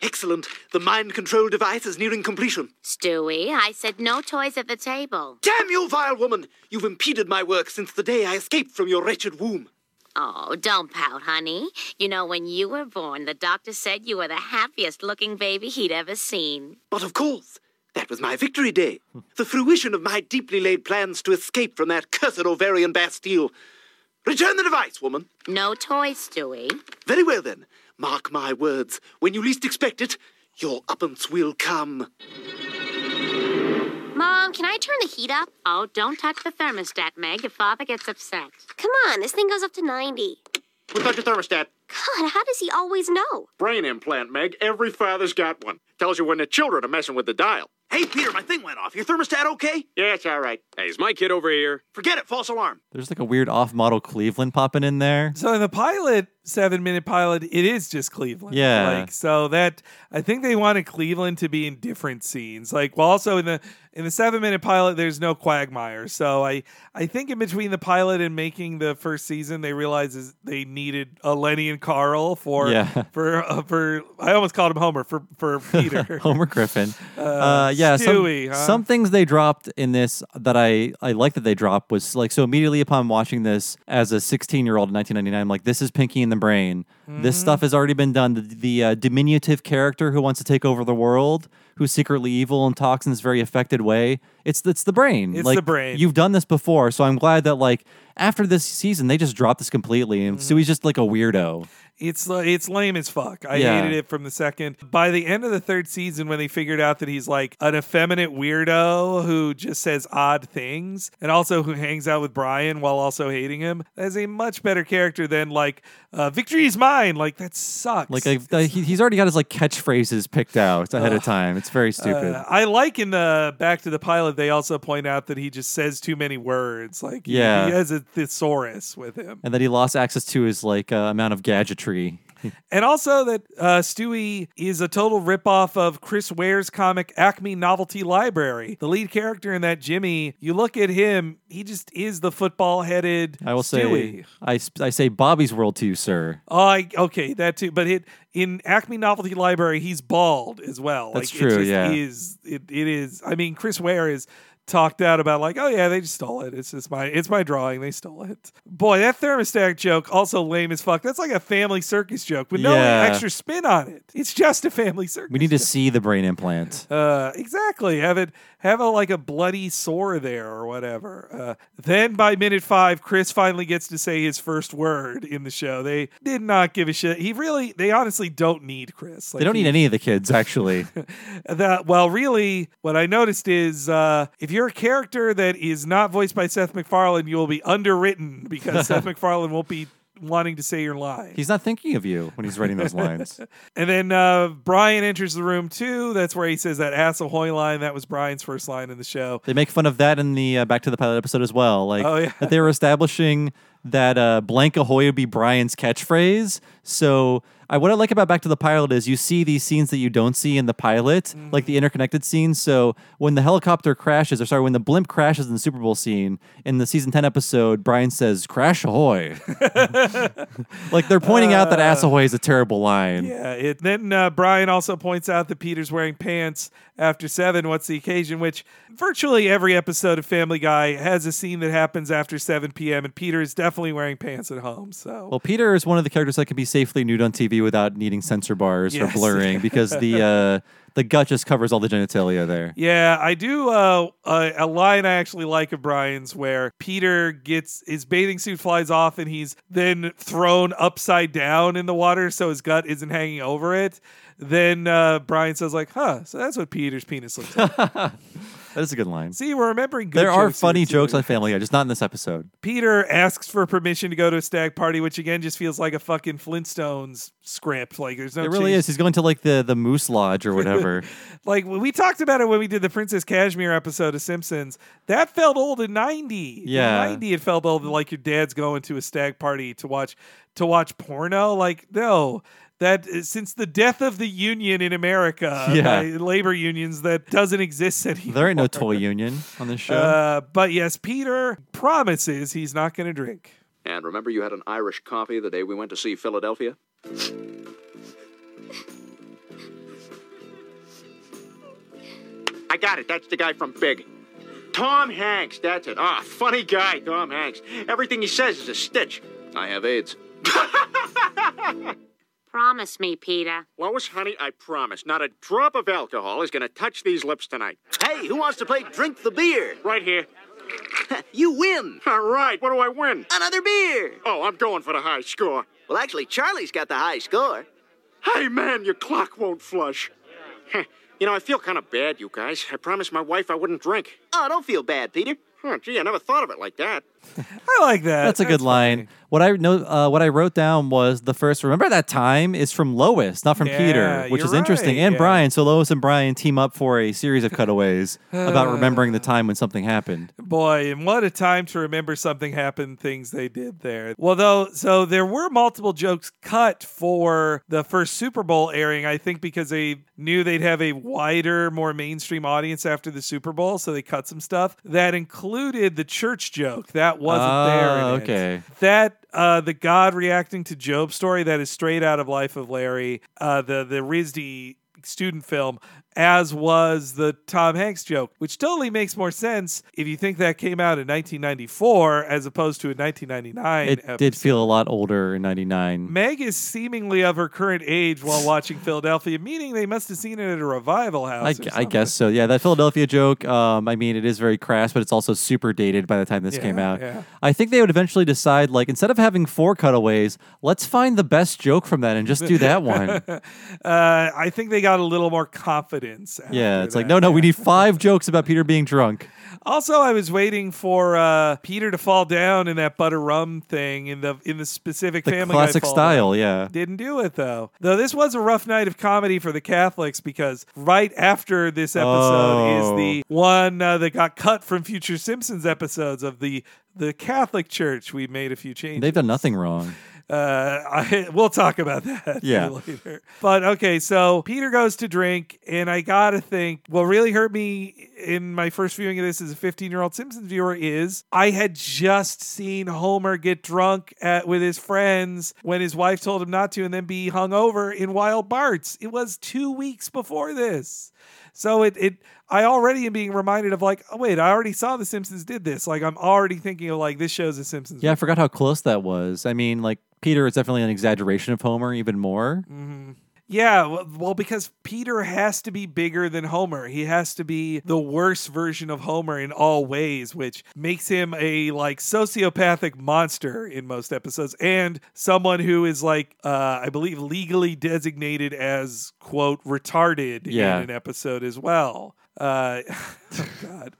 [SPEAKER 6] Excellent. The mind control device is nearing completion.
[SPEAKER 10] Stewie, I said no toys at the table.
[SPEAKER 6] Damn you, vile woman! You've impeded my work since the day I escaped from your wretched womb.
[SPEAKER 10] Oh, don't pout, honey. You know, when you were born, the doctor said you were the happiest looking baby he'd ever seen.
[SPEAKER 6] But of course, that was my victory day. the fruition of my deeply laid plans to escape from that cursed ovarian Bastille. Return the device, woman.
[SPEAKER 10] No toys, Stewie.
[SPEAKER 6] Very well then. Mark my words. When you least expect it, your uppance will come.
[SPEAKER 7] Mom, can I turn the heat up?
[SPEAKER 10] Oh, don't touch the thermostat, Meg, if Father gets upset.
[SPEAKER 7] Come on, this thing goes up to 90.
[SPEAKER 8] Without your thermostat.
[SPEAKER 7] God, how does he always know?
[SPEAKER 8] Brain implant, Meg. Every father's got one. Tells you when the children are messing with the dial.
[SPEAKER 6] Hey, Peter, my thing went off. Your thermostat okay?
[SPEAKER 8] Yeah, it's all right.
[SPEAKER 4] Hey, is my kid over here?
[SPEAKER 6] Forget it. False alarm.
[SPEAKER 1] There's like a weird off-model Cleveland popping in there.
[SPEAKER 2] So in the pilot, seven minute pilot, it is just Cleveland.
[SPEAKER 1] Yeah.
[SPEAKER 2] Like so that I think they wanted Cleveland to be in different scenes. Like well also in the in the seven minute pilot there's no Quagmire. So I I think in between the pilot and making the first season they realized they needed a Lenny and Carl for
[SPEAKER 1] Yeah. (laughs)
[SPEAKER 2] for uh, for I almost called him Homer for for (laughs) Peter. (laughs)
[SPEAKER 1] Homer Griffin. Uh, yeah,
[SPEAKER 2] Stewie,
[SPEAKER 1] some,
[SPEAKER 2] huh?
[SPEAKER 1] some things they dropped in this that I I like that they dropped was like so immediately upon watching this as a 16 year old in 1999, I'm like this is Pinky in the Brain. This
[SPEAKER 2] Mm-hmm.
[SPEAKER 1] stuff has already been done. The, the uh, diminutive character who wants to take over the world, who's secretly evil and talks in this very affected way. It's it's the brain.
[SPEAKER 2] It's
[SPEAKER 1] like,
[SPEAKER 2] the brain.
[SPEAKER 1] You've done this before, so I'm glad that like after this season they just dropped this completely, and
[SPEAKER 2] Mm-hmm.
[SPEAKER 1] Just like a weirdo.
[SPEAKER 2] It's it's lame as fuck. I
[SPEAKER 1] Yeah.
[SPEAKER 2] hated it from the second. By the end of the third season, when they figured out that he's like an effeminate weirdo who just says odd things and also who hangs out with Brian while also hating him, that's a much better character than like uh, "Victory is mine." Like that sucks.
[SPEAKER 1] Like I, I- he, he's already got his like catchphrases picked out ahead of time. It's very stupid.
[SPEAKER 2] Uh, I like in the back to the pilot. They also point out that he just says too many words. Like he-
[SPEAKER 1] Yeah.
[SPEAKER 2] he, has a thesaurus with him.
[SPEAKER 1] and that he lost access to his like uh, amount of gadgetry.
[SPEAKER 2] And also that uh, Stewie is a total ripoff of Chris Ware's comic Acme Novelty Library. The lead character in that, Jimmy, you look at him, he just is the football headed
[SPEAKER 1] I will
[SPEAKER 2] Stewie.
[SPEAKER 1] say, I, I say Bobby's World to you, sir.
[SPEAKER 2] Oh, I, okay, that too. But it, in Acme Novelty Library, he's bald as well.
[SPEAKER 1] That's
[SPEAKER 2] like,
[SPEAKER 1] true,
[SPEAKER 2] It just
[SPEAKER 1] yeah.
[SPEAKER 2] is. It, it is. I mean, Chris Ware is talked out about like, oh yeah, they just stole it. It's just my, it's my drawing. They stole it. Boy, that thermostat joke also lame as fuck. That's like a family circus joke with no
[SPEAKER 1] Yeah.
[SPEAKER 2] extra spin on it. It's just a family circus.
[SPEAKER 1] We need to see the brain implant.
[SPEAKER 2] Uh, exactly. Have it have a like a bloody sore there or whatever. Uh, then by minute five, Chris finally gets to say his first word in the show. They did not give a shit. He really, they honestly don't need Chris.
[SPEAKER 1] They don't
[SPEAKER 2] he-
[SPEAKER 1] need any of the kids, actually. (laughs)
[SPEAKER 2] that. Well, really, what I noticed is uh, if you're a character that is not voiced by Seth MacFarlane, you will be underwritten because (laughs) Seth MacFarlane won't be wanting to say your line.
[SPEAKER 1] He's not thinking of you when he's writing those lines. (laughs)
[SPEAKER 2] And then uh, Brian enters the room too. That's where he says that ass ahoy line. That was Brian's first line in the show.
[SPEAKER 1] They make fun of that in the uh, Back to the Pilot episode as well. Like
[SPEAKER 2] Oh, yeah.
[SPEAKER 1] that they were establishing that uh, "Blank Ahoy" would be Brian's catchphrase. So, I, what I like about Back to the Pilot is you see these scenes that you don't see in the pilot, like the interconnected scenes. So, when the helicopter crashes, or sorry, when the blimp crashes in the Super Bowl scene in the season ten episode, Brian says "Crash Ahoy." (laughs) like they're pointing out that "Ass Ahoy" is a terrible line.
[SPEAKER 2] Yeah. It, then uh, Brian also points out that Peter's wearing pants after seven. What's the occasion? Which virtually every episode of Family Guy has a scene that happens after 7 p.m. and Peter is definitely wearing pants at home. So
[SPEAKER 1] Well, Peter is one of the characters that can be safely nude on TV without needing censor bars
[SPEAKER 2] Yes.
[SPEAKER 1] or (laughs) blurring because the uh, the gut just covers all the genitalia there.
[SPEAKER 2] Yeah, I do. Uh, a, a line I actually like of Brian's where Peter gets his bathing suit flies off and he's then thrown upside down in the water so his gut isn't hanging over it. Then uh, Brian says, like, huh, so that's what Peter's penis looks like. (laughs)
[SPEAKER 1] That is a good line.
[SPEAKER 2] See, we're remembering good
[SPEAKER 1] there are
[SPEAKER 2] jokes
[SPEAKER 1] funny
[SPEAKER 2] here,
[SPEAKER 1] jokes on Family Guy, just not in this episode.
[SPEAKER 2] Peter asks for permission to go to a stag party, which again just feels like a fucking Flintstones script. Like there's no
[SPEAKER 1] it really
[SPEAKER 2] change-
[SPEAKER 1] is. He's going to like the the Moose Lodge or whatever. (laughs)
[SPEAKER 2] Like we talked about it when we did the Princess Kashmir episode of Simpsons. That felt old in '90.
[SPEAKER 1] Yeah.
[SPEAKER 2] in '90 it felt old, like your dad's going to a stag party to watch to watch porno. Like no, that since the death of the union in America, (laughs)
[SPEAKER 1] Yeah.
[SPEAKER 2] by labor unions, that doesn't exist anymore. (laughs)
[SPEAKER 1] there ain't no toy union on this show.
[SPEAKER 2] Uh, but yes, Peter promises he's not going to drink.
[SPEAKER 8] And remember, you had an Irish coffee the day we went to see Philadelphia?
[SPEAKER 9] I got it. That's the guy from Big. Tom Hanks. That's it. Ah, funny guy, Tom Hanks. Everything he says is a stitch.
[SPEAKER 8] I have AIDS. (laughs)
[SPEAKER 10] Promise me, Peter.
[SPEAKER 9] Lois, honey, I promise. Not a drop of alcohol is going to touch these lips tonight.
[SPEAKER 6] Hey, who wants to play Drink the Beer?
[SPEAKER 9] Right here. (laughs)
[SPEAKER 6] You win
[SPEAKER 9] All right. What do I win?
[SPEAKER 6] another beer.
[SPEAKER 9] Oh, I'm going for the high score.
[SPEAKER 6] Well, actually, Charlie's got the high score.
[SPEAKER 9] Hey, man, your clock won't flush. You know, I feel kind of bad, you guys. I promised my wife I wouldn't drink.
[SPEAKER 6] Oh, don't feel bad, Peter.
[SPEAKER 9] Huh, gee, I never thought of it like that.
[SPEAKER 2] I like that.
[SPEAKER 1] That's a good line.
[SPEAKER 2] funny.
[SPEAKER 1] What I know, uh, what I wrote down was the first. Remember that time is from Lois, not from
[SPEAKER 2] Yeah,
[SPEAKER 1] Peter, which
[SPEAKER 2] you're
[SPEAKER 1] is interesting,
[SPEAKER 2] right,
[SPEAKER 1] and
[SPEAKER 2] yeah.
[SPEAKER 1] Brian. So Lois and Brian team up for a series of cutaways about remembering the time when something happened.
[SPEAKER 2] Boy, and what a time to remember something happened, things they did there. Well, though, so there were multiple jokes cut for the first Super Bowl airing, I think because they knew they'd have a wider, more mainstream audience after the Super Bowl, so they cut some stuff that included the church joke. That wasn't there. in
[SPEAKER 1] Oh,
[SPEAKER 2] it.
[SPEAKER 1] okay.
[SPEAKER 2] That uh, the God reacting to Job story that is straight out of Life of Larry, uh, the the RISD student film, as was the Tom Hanks joke, which totally makes more sense if you think that came out in 1994 as opposed to a 1999.
[SPEAKER 1] It did feel a lot older in '99.
[SPEAKER 2] Meg is seemingly of her current age while (laughs) watching Philadelphia, meaning they must have seen it at a revival house.
[SPEAKER 1] I, I guess so. Yeah, that Philadelphia joke. Um, I mean, it is very crass, but it's also super dated by the time this came out.
[SPEAKER 2] yeah.
[SPEAKER 1] I think they would eventually decide, like, instead of having four cutaways, let's find the best joke from that and just do that one. (laughs)
[SPEAKER 2] Uh, I think they got a little more confidence.
[SPEAKER 1] yeah, it's like, no, no, we need five jokes about Peter being drunk.
[SPEAKER 2] Also, I was waiting for uh, Peter to fall down in that butter rum thing in the in the specific
[SPEAKER 1] The
[SPEAKER 2] Family
[SPEAKER 1] classic style,
[SPEAKER 2] down.
[SPEAKER 1] yeah.
[SPEAKER 2] Didn't do it though. Though this was a rough night of comedy for the Catholics because right after this episode
[SPEAKER 1] Oh.
[SPEAKER 2] is the one uh, that got cut from future Simpsons episodes of the the Catholic Church. We made a few changes.
[SPEAKER 1] They've done nothing wrong.
[SPEAKER 2] Uh, I, (laughs) we'll talk about that (laughs)
[SPEAKER 1] Yeah.
[SPEAKER 2] later. But okay, so Peter goes to drink, and I gotta think what really hurt me in my first viewing of this as a 15 year old Simpsons viewer is I had just seen Homer get drunk at, with his friends when his wife told him not to, and then be hungover in Wild Barts. It was two weeks before this. So it it I already am being reminded of like, oh wait, I already saw The Simpsons did this. Like I'm already thinking of like this show's The Simpsons.
[SPEAKER 1] Yeah, I forgot how close that was. I mean, like, Peter is definitely an exaggeration of Homer, even more. Mm-hmm.
[SPEAKER 2] Yeah, well, because Peter has to be bigger than Homer. He has to be the worst version of Homer in all ways, which makes him a like sociopathic monster in most episodes and someone who is like uh I believe legally designated as quote retarded
[SPEAKER 1] Yeah.
[SPEAKER 2] in an episode as well. Uh, (laughs) oh God.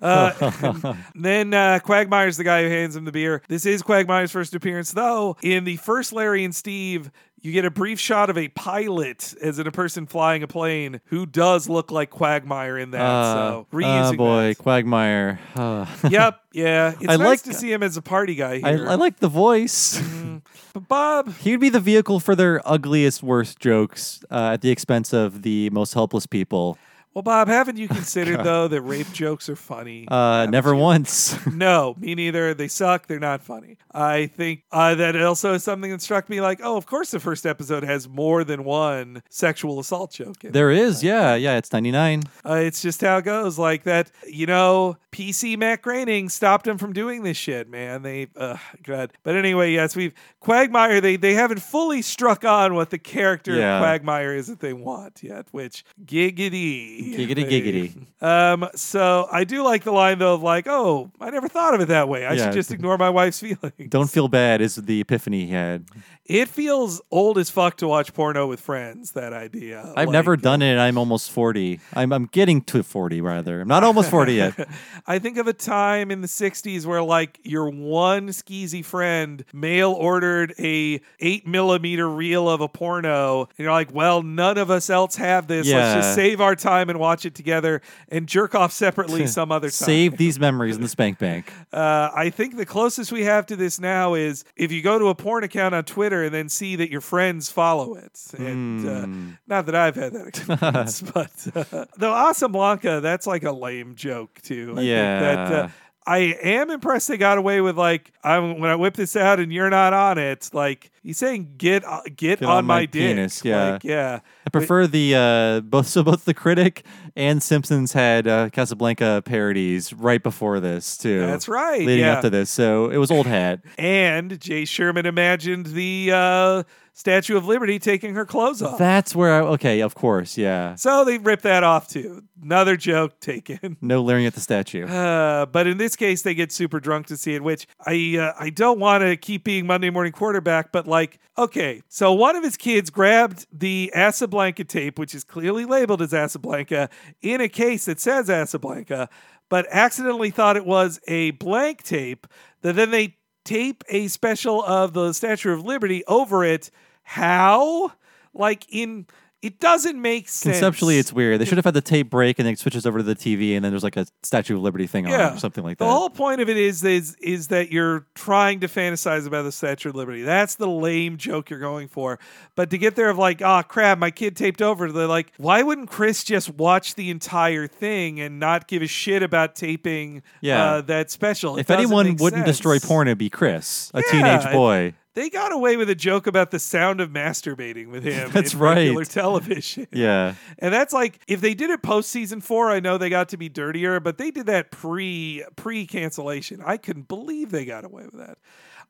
[SPEAKER 2] Uh, (laughs) then uh, Quagmire's the guy who hands him the beer. This is Quagmire's first appearance, though. In the first Larry and Steve, you get a brief shot of a pilot, as in a person flying a plane, who does look like Quagmire in that.
[SPEAKER 1] Uh,
[SPEAKER 2] so
[SPEAKER 1] oh
[SPEAKER 2] reusing
[SPEAKER 1] boy,
[SPEAKER 2] that.
[SPEAKER 1] Quagmire. Uh, (laughs)
[SPEAKER 2] Yep, yeah. (laughs) It's
[SPEAKER 1] I
[SPEAKER 2] nice
[SPEAKER 1] like-
[SPEAKER 2] to see him as a party guy
[SPEAKER 1] I,
[SPEAKER 2] here.
[SPEAKER 1] I like the voice. (laughs)
[SPEAKER 2] but Bob,
[SPEAKER 1] He would be the vehicle for their ugliest, worst jokes uh, at the expense of the most helpless people.
[SPEAKER 2] Well, Bob, haven't you considered (laughs) though that rape jokes are funny?
[SPEAKER 1] Uh, never once. (laughs)
[SPEAKER 2] no, me neither. They suck. They're not funny. I think uh, that also is something that struck me like, oh, of course the first episode has more than one sexual assault joke. In it.
[SPEAKER 1] there is, yeah, yeah. It's ninety nine.
[SPEAKER 2] Uh, it's just how it goes. Like that, you know, PC Matt Groening stopped him from doing this shit, man. They, uh, God. But anyway, yes, we've Quagmire. They they haven't fully struck on what the character
[SPEAKER 1] Yeah.
[SPEAKER 2] of Quagmire is that they want yet. Which giggity,
[SPEAKER 1] Giggity, giggity.
[SPEAKER 2] Um, so I do like the line though of like, oh, I never thought of it that way. I
[SPEAKER 1] Yeah.
[SPEAKER 2] should just ignore my wife's feelings.
[SPEAKER 1] Don't feel bad is the epiphany he had.
[SPEAKER 2] It feels old as fuck to watch porno with friends. That idea.
[SPEAKER 1] I've never done it. I'm almost forty. I'm I'm getting to forty rather. I'm not almost forty yet. (laughs)
[SPEAKER 2] I think of a time in the 60s where like your one skeezy friend mail ordered a eight millimeter reel of a porno. And you're like, well, none of us else have this. Let's
[SPEAKER 1] Yeah.
[SPEAKER 2] just save our time and watch it together and jerk off separately (laughs) some other time.
[SPEAKER 1] Save these memories in the spank bank. (laughs)
[SPEAKER 2] Uh, I think the closest we have to this now is if you go to a porn account on Twitter and then see that your friends follow it. And
[SPEAKER 1] Hmm.
[SPEAKER 2] uh, not that I've had that (laughs) experience, but uh, though Asa Blanca, that's like a lame joke too. I think that,
[SPEAKER 1] Yeah.
[SPEAKER 2] uh, I am impressed they got away with like I'm when I whip this out and you're not on it. Like he's saying, get uh, get,
[SPEAKER 1] Get
[SPEAKER 2] on,
[SPEAKER 1] on
[SPEAKER 2] my,
[SPEAKER 1] my
[SPEAKER 2] dick.
[SPEAKER 1] penis, yeah.
[SPEAKER 2] Like, yeah.
[SPEAKER 1] I prefer the uh, both. (laughs) So both the critic and Simpsons had uh, Casablanca parodies right before this too.
[SPEAKER 2] That's right,
[SPEAKER 1] Leading
[SPEAKER 2] yeah.
[SPEAKER 1] up to this, so it was old hat.
[SPEAKER 2] And Jay Sherman imagined the uh, Statue of Liberty taking her clothes off.
[SPEAKER 1] That's where I okay. Of course, yeah.
[SPEAKER 2] So they rip that off too. Another joke taken.
[SPEAKER 1] No leering at the statue.
[SPEAKER 2] Uh, but in this case, they get super drunk to see it, which I uh, I don't want to keep being Monday morning quarterback, but like, okay, so one of his kids grabbed the Asablanca tape, which is clearly labeled as Asablanca, in a case that says Asablanca, but accidentally thought it was a blank tape. That then they tape a special of the Statue of Liberty over it. How? Like in. It doesn't make sense.
[SPEAKER 1] Conceptually, it's weird. They should have had the tape break and then it switches over to the TV, and then there's like a Statue of Liberty thing on or something like that.
[SPEAKER 2] the whole point of it is is is that you're trying to fantasize about the Statue of Liberty. That's the lame joke you're going for. But to get there of like, oh crap, my kid taped over. They're like, why wouldn't Chris just watch the entire thing and not give a shit about taping?
[SPEAKER 1] Yeah.
[SPEAKER 2] uh, that special. It
[SPEAKER 1] if anyone wouldn't
[SPEAKER 2] sense.
[SPEAKER 1] destroy porn, it'd be Chris, a
[SPEAKER 2] Yeah,
[SPEAKER 1] teenage boy.
[SPEAKER 2] They got away with a joke about the sound of masturbating with him. (laughs)
[SPEAKER 1] That's
[SPEAKER 2] in regular
[SPEAKER 1] right.
[SPEAKER 2] television. (laughs)
[SPEAKER 1] Yeah.
[SPEAKER 2] And that's like if they did it post season four, I know they got to be dirtier, but they did that pre pre cancellation. I couldn't believe they got away with that.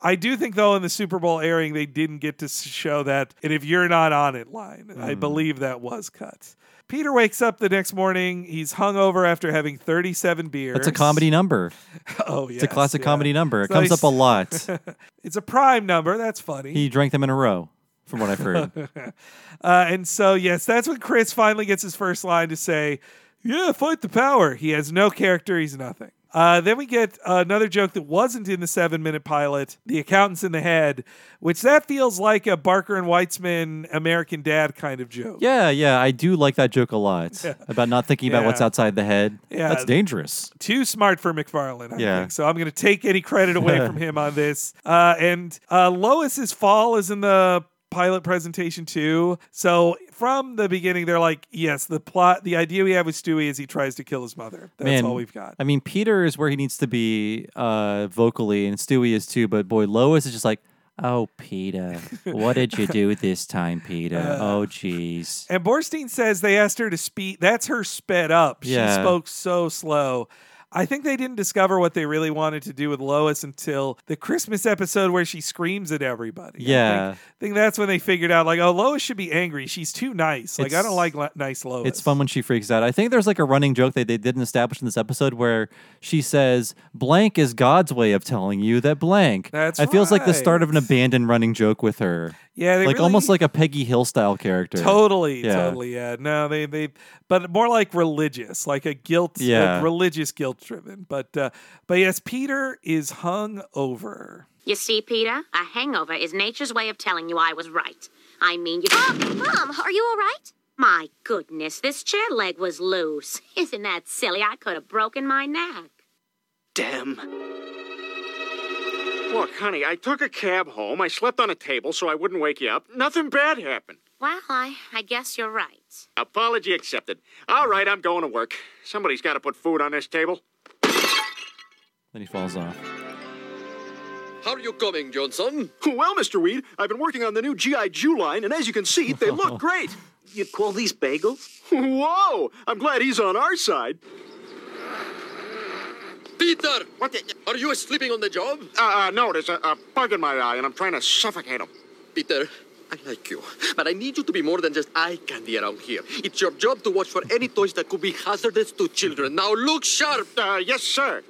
[SPEAKER 2] I do think though in the Super Bowl airing they didn't get to show that and if you're not on it line. I
[SPEAKER 1] Mm.
[SPEAKER 2] believe that was cut. Peter wakes up the next morning. He's hungover after having 37 beers.
[SPEAKER 1] That's a comedy number. (laughs)
[SPEAKER 2] Oh, yeah.
[SPEAKER 1] It's a classic
[SPEAKER 2] yeah.
[SPEAKER 1] comedy number. It
[SPEAKER 2] It's
[SPEAKER 1] comes up a lot. (laughs)
[SPEAKER 2] it's a prime number. That's funny.
[SPEAKER 1] he drank them in a row, from what I've heard. (laughs)
[SPEAKER 2] uh, and so, yes, that's when Chris finally gets his first line to say, Yeah, fight the power. He has no character, he's nothing. Uh, then we get another joke that wasn't in the seven minute pilot, The Accountant's in the Head, which that feels like a Barker and Weitzman American Dad kind of joke.
[SPEAKER 1] yeah, yeah, I do like that joke a lot (laughs) about not thinking about what's outside the head.
[SPEAKER 2] Yeah.
[SPEAKER 1] That's dangerous.
[SPEAKER 2] Too smart for MacFarlane, I
[SPEAKER 1] Yeah.
[SPEAKER 2] think. So I'm going to take any credit away from (laughs) him on this. Uh, and uh, Lois's fall is in the pilot presentation too. So from the beginning, they're like, yes, the plot, the idea we have with Stewie is he tries to kill his mother. That's
[SPEAKER 1] Man,
[SPEAKER 2] all we've got.
[SPEAKER 1] I mean, Peter is where he needs to be uh, vocally, and Stewie is too. But boy, Lois is just like, oh, Peter, what did you do (laughs) this time, Peter?
[SPEAKER 2] Uh,
[SPEAKER 1] oh, jeez.
[SPEAKER 2] And Borstein says they asked her to speak. That's her sped up. She
[SPEAKER 1] Yeah.
[SPEAKER 2] spoke so slow. I think they didn't discover what they really wanted to do with Lois until the Christmas episode where she screams at everybody. I
[SPEAKER 1] Yeah.
[SPEAKER 2] think, I think that's when they figured out, like, oh, Lois should be angry. She's too nice. Like, I don't like li- nice Lois.
[SPEAKER 1] It's fun when she freaks out. I think there's like a running joke that they didn't establish in this episode where she says, blank is God's way of telling you that blank.
[SPEAKER 2] That's
[SPEAKER 1] It feels like the start of an abandoned running joke with her.
[SPEAKER 2] Yeah,
[SPEAKER 1] like
[SPEAKER 2] really-
[SPEAKER 1] almost like a Peggy Hill style character.
[SPEAKER 2] Totally,
[SPEAKER 1] Yeah.
[SPEAKER 2] totally, yeah. No, they they, but more like religious, like a guilt, like religious guilt driven. But uh, but yes, Peter is hung over.
[SPEAKER 10] You see, Peter, a hangover is nature's way of telling you I was right. I mean, you. (gasps)
[SPEAKER 7] Mom, are you all right?
[SPEAKER 10] My goodness, this chair leg was loose. (laughs) Isn't that silly? I could have broken my neck.
[SPEAKER 6] Damn.
[SPEAKER 9] Look, honey, I took a cab home. I slept on a table so I wouldn't wake you up. Nothing bad happened.
[SPEAKER 10] Well, I, I guess you're right.
[SPEAKER 9] Apology accepted. All right, I'm going to work. Somebody's got to put food on this table.
[SPEAKER 1] Then he falls off.
[SPEAKER 11] How are you coming, Johnson?
[SPEAKER 12] Well, Mr. Weed, I've been working on the new G.I. Jew line, and as you can see, they look (laughs) great.
[SPEAKER 6] You call these bagels?
[SPEAKER 12] Whoa! I'm glad he's on our side.
[SPEAKER 11] Peter! What Are you sleeping on the job?
[SPEAKER 9] Uh, uh no, there's a, a bug in my eye, and I'm trying to suffocate him.
[SPEAKER 11] Peter, I like you, but I need you to be more than just eye candy around here. It's your job to watch for any toys that could be hazardous to children. Now look sharp!
[SPEAKER 9] Uh, yes, sir.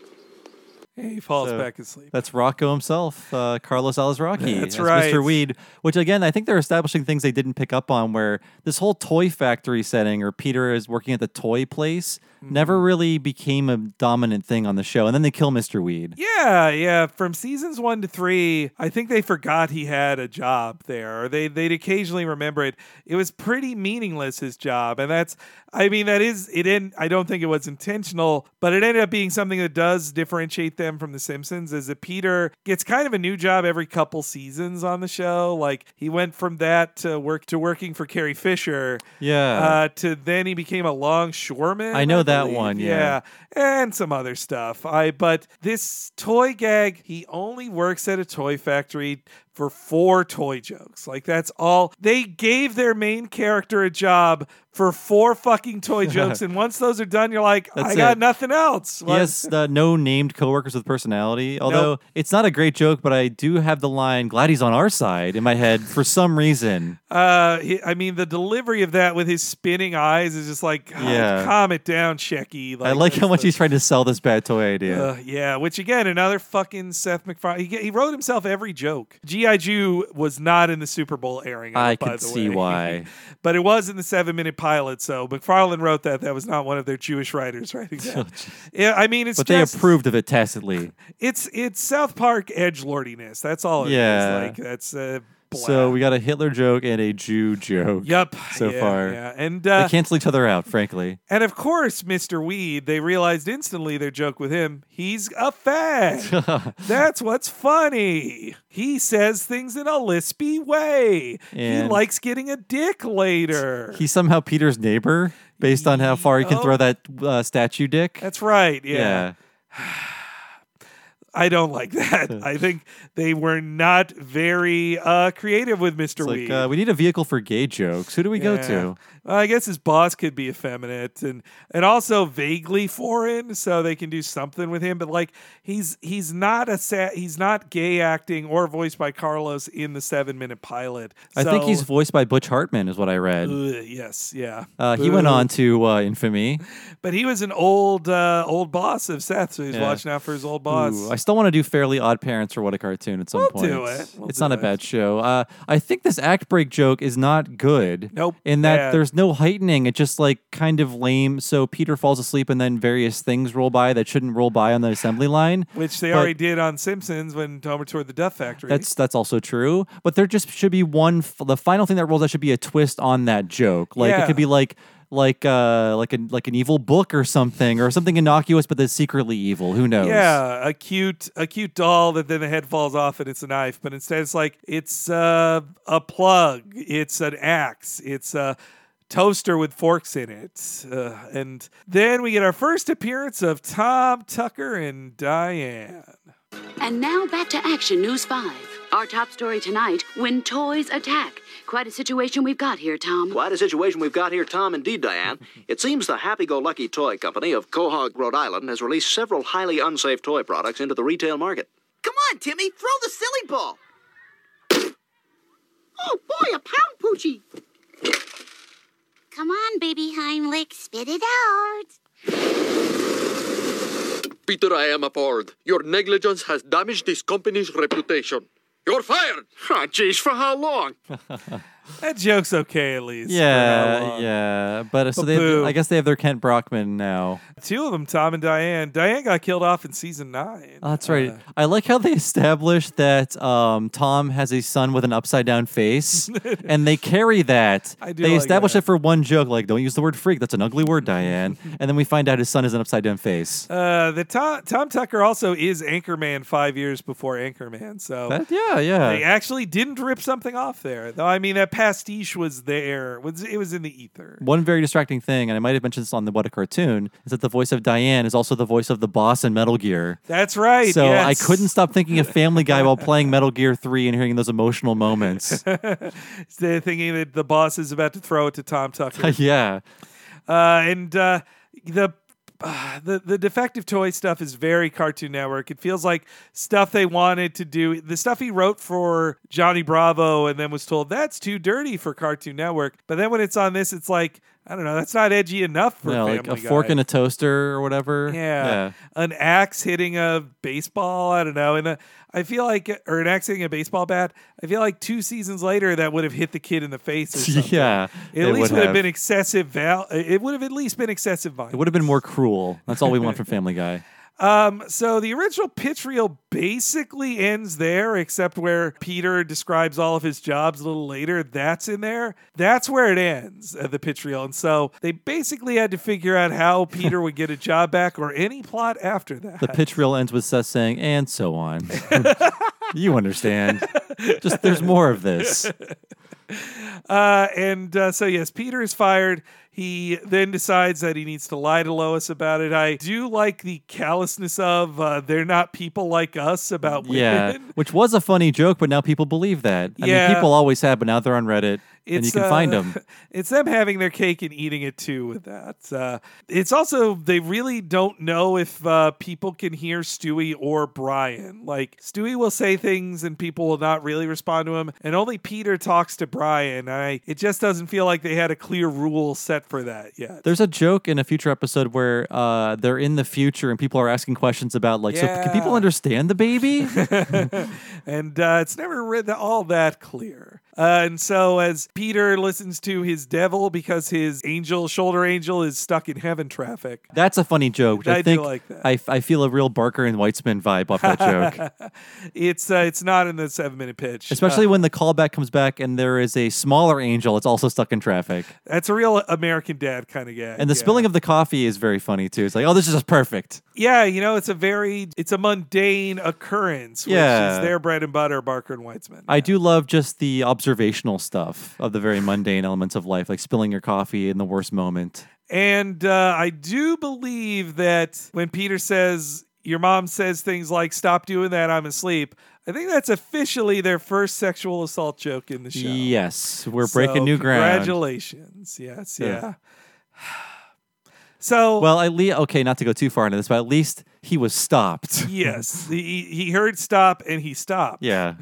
[SPEAKER 2] He falls
[SPEAKER 1] So,
[SPEAKER 2] back asleep.
[SPEAKER 1] That's Rocko himself, uh, Carlos Alazraqui.
[SPEAKER 2] That's
[SPEAKER 1] as
[SPEAKER 2] right.
[SPEAKER 1] Mr. Weed. Which again, I think they're establishing things they didn't pick up on. Where this whole toy factory setting, or Peter is working at the toy place,
[SPEAKER 2] Mm-hmm.
[SPEAKER 1] never really became a dominant thing on the show. And then they kill Mr. Weed.
[SPEAKER 2] Yeah, yeah. From seasons one to three, I think they forgot he had a job there, or they they'd occasionally remember it. It was pretty meaningless his job, and that's. I mean, that is it. Didn't I don't think it was intentional, but it ended up being something that does differentiate them from The Simpsons. Is that Peter gets kind of a new job every couple seasons on the show. Like he went from that to work to working for Carrie Fisher.
[SPEAKER 1] Yeah.
[SPEAKER 2] Uh, to then he became a longshoreman.
[SPEAKER 1] I know that
[SPEAKER 2] believe.
[SPEAKER 1] one, yeah.
[SPEAKER 2] and some other stuff. I but this toy gag, he only works at a toy factory for four toy jokes. Like that's all. They gave their main character a job for four fucking toy (laughs) jokes, and once those are done, you're like,
[SPEAKER 1] That's
[SPEAKER 2] I got nothing else.
[SPEAKER 1] Has uh, no named coworkers with personality. Although
[SPEAKER 2] Nope.
[SPEAKER 1] it's not a great joke, but I do have the line "Glad he's on our side" in my head for some reason.
[SPEAKER 2] Uh, he, I mean, the delivery of that with his spinning eyes is just like,
[SPEAKER 1] Yeah.
[SPEAKER 2] calm it down, Shecky.
[SPEAKER 1] I like how much he's trying to sell this bad toy idea.
[SPEAKER 2] Uh, yeah, which again, another fucking Seth MacFarlane. He, he wrote himself every joke. G.I. Jew was not in the Super Bowl airing.
[SPEAKER 1] I could
[SPEAKER 2] the
[SPEAKER 1] see
[SPEAKER 2] way. (laughs)
[SPEAKER 1] why.
[SPEAKER 2] but it was in the seven minute pilot, so MacFarlane wrote that. That was not one of their Jewish writers writing that. (laughs) yeah, I mean, it's
[SPEAKER 1] but
[SPEAKER 2] just,
[SPEAKER 1] they approved of it tacitly.
[SPEAKER 2] it's it's South Park edge lordiness. That's all it is.
[SPEAKER 1] Yeah.
[SPEAKER 2] Like that's uh,
[SPEAKER 1] So we got a Hitler joke and a Jew joke.
[SPEAKER 2] Yep.
[SPEAKER 1] So
[SPEAKER 2] Yeah,
[SPEAKER 1] far,
[SPEAKER 2] yeah. And, uh,
[SPEAKER 1] they cancel each other out. Frankly,
[SPEAKER 2] And of course, Mr. Weed, they realized instantly their joke with him, he's a fag. (laughs) That's what's funny. He says things in a lispy way. he likes getting a dick later.
[SPEAKER 1] he's somehow Peter's neighbor based on how far he can
[SPEAKER 2] Oh.
[SPEAKER 1] throw that uh, statue dick.
[SPEAKER 2] That's right. Yeah.
[SPEAKER 1] yeah. (sighs) (sighs) (sighs)
[SPEAKER 2] I don't like that. (laughs) I think they were not very uh, creative with Mr.
[SPEAKER 1] It's like uh, we need a vehicle for gay jokes. Who do we go to?
[SPEAKER 2] Well, I guess his boss could be effeminate and and also vaguely foreign, so they can do something with him. But like he's he's not a sa- he's not gay acting or voiced by Carlos in the seven minute pilot.
[SPEAKER 1] I think he's voiced by Butch Hartman, is what I read.
[SPEAKER 2] Ugh, yes, yeah.
[SPEAKER 1] Uh, he went on to uh, Infamy.
[SPEAKER 2] but he was an old uh, old boss of Seth, so he's
[SPEAKER 1] Yeah.
[SPEAKER 2] watching out for his old boss.
[SPEAKER 1] Ooh, I still want to do Fairly Odd Parents for What a Cartoon at some point.
[SPEAKER 2] We'll
[SPEAKER 1] point.
[SPEAKER 2] do it. We'll
[SPEAKER 1] it's
[SPEAKER 2] do
[SPEAKER 1] not a
[SPEAKER 2] it.
[SPEAKER 1] bad show. Uh, I think this act break joke is not good.
[SPEAKER 2] Nope,
[SPEAKER 1] In that
[SPEAKER 2] bad.
[SPEAKER 1] there's no heightening. It's just like kind of lame. So Peter falls asleep and then various things roll by that shouldn't roll by on the assembly line.
[SPEAKER 2] which they
[SPEAKER 1] But-
[SPEAKER 2] already did on Simpsons when Homer toured the Death Factory.
[SPEAKER 1] That's that's also true, but there just should be one. f- The final thing that rolls out should be a twist on that joke. Like it
[SPEAKER 2] Yeah.
[SPEAKER 1] could be like like uh like a like an evil book or something or something innocuous but that's secretly evil. Who knows?
[SPEAKER 2] Yeah, a cute a cute doll that then the head falls off and it's a knife, but instead it's like it's uh, a plug, it's an axe, it's a toaster with forks in it, uh, and then we get our first appearance of Tom Tucker and Diane.
[SPEAKER 13] And now back to Action News 5. Our top story tonight when toys attack. Quite a situation we've got here, Tom.
[SPEAKER 8] Quite a situation we've got here, Tom. Indeed, Diane. (laughs) It seems the Happy Go Lucky Toy Company of Quahog, Rhode Island, has released several highly unsafe toy products into the retail market.
[SPEAKER 6] Come on, Timmy, throw the silly ball. Oh boy, a pound poochie.
[SPEAKER 7] Come on, baby Heimlich, spit it out.
[SPEAKER 11] Peter, I am appalled. Your negligence has damaged this company's reputation. You're fired!
[SPEAKER 12] Ah, oh, jeez, for how long? (laughs)
[SPEAKER 2] That joke's okay, at least.
[SPEAKER 1] Yeah, yeah. But uh, so they, have, I guess they have their Kent Brockman now.
[SPEAKER 2] Two of them, Tom and Diane. Diane got killed off in season nine.
[SPEAKER 1] Oh, that's right. I like how they established that um, Tom has a son with an upside down face, (laughs) and they carry that.
[SPEAKER 2] I do
[SPEAKER 1] they
[SPEAKER 2] like
[SPEAKER 1] establish
[SPEAKER 2] that.
[SPEAKER 1] it for one joke, like "Don't use the word freak. That's an ugly word, Diane." (laughs) and then we find out his son has an upside down face.
[SPEAKER 2] Uh, the Tom, Tom Tucker also is Anchorman five years before Anchorman. So
[SPEAKER 1] That- yeah, yeah.
[SPEAKER 2] they actually didn't rip something off there. Though I mean, that pastiche was there. Was it was in the ether.
[SPEAKER 1] One very distracting thing, and I might have mentioned this on the What a Cartoon, is that the voice of Diane is also the voice of the boss in Metal Gear.
[SPEAKER 2] That's right.
[SPEAKER 1] So I couldn't stop thinking of (laughs) Family Guy while playing Metal Gear 3 and hearing those emotional moments. (laughs)
[SPEAKER 2] Thinking that the boss is about to throw it to Tom Tucker. (laughs)
[SPEAKER 1] yeah.
[SPEAKER 2] Uh, and uh, the uh, (sighs) the the defective toy stuff is very Cartoon Network. It feels like stuff they wanted to do. The stuff he wrote for Johnny Bravo, and then was told that's too dirty for Cartoon Network. But then when it's on this, it's like I don't know. That's not edgy enough for
[SPEAKER 1] Yeah, like a
[SPEAKER 2] Guy.
[SPEAKER 1] fork in a toaster or whatever.
[SPEAKER 2] Yeah. An axe hitting a baseball. I don't know. And uh, I feel like, or an axe hitting a baseball bat. I feel like two seasons later that would have hit the kid in the face. Or (laughs) something.
[SPEAKER 1] Yeah,
[SPEAKER 2] It at least
[SPEAKER 1] would
[SPEAKER 2] would have
[SPEAKER 1] have.
[SPEAKER 2] been excessive val. It would have at least been excessive violence.
[SPEAKER 1] It would have been more cruel. That's all we want from Family Guy. (laughs)
[SPEAKER 2] Um, so the original pitch reel basically ends there, except where Peter describes all of his jobs a little later. That's in there. That's where it ends, uh, the pitch reel. And so they basically had to figure out how Peter would get a job back or any plot after that.
[SPEAKER 1] The pitch reel ends with Seth saying, and so on. (laughs) you understand. Just there's more of this. (laughs)
[SPEAKER 2] Uh, and uh, so, yes, Peter is fired. He then decides that he needs to lie to Lois about it. I do like the callousness of uh, they're not people like us about women.
[SPEAKER 1] Yeah, which was a funny joke, but now people believe that. I
[SPEAKER 2] Yeah.
[SPEAKER 1] mean, people always have, but now they're on Reddit, and you can
[SPEAKER 2] uh,
[SPEAKER 1] find them. (laughs)
[SPEAKER 2] It's them having their cake and eating it too with that. Uh, it's also, they really don't know if uh, people can hear Stewie or Brian. Like, Stewie will say things and people will not really respond to him, and only Peter talks to Brian. I, it just doesn't feel like they had a clear rule set for that yet.
[SPEAKER 1] There's a joke in a future episode where uh, they're in the future and people are asking questions about, like, so can people understand the baby? (laughs)
[SPEAKER 2] and uh, it's never really all that clear. Uh, and so, as Peter listens to his devil because his angel, shoulder angel, is stuck in heaven traffic,
[SPEAKER 1] That's a funny joke. I,
[SPEAKER 2] I do
[SPEAKER 1] think
[SPEAKER 2] like that.
[SPEAKER 1] I, I feel a real Barker and Weitzman vibe off that joke. (laughs)
[SPEAKER 2] it's uh, it's not in the seven minute pitch.
[SPEAKER 1] Especially
[SPEAKER 2] Uh,
[SPEAKER 1] when the callback comes back and there is a smaller angel that's also stuck in traffic.
[SPEAKER 2] that's a real American Dad kind of guy.
[SPEAKER 1] And the spilling of the coffee is very funny too. It's like, oh, this is just perfect.
[SPEAKER 2] yeah, you know, it's a very it's a mundane occurrence, which
[SPEAKER 1] Yeah.
[SPEAKER 2] is their bread and butter, Barker and Weitzman.
[SPEAKER 1] I do love just the observational stuff of the very mundane elements of life, like spilling your coffee in the worst moment.
[SPEAKER 2] And uh, I do believe that when Peter says, Your mom says things like, Stop doing that, I'm asleep, I think that's officially their first sexual assault joke in the show.
[SPEAKER 1] Yes, we're breaking
[SPEAKER 2] So,
[SPEAKER 1] new ground.
[SPEAKER 2] Congratulations. Yes,
[SPEAKER 1] Yeah.
[SPEAKER 2] yeah. (sighs) So,
[SPEAKER 1] Well, at least okay, not to go too far into this, but at least he was stopped.
[SPEAKER 2] yes, he, he heard stop and he stopped.
[SPEAKER 1] yeah.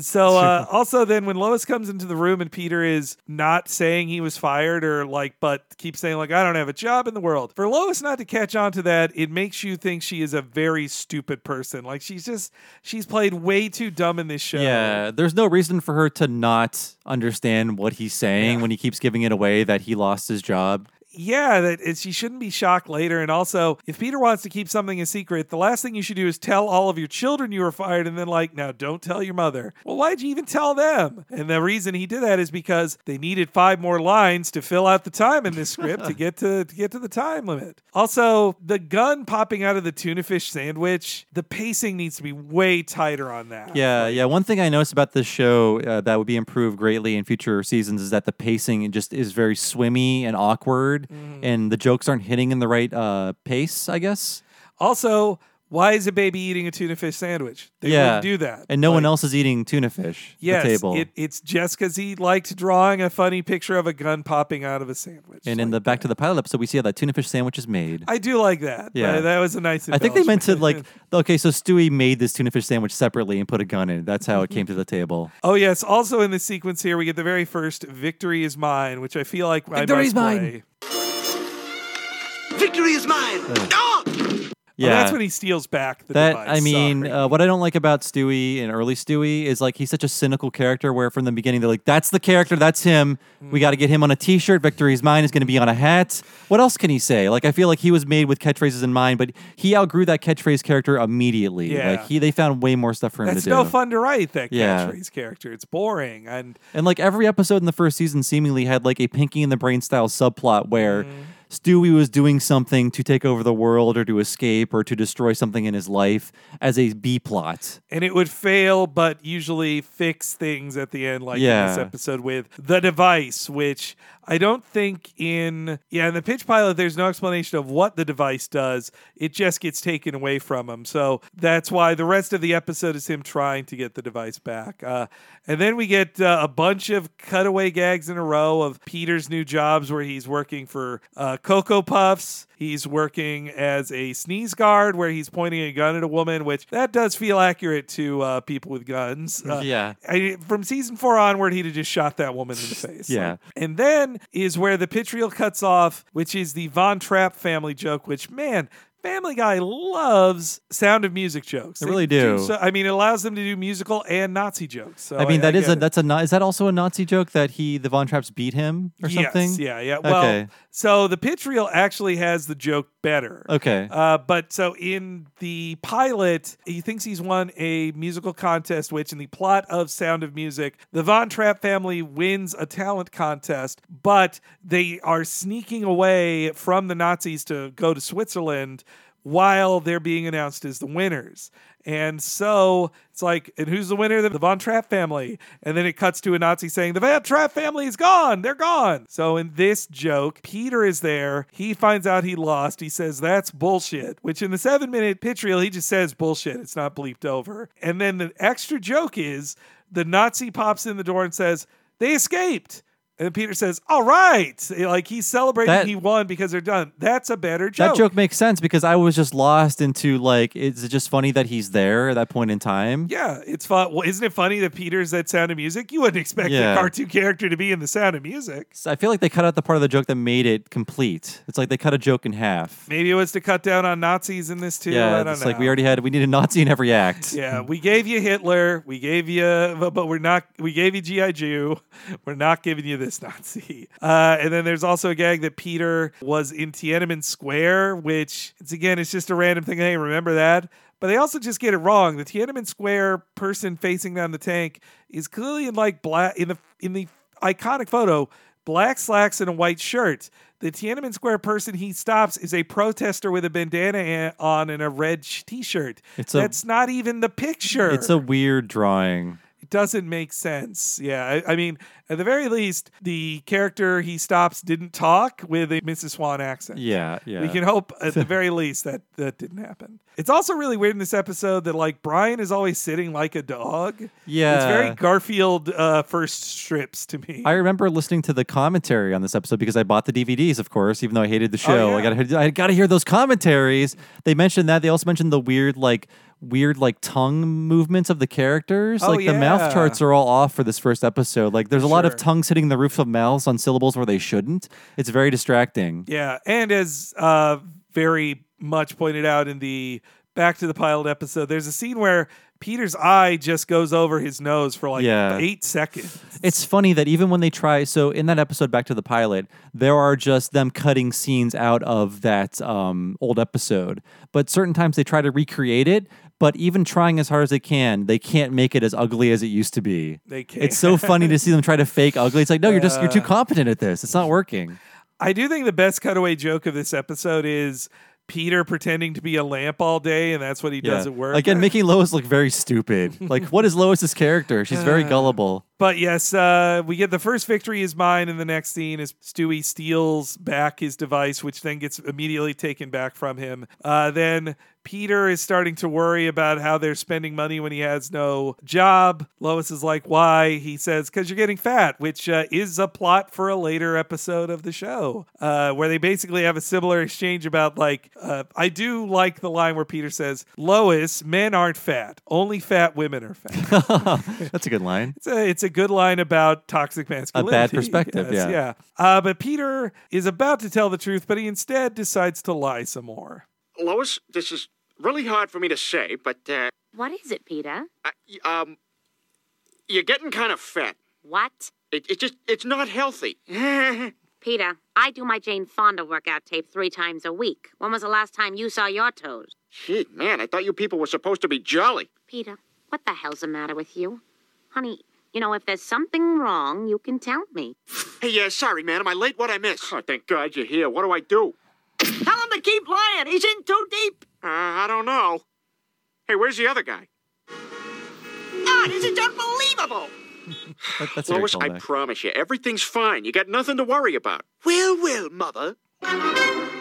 [SPEAKER 2] So uh, also then when Lois comes into the room and Peter is not saying he was fired or like but keeps saying like I don't have a job in the world. For Lois not to catch on to that, it makes you think she is a very stupid person. Like she's just she's played way too dumb in this show.
[SPEAKER 1] Yeah, there's no reason for her to not understand what he's saying when he keeps giving it away that he lost his job.
[SPEAKER 2] Yeah, that she shouldn't be shocked later. And also, if Peter wants to keep something a secret, the last thing you should do is tell all of your children you were fired, and then like, now don't tell your mother. Well, why'd you even tell them? And the reason he did that is because they needed five more lines to fill out the time in this script to get to to get to the time limit. Also, the gun popping out of the tuna fish sandwich, the pacing needs to be way tighter on that.
[SPEAKER 1] Yeah, yeah. One thing I noticed about this show uh, that would be improved greatly in future seasons is that the pacing just is very swimmy and awkward,
[SPEAKER 2] Mm-hmm.
[SPEAKER 1] and the jokes aren't hitting in the right uh, pace. I guess.
[SPEAKER 2] Also, Why is a baby eating a tuna fish sandwich? They
[SPEAKER 1] yeah,
[SPEAKER 2] wouldn't do that.
[SPEAKER 1] and no one else is eating tuna fish.
[SPEAKER 2] Yes,
[SPEAKER 1] the table.
[SPEAKER 2] It, it's just because he liked drawing a funny picture of a gun popping out of a sandwich.
[SPEAKER 1] and in the back to the pilot episode, we see how that tuna fish sandwich is made.
[SPEAKER 2] I do like that.
[SPEAKER 1] Yeah.
[SPEAKER 2] That was a nice.
[SPEAKER 1] I think they meant to like okay, so Stewie made this tuna fish sandwich separately and put a gun in it. That's how it came to the table. (laughs)
[SPEAKER 2] Oh yes. Also in this sequence here, we get the very first "Victory Is Mine," which I feel like I
[SPEAKER 1] Victory
[SPEAKER 2] must
[SPEAKER 1] is mine.
[SPEAKER 2] play.
[SPEAKER 6] Victory is mine! Ah!
[SPEAKER 2] Yeah,
[SPEAKER 1] Yeah.
[SPEAKER 2] that's when he steals back the
[SPEAKER 1] that
[SPEAKER 2] device.
[SPEAKER 1] I mean, uh, what I don't like about Stewie and early Stewie is like he's such a cynical character. Where from the beginning they're like, "That's the character, that's him. We got to get him on a T-shirt. Victory's mine is going to be on a hat." What else can he say? Like I feel like he was made with catchphrases in mind, but he outgrew that catchphrase character immediately.
[SPEAKER 2] Yeah.
[SPEAKER 1] Like he, they found way more stuff for him
[SPEAKER 2] that's
[SPEAKER 1] to do.
[SPEAKER 2] no fun to write. That
[SPEAKER 1] Yeah.
[SPEAKER 2] catchphrase character. It's boring and
[SPEAKER 1] And like every episode in the first season seemingly had like a Pinky and the Brain style subplot where
[SPEAKER 2] Mm-hmm.
[SPEAKER 1] Stewie was doing something to take over the world or to escape or to destroy something in his life as a B plot.
[SPEAKER 2] and it would fail, but usually fix things at the end, like in this episode with the device, which I don't think in yeah in the pitch pilot there's no explanation of what the device does. It just gets taken away from him, so that's why the rest of the episode is him trying to get the device back. Uh, and then we get uh, a bunch of cutaway gags in a row of Peter's new jobs, where he's working for uh, Cocoa Puffs. He's working as a sneeze guard, where he's pointing a gun at a woman, which that does feel accurate to uh, people with guns. Uh,
[SPEAKER 1] Yeah.
[SPEAKER 2] I, from season four onward, he'd have just shot that woman in the face.
[SPEAKER 1] Yeah.
[SPEAKER 2] And then is where the reel cuts off, which is the Von Trapp family joke, which, man, Family Guy loves sound of music jokes.
[SPEAKER 1] They really do.
[SPEAKER 2] So, I mean, it allows them to do musical and Nazi jokes. So
[SPEAKER 1] I mean, that is
[SPEAKER 2] get
[SPEAKER 1] a
[SPEAKER 2] it.
[SPEAKER 1] that's a is that also a Nazi joke that he the Von Trapps beat him or something?
[SPEAKER 2] Yes, yeah, yeah. Well,
[SPEAKER 1] Okay.
[SPEAKER 2] so the pitch reel actually has the joke better.
[SPEAKER 1] Okay.
[SPEAKER 2] Uh, but so in the pilot, he thinks he's won a musical contest, which in the plot of Sound of Music, the Von Trapp family wins a talent contest, but they are sneaking away from the Nazis to go to Switzerland while they're being announced as the winners. And so it's like, and who's the winner? The Von Trapp family. And then it cuts to a Nazi saying, The Von Trapp family is gone. They're gone. So in this joke, Peter is there. He finds out he lost. He says, That's bullshit. Which in the seven minute pitch reel, he just says bullshit. It's not bleeped over. And then the extra joke is the Nazi pops in the door and says, They escaped. And Peter says, "All right," like he's celebrating
[SPEAKER 1] That-
[SPEAKER 2] he won because they're done. That's a better joke.
[SPEAKER 1] That joke makes sense because I was just lost into like, is it just funny that he's there at that point in time?
[SPEAKER 2] Yeah, it's fun. Well, isn't it funny that Peter's at Sound of Music? You wouldn't expect
[SPEAKER 1] Yeah.
[SPEAKER 2] a cartoon character to be in the Sound of Music.
[SPEAKER 1] So I feel like they cut out the part of the joke that made it complete. It's like they cut a joke in half.
[SPEAKER 2] Maybe it was to cut down on Nazis in this too. I
[SPEAKER 1] yeah,
[SPEAKER 2] don't
[SPEAKER 1] it's
[SPEAKER 2] know.
[SPEAKER 1] like we already had we need a Nazi in every act. (laughs)
[SPEAKER 2] Yeah, we gave you Hitler. We gave you, but but we're not. We gave you GI Jew. We're not giving you this Nazi. Uh, and then there's also a gag that Peter was in Tiananmen Square, which it's again, it's just a random thing. Hey, remember that? But they also just get it wrong. The Tiananmen Square person facing down the tank is clearly in like black in the in the iconic photo, black slacks and a white shirt. The Tiananmen Square person he stops is a protester with a bandana on and a red t-shirt.
[SPEAKER 1] It's a-
[SPEAKER 2] That's not even the picture.
[SPEAKER 1] It's a weird drawing.
[SPEAKER 2] It doesn't make sense. Yeah, I, I mean, at the very least, the character he stops didn't talk with a Mrs. Swan accent.
[SPEAKER 1] Yeah, yeah.
[SPEAKER 2] We can hope at the (laughs) very least that that didn't happen. It's also really weird in this episode that like Brian is always sitting like a dog.
[SPEAKER 1] Yeah, it's
[SPEAKER 2] very Garfield uh, first strips to me.
[SPEAKER 1] I remember listening to the commentary on this episode because I bought the DVDs, of course, even though I hated the show.
[SPEAKER 2] Oh, yeah.
[SPEAKER 1] I got I got to hear those commentaries. They mentioned that. They also mentioned the weird like weird like tongue movements of the characters.
[SPEAKER 2] Oh,
[SPEAKER 1] like the mouth charts are all off for this first episode. Like there's a lot of tongues hitting the roofs of mouths on syllables where they shouldn't. It's very distracting.
[SPEAKER 2] Yeah, and as uh, very much pointed out in the Back to the Pilot episode, there's a scene where Peter's eye just goes over his nose for like
[SPEAKER 1] Yeah.
[SPEAKER 2] eight seconds.
[SPEAKER 1] It's funny that even when they try, so in that episode, back to the pilot, there are just them cutting scenes out of that um, old episode. But certain times they try to recreate it. But even trying as hard as they can, they can't make it as ugly as it used to be.
[SPEAKER 2] They can't.
[SPEAKER 1] It's so funny to see them try to fake ugly. It's like, no, you're just you're too
[SPEAKER 2] Uh.
[SPEAKER 1] competent at this. It's not working.
[SPEAKER 2] I do think the best cutaway joke of this episode is Peter pretending to be a lamp all day, and that's what he does at work.
[SPEAKER 1] Again, making (laughs) Lois look very stupid. like, what is Lois's character? She's very
[SPEAKER 2] Uh.
[SPEAKER 1] gullible.
[SPEAKER 2] But yes, uh, we get the first victory is mine and the next scene is Stewie steals back his device, which then gets immediately taken back from him. Uh, then Peter is starting to worry about how they're spending money when he has no job. Lois is like, why? He says, because you're getting fat, which uh, is a plot for a later episode of the show, uh, where they basically have a similar exchange about, like, uh, I do like the line where Peter says, Lois, men aren't fat. Only fat women are fat. (laughs)
[SPEAKER 1] That's a good line.
[SPEAKER 2] It's a, it's a good line about toxic masculinity.
[SPEAKER 1] A bad perspective,
[SPEAKER 2] Yes,
[SPEAKER 1] yeah.
[SPEAKER 2] Yeah. Uh, but Peter is about to tell the truth, but he instead decides to lie some more.
[SPEAKER 9] Lois, this is really hard for me to say, but uh,
[SPEAKER 10] What is it, Peter?
[SPEAKER 9] I- um, you're getting kind of fat.
[SPEAKER 10] What?
[SPEAKER 9] It, it just, it's not healthy. (laughs)
[SPEAKER 10] Peter, I do my Jane Fonda workout tape three times a week. When was the last time you saw your toes?
[SPEAKER 9] Shit, man, I thought you people were supposed to be jolly.
[SPEAKER 10] Peter, what the hell's the matter with you? Honey, you know, if there's something wrong, you can tell me.
[SPEAKER 9] Hey, yeah, sorry, man. Am I late? What I miss? Oh, thank God you're here. What do I do?
[SPEAKER 14] Tell him to keep lying. He's in too deep.
[SPEAKER 9] Uh, I don't know. Hey, where's the other guy?
[SPEAKER 14] Ah, this is unbelievable.
[SPEAKER 1] That- that's a
[SPEAKER 9] Lois, I promise you, everything's fine. You got nothing to worry about.
[SPEAKER 6] Well, well, Mother.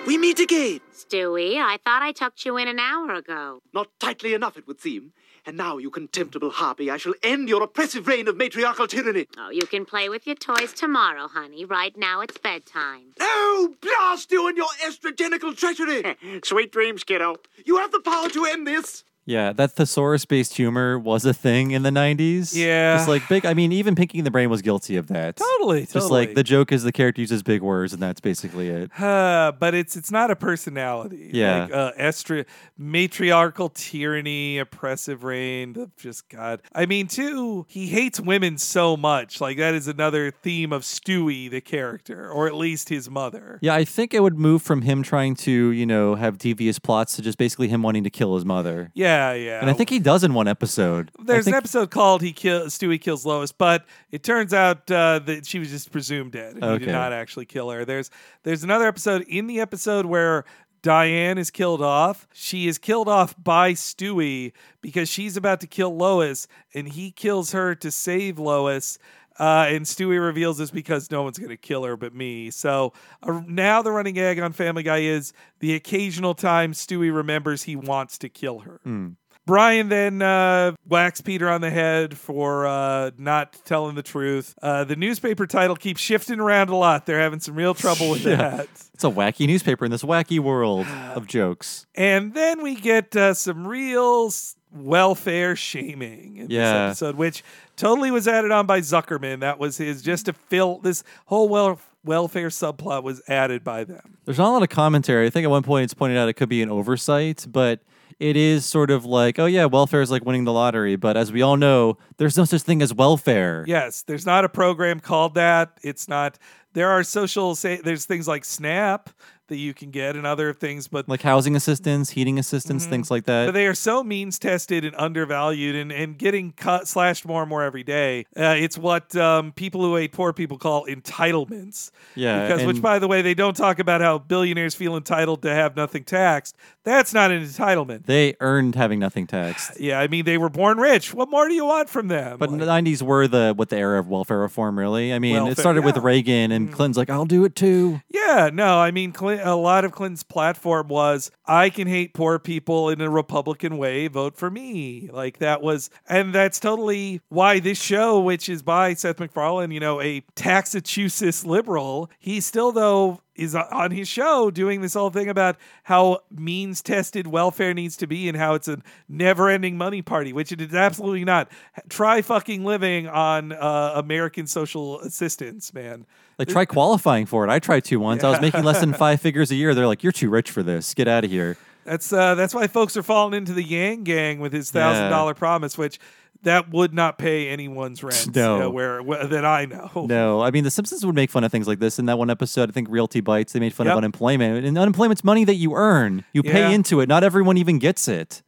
[SPEAKER 6] We meet again.
[SPEAKER 10] Stewie, I thought I tucked you in an hour ago.
[SPEAKER 6] Not tightly enough, it would seem. And now, you contemptible harpy, I shall end your oppressive reign of matriarchal tyranny.
[SPEAKER 10] Oh, you can play with your toys tomorrow, honey. Right now it's bedtime.
[SPEAKER 6] Oh, blast you and your estrogenical treachery! (laughs)
[SPEAKER 9] Sweet dreams, kiddo.
[SPEAKER 6] You have the power to end this.
[SPEAKER 1] Yeah, that thesaurus-based humor was a thing in the '90s.
[SPEAKER 2] Yeah.
[SPEAKER 1] just like big. I mean, even Pinky and the Brain was guilty of that.
[SPEAKER 2] Totally,
[SPEAKER 1] Just
[SPEAKER 2] totally.
[SPEAKER 1] like the joke is the character uses big words, and that's basically it.
[SPEAKER 2] Uh, but it's it's not a personality.
[SPEAKER 1] Yeah.
[SPEAKER 2] Like, uh, estra- matriarchal tyranny, oppressive reign. Just God. I mean, too, he hates women so much. Like that is another theme of Stewie, the character, or at least his mother.
[SPEAKER 1] Yeah, I think it would move from him trying to, you know, have devious plots to just basically him wanting to kill his mother.
[SPEAKER 2] Yeah, yeah. Yeah.
[SPEAKER 1] And I think he does in one episode.
[SPEAKER 2] There's
[SPEAKER 1] think-
[SPEAKER 2] an episode called "He Kill Stewie Kills Lois," but it turns out uh, that she was just presumed dead. And He did not actually kill her. There's there's another episode in the episode where Diane is killed off. She is killed off by Stewie because she's about to kill Lois, and he kills her to save Lois. Uh, and Stewie reveals this because no one's going to kill her but me. So uh, now the running gag on Family Guy is the occasional time Stewie remembers he wants to kill her.
[SPEAKER 1] Hmm.
[SPEAKER 2] Brian then uh, whacks Peter on the head for uh, not telling the truth. Uh, the newspaper title keeps shifting around a lot. They're having some real trouble with (laughs)
[SPEAKER 1] Yeah.
[SPEAKER 2] that.
[SPEAKER 1] It's a wacky newspaper in this wacky world of jokes.
[SPEAKER 2] And then we get uh, some real welfare shaming in
[SPEAKER 1] Yeah.
[SPEAKER 2] this episode, which totally was added on by Zuckerman. That was his just to fill this whole wel- welfare subplot was added by them.
[SPEAKER 1] There's not a lot of commentary. I think at one point it's pointed out it could be an oversight, but it is sort of like, oh yeah, welfare is like winning the lottery. But as we all know, there's no such thing as welfare.
[SPEAKER 2] Yes, there's not a program called that. It's not. There are social. Say, there's things like Snap that you can get and other things, but
[SPEAKER 1] Like housing assistance, heating assistance, things like that.
[SPEAKER 2] But they are so means tested and undervalued and, and getting cut slashed more and more every day. Uh, it's what um, people who hate poor people call entitlements.
[SPEAKER 1] Yeah,
[SPEAKER 2] Because, which, by the way, they don't talk about how billionaires feel entitled to have nothing taxed. That's not an entitlement.
[SPEAKER 1] They earned having nothing taxed. (sighs)
[SPEAKER 2] Yeah, I mean, they were born rich. What more do you want from them?
[SPEAKER 1] But the 90s were the what the era of welfare reform, really. I mean,
[SPEAKER 2] Welfare,
[SPEAKER 1] it started with
[SPEAKER 2] yeah. Mm.
[SPEAKER 1] Reagan, and Clinton's like, "I'll do it too."
[SPEAKER 2] Yeah, no, I mean, Clint, a lot of Clinton's platform was I can hate poor people in a Republican way, vote for me. Like that was, and that's totally why this show, which is by Seth MacFarlane, you know, a Taxachusetts liberal, he still, though, is on his show doing this whole thing about how means tested welfare needs to be and how it's a never ending money party, which it is absolutely not. Try fucking living on uh, American social assistance, man.
[SPEAKER 1] Like, try qualifying for it. I tried two once. I was making less than five figures a year. They're like, "You're too rich for this. Get out of here."
[SPEAKER 2] That's uh, that's why folks are falling into the Yang Gang with his thousand dollar promise, which that would not pay anyone's rent.
[SPEAKER 1] No.
[SPEAKER 2] uh, where, where that I know.
[SPEAKER 1] No, I mean, The Simpsons would make fun of things like this. In that one episode, I think Realty Bites, they made fun
[SPEAKER 2] Yep.
[SPEAKER 1] of unemployment. And unemployment's money that you earn. You pay into it. Not everyone even gets it.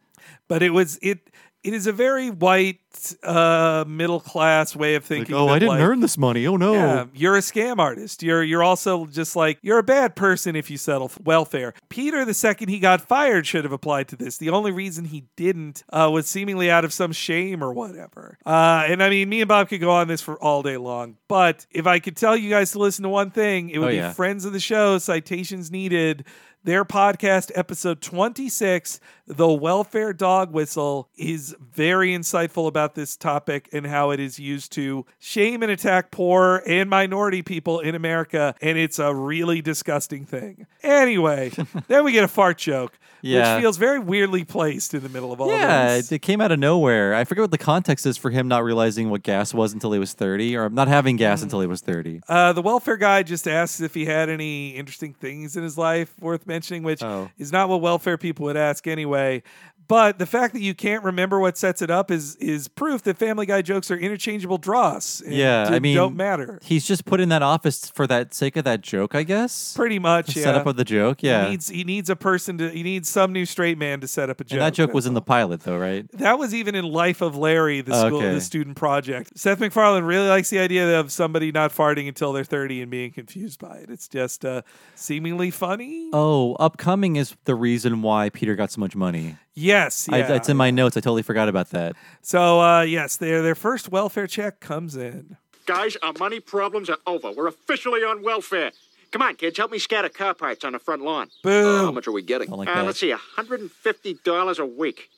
[SPEAKER 2] But it was it. It is a very white, uh, middle class way of
[SPEAKER 1] Like,
[SPEAKER 2] thinking.
[SPEAKER 1] oh,
[SPEAKER 2] that,
[SPEAKER 1] I didn't
[SPEAKER 2] like,
[SPEAKER 1] earn this money. Oh no.
[SPEAKER 2] Yeah, you're a scam artist. You're you're also just like you're a bad person if you settle for welfare. Peter, the second he got fired, should have applied to this. The only reason he didn't uh, was seemingly out of some shame or whatever. Uh, and I mean, me and Bob could go on this for all day long. But if I could tell you guys to listen to one thing, it would
[SPEAKER 1] Oh,
[SPEAKER 2] be
[SPEAKER 1] yeah.
[SPEAKER 2] friends of the show. Citations needed. Their podcast, episode 26, The welfare dog whistle is very insightful about this topic and how it is used to shame and attack poor and minority people in America. And it's a really disgusting thing. Anyway, (laughs) then we get a fart joke,
[SPEAKER 1] Yeah.
[SPEAKER 2] which feels very weirdly placed in the middle of all
[SPEAKER 1] Yeah,
[SPEAKER 2] this.
[SPEAKER 1] it, it came out of nowhere. I forget what the context is for him not realizing what gas was until he was 30, or not having
[SPEAKER 2] Mm.
[SPEAKER 1] gas until he was 30.
[SPEAKER 2] Uh, the welfare guy just asks if he had any interesting things in his life worth mentioning, which
[SPEAKER 1] Oh.
[SPEAKER 2] is not what welfare people would ask anyway way. But the fact that you can't remember what sets it up is is proof that Family Guy jokes are interchangeable dross. and
[SPEAKER 1] Yeah,
[SPEAKER 2] d-
[SPEAKER 1] I mean,
[SPEAKER 2] don't matter.
[SPEAKER 1] He's just put in that office for that sake of that joke, I guess.
[SPEAKER 2] Pretty much, yeah.
[SPEAKER 1] setup of the joke, yeah.
[SPEAKER 2] He needs he needs a person to he needs some new straight man to set up a joke.
[SPEAKER 1] and that joke was in the pilot, though, right?
[SPEAKER 2] That was even in Life of Larry, the school,
[SPEAKER 1] Okay.
[SPEAKER 2] the student project. Seth MacFarlane really likes the idea of somebody not farting until they're 30 and being confused by it. It's just uh, seemingly funny.
[SPEAKER 1] Oh, upcoming is the reason why Peter got so much money.
[SPEAKER 2] Yes,
[SPEAKER 1] I, it's in my notes. I totally forgot about that.
[SPEAKER 2] So uh, yes, their their first welfare check comes in.
[SPEAKER 9] Guys, our money problems are over. We're officially on welfare. Come on, kids, help me scatter car parts on the front lawn.
[SPEAKER 2] Boo.
[SPEAKER 8] How much are we getting?
[SPEAKER 1] like
[SPEAKER 9] uh, let's see, $150 a week.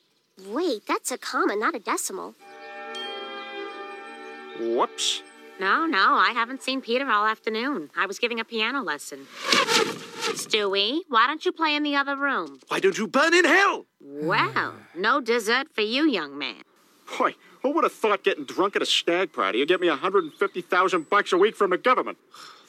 [SPEAKER 7] Wait, that's a comma, not a decimal.
[SPEAKER 9] Whoops.
[SPEAKER 10] No, no, I haven't seen Peter all afternoon. I was giving a piano lesson. Stewie, why don't you play in the other room?
[SPEAKER 6] Why don't you burn in hell?
[SPEAKER 10] Well, no dessert for you, young man.
[SPEAKER 9] Boy, who would have thought getting drunk at a stag party would get me 150,000 bucks a week from the government?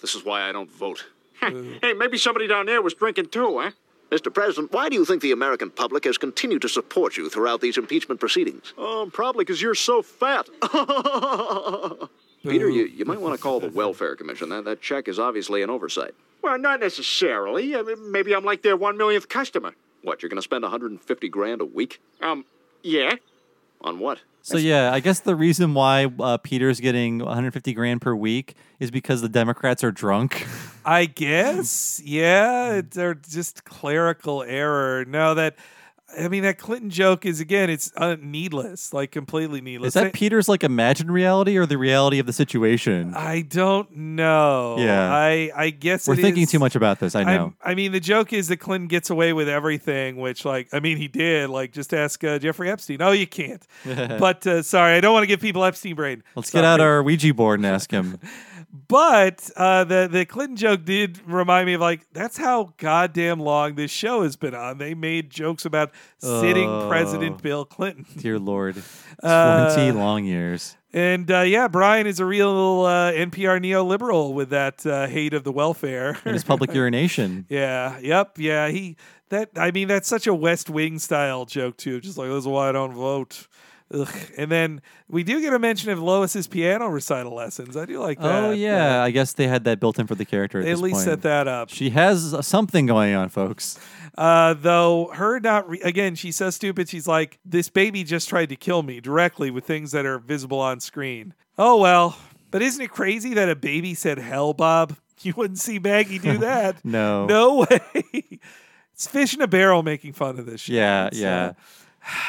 [SPEAKER 6] This is why I don't vote. (laughs)
[SPEAKER 9] hey, maybe somebody down there was drinking too, huh?
[SPEAKER 6] Mr. President, why do you think the American public has continued to support you throughout these impeachment proceedings?
[SPEAKER 12] Oh, probably because you're so fat. (laughs)
[SPEAKER 8] Peter, you, you might want to call the Welfare Commission. That, that check is obviously an oversight.
[SPEAKER 9] Well, not necessarily. I mean, maybe I'm like their one millionth customer.
[SPEAKER 8] What, you're going to spend 150 grand a week?
[SPEAKER 9] Um, yeah.
[SPEAKER 8] On what?
[SPEAKER 1] So yeah, I guess the reason why uh, Peter's getting 150 grand per week is because the Democrats are drunk.
[SPEAKER 2] I guess, yeah, they're just clerical error. No, that I mean that Clinton joke is again, it's uh, needless, like completely needless.
[SPEAKER 1] Is that
[SPEAKER 2] They-
[SPEAKER 1] Peter's like imagined reality or the reality of the situation?
[SPEAKER 2] I don't know.
[SPEAKER 1] Yeah.
[SPEAKER 2] I I guess
[SPEAKER 1] We're thinking
[SPEAKER 2] is-
[SPEAKER 1] too much about this. I know.
[SPEAKER 2] I'm- I mean, the joke is that Clinton gets away with everything, which, like, I mean, he did. Like, just ask uh, Jeffrey Epstein. Oh, you can't. (laughs) but uh, sorry, I don't want to give people Epstein brain.
[SPEAKER 1] Let's get out our Ouija board and ask him. (laughs)
[SPEAKER 2] But uh, the the Clinton joke did remind me of like that's how goddamn long this show has been on. They made jokes about sitting
[SPEAKER 1] Oh.
[SPEAKER 2] President Bill Clinton.
[SPEAKER 1] Dear (laughs) Lord,
[SPEAKER 2] Uh,
[SPEAKER 1] 20 long years.
[SPEAKER 2] And uh, yeah, Brian is a real uh, NPR neoliberal with that uh, hate of the welfare
[SPEAKER 1] And his public (laughs) urination.
[SPEAKER 2] Yeah. Yep. Yeah. He that I mean that's such a West Wing style joke too. Just like this is why I don't vote. Ugh. And then we do get a mention of Lois's piano recital lessons. I do like that.
[SPEAKER 1] Oh yeah, I guess they had that built in for the character. At,
[SPEAKER 2] They at least
[SPEAKER 1] point.
[SPEAKER 2] set that up.
[SPEAKER 1] She has something going on, folks.
[SPEAKER 2] Uh, though her not re- again, she's so stupid. She's like, this baby just tried to kill me directly with things that are visible on screen. Oh well, but isn't it crazy that a baby said hell, Bob? (laughs) You wouldn't see Maggie do (laughs) that.
[SPEAKER 1] No.
[SPEAKER 2] no way. (laughs) it's fish in a barrel making fun of this shit.
[SPEAKER 1] Yeah,
[SPEAKER 2] It's,
[SPEAKER 1] yeah.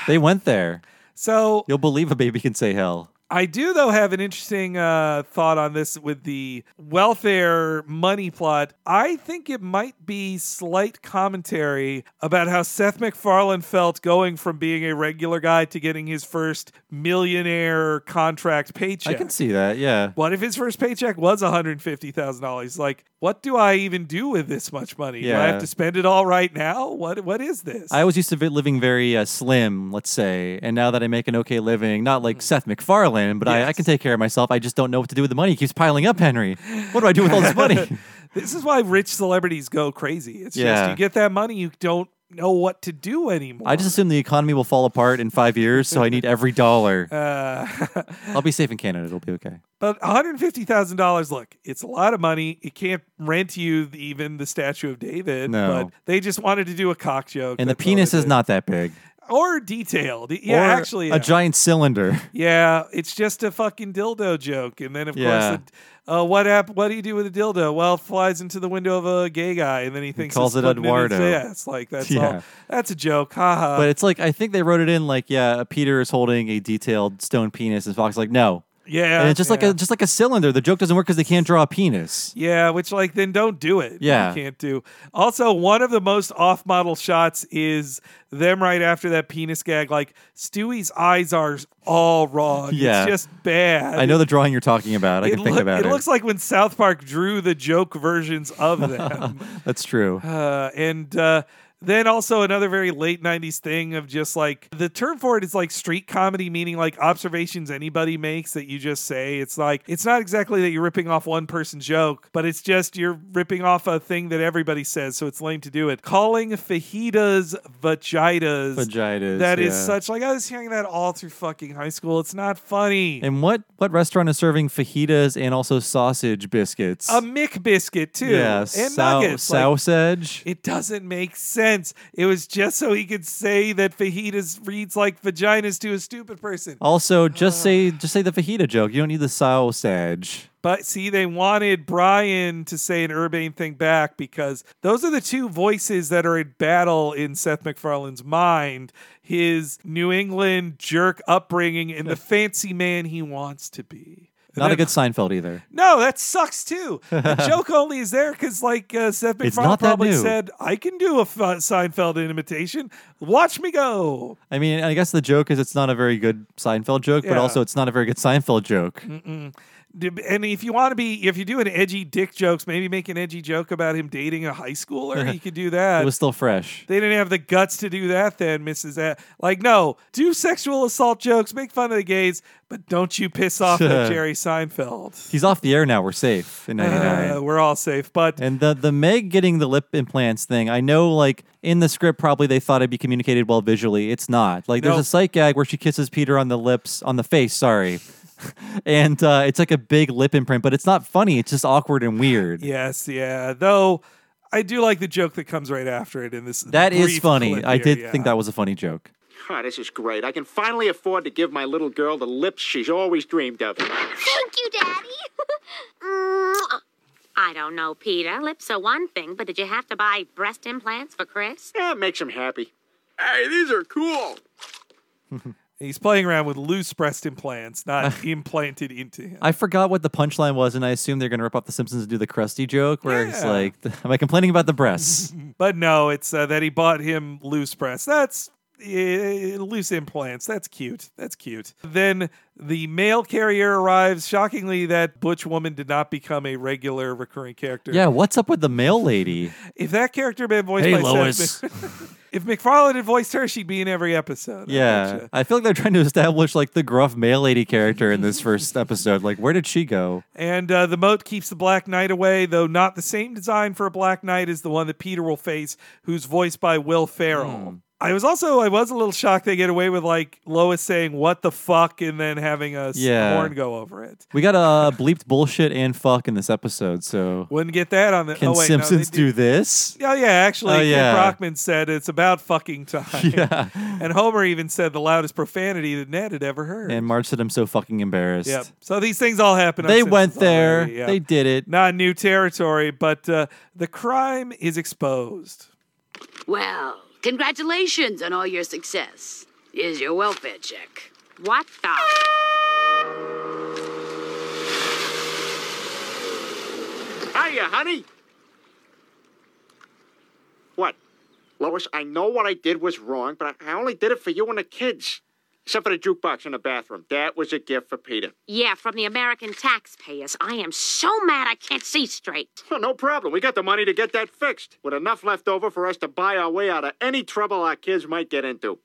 [SPEAKER 1] They went there.
[SPEAKER 2] So
[SPEAKER 1] You'll believe a baby can say hell.
[SPEAKER 2] I do, though, have an interesting uh, thought on this with the welfare money plot. I think it might be slight commentary about how Seth MacFarlane felt going from being a regular guy to getting his first millionaire contract paycheck.
[SPEAKER 1] I can see that. Yeah.
[SPEAKER 2] What if his first paycheck was $150,000? Like, what do I even do with this much money? Do I have to spend it all right now? What What is this?
[SPEAKER 1] I was used to living very uh, slim, let's say, and now that I make an okay living, not like Seth MacFarlane, but I, I can take care of myself. I just don't know what to do with the money. It keeps piling up, Henry. What do I do with all this money? (laughs)
[SPEAKER 2] This is why rich celebrities go crazy. It's just you get that money, you don't know what to do anymore.
[SPEAKER 1] I just assume the economy will fall apart in five years, so I need every dollar. (laughs)
[SPEAKER 2] Uh, (laughs)
[SPEAKER 1] I'll be safe in Canada. It'll be okay.
[SPEAKER 2] but $150,000, look, it's a lot of money. It can't rent you even the Statue of David.
[SPEAKER 1] No.
[SPEAKER 2] But they just wanted to do a cock joke.
[SPEAKER 1] And the
[SPEAKER 2] That's all they
[SPEAKER 1] penis is
[SPEAKER 2] did.
[SPEAKER 1] not that big.
[SPEAKER 2] Or detailed. Yeah,
[SPEAKER 1] or
[SPEAKER 2] actually.
[SPEAKER 1] a giant cylinder. (laughs)
[SPEAKER 2] Yeah, it's just a fucking dildo joke. And then, of
[SPEAKER 1] Yeah.
[SPEAKER 2] course, the, uh, what app? What do you do with a dildo? Well, it flies into the window of a gay guy, and then he thinks he
[SPEAKER 1] calls
[SPEAKER 2] it's
[SPEAKER 1] it
[SPEAKER 2] putting in his
[SPEAKER 1] Eduardo.
[SPEAKER 2] ass. Like that's (laughs)
[SPEAKER 1] Yeah.
[SPEAKER 2] all. That's a joke. Haha.
[SPEAKER 1] but it's like I think they wrote it in like, yeah, Peter is holding a detailed stone penis, and Fox is like, no,
[SPEAKER 2] Yeah,
[SPEAKER 1] and it's just like
[SPEAKER 2] yeah.
[SPEAKER 1] a just like a cylinder. The joke doesn't work because they can't draw a penis.
[SPEAKER 2] Yeah, which like then don't do it.
[SPEAKER 1] Yeah.
[SPEAKER 2] You can't do. Also, one of the most off-model shots is them right after that penis gag. Like Stewie's eyes are all wrong.
[SPEAKER 1] Yeah.
[SPEAKER 2] It's just bad.
[SPEAKER 1] I know the drawing you're talking about. I
[SPEAKER 2] it
[SPEAKER 1] can think about it.
[SPEAKER 2] it looks like when South Park drew the joke versions of (laughs) them.
[SPEAKER 1] That's true.
[SPEAKER 2] Uh, and uh, then also another very late 90s thing of just like the term for it is like street comedy, meaning like observations anybody makes that you just say. It's like, it's not exactly that you're ripping off one person's joke, but it's just you're ripping off a thing that everybody says. So it's lame to do it. Calling fajitas vagitas.
[SPEAKER 1] Vagitas,
[SPEAKER 2] That is
[SPEAKER 1] yeah.
[SPEAKER 2] such like, I was hearing that all through fucking high school. It's not funny.
[SPEAKER 1] And what what restaurant is serving fajitas and also sausage biscuits?
[SPEAKER 2] a Mick biscuit too,
[SPEAKER 1] yeah,
[SPEAKER 2] and
[SPEAKER 1] sau-
[SPEAKER 2] nuggets. like-
[SPEAKER 1] sausage.
[SPEAKER 2] It doesn't make sense. It was just so he could say that fajitas reads like vaginas to a stupid person.
[SPEAKER 1] Also, just say just say the fajita joke. You don't need the sausage.
[SPEAKER 2] But see, they wanted Brian to say an urbane thing back because those are the two voices that are in battle in Seth MacFarlane's mind his New England jerk upbringing and the (laughs) fancy man he wants to be.
[SPEAKER 1] Not a good Seinfeld either.
[SPEAKER 2] No, that sucks too. The (laughs) joke only is there because, like uh, Seth MacFarlane probably said, "I can do a F- Seinfeld imitation. Watch me go."
[SPEAKER 1] I mean, I guess the joke is it's not a very good Seinfeld joke, but also it's not a very good Seinfeld joke.
[SPEAKER 2] Mm-mm. And if you want to be, if you do an edgy dick jokes, maybe make an edgy joke about him dating a high schooler. you could do that.
[SPEAKER 1] It was still fresh.
[SPEAKER 2] They didn't have the guts to do that then, Mrs. A- like, no, do sexual assault jokes, make fun of the gays, but don't you piss off (laughs) Jerry Seinfeld.
[SPEAKER 1] He's off the air now. We're safe in '99.
[SPEAKER 2] Uh, we're all safe, but
[SPEAKER 1] And the the Meg getting the lip implants thing, I know like in the script probably they thought it'd be communicated well visually. It's not. Like there's
[SPEAKER 2] Nope.
[SPEAKER 1] a sight gag where she kisses Peter on the lips on the face, sorry. (laughs) and uh, it's like a big lip imprint, but it's not funny. It's just awkward and weird.
[SPEAKER 2] Yes, yeah. Though I do like the joke that comes right after it in this.
[SPEAKER 1] That is funny.
[SPEAKER 2] clip
[SPEAKER 1] I did
[SPEAKER 2] yeah.
[SPEAKER 1] think that was a funny joke.
[SPEAKER 9] Oh, this is great. I can finally afford to give my little girl the lips she's always dreamed of.
[SPEAKER 7] Thank you, Daddy. (laughs)
[SPEAKER 10] I don't know, Peter. Lips are one thing, but did you have to buy breast implants for Chris?
[SPEAKER 9] Yeah, it makes him happy. Hey, these are cool. (laughs)
[SPEAKER 2] He's playing around with loose breast implants, not (laughs) implanted into him.
[SPEAKER 1] I forgot what the punchline was, and I assume they're going to rip off The Simpsons and do the Krusty joke, where it's
[SPEAKER 2] Yeah.
[SPEAKER 1] like, "Am I complaining about the breasts?" (laughs)
[SPEAKER 2] But no, it's uh, that he bought him loose breasts. That's uh, loose implants. That's cute. That's cute. Then the mail carrier arrives. Shockingly, that butch woman did not become a regular recurring character.
[SPEAKER 1] yeah, what's up with the mail lady?
[SPEAKER 2] If that character had been voiced
[SPEAKER 1] Hey,
[SPEAKER 2] by
[SPEAKER 1] Lois. (laughs)
[SPEAKER 2] If MacFarlane had voiced her, she'd be in every episode. I
[SPEAKER 1] Yeah,
[SPEAKER 2] betcha.
[SPEAKER 1] I feel like they're trying to establish like the gruff mail lady character in this first episode. Like, where did she go?
[SPEAKER 2] And uh, the moat keeps the Black Knight away, though not the same design for a Black Knight as the one that Peter will face, who's voiced by Will Ferrell. I was also I was a little shocked they get away with like Lois saying "what the fuck" and then having a s-
[SPEAKER 1] Yeah.
[SPEAKER 2] horn go over it.
[SPEAKER 1] We got a uh, bleeped bullshit and fuck in this episode, so
[SPEAKER 2] Wouldn't get that on the.
[SPEAKER 1] can
[SPEAKER 2] oh, wait, no, they
[SPEAKER 1] Simpsons do this?
[SPEAKER 2] Oh yeah, actually,
[SPEAKER 1] Oh,
[SPEAKER 2] Kent
[SPEAKER 1] yeah.
[SPEAKER 2] Brockman said it's about fucking time. (laughs)
[SPEAKER 1] Yeah. (laughs)
[SPEAKER 2] and Homer even said the loudest profanity that Ned had ever heard.
[SPEAKER 1] And Marge said, "I'm so fucking embarrassed."
[SPEAKER 2] Yep. So these things all happen.
[SPEAKER 1] They
[SPEAKER 2] Simpsons
[SPEAKER 1] went there.
[SPEAKER 2] already, yeah.
[SPEAKER 1] They did it.
[SPEAKER 2] Not new territory, but uh, the crime is exposed.
[SPEAKER 13] Well, congratulations on all your success. Here's your welfare check.
[SPEAKER 10] What the?
[SPEAKER 9] Hiya, honey. What? Lois, I know what I did was wrong, but I only did it for you and the kids. Except for the jukebox in the bathroom. That was a gift for Peter.
[SPEAKER 10] Yeah, from the American taxpayers. I am so mad I can't see straight.
[SPEAKER 9] Oh, no problem. We got the money to get that fixed, with enough left over for us to buy our way out of any trouble our kids might get into.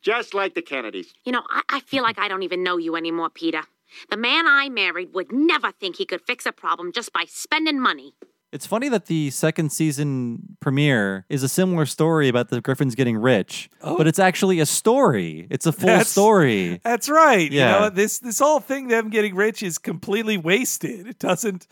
[SPEAKER 9] Just like the Kennedys.
[SPEAKER 10] You know, I, I feel like I don't even know you anymore, Peter. The man I married would never think he could fix a problem just by spending money.
[SPEAKER 1] It's funny that the second season premiere is a similar story about the Griffins getting rich, but it's actually a story. It's a full
[SPEAKER 2] Oh. That's-
[SPEAKER 1] story.
[SPEAKER 2] That's right.
[SPEAKER 1] Yeah.
[SPEAKER 2] You know, this this whole thing them getting rich is completely wasted. It doesn't.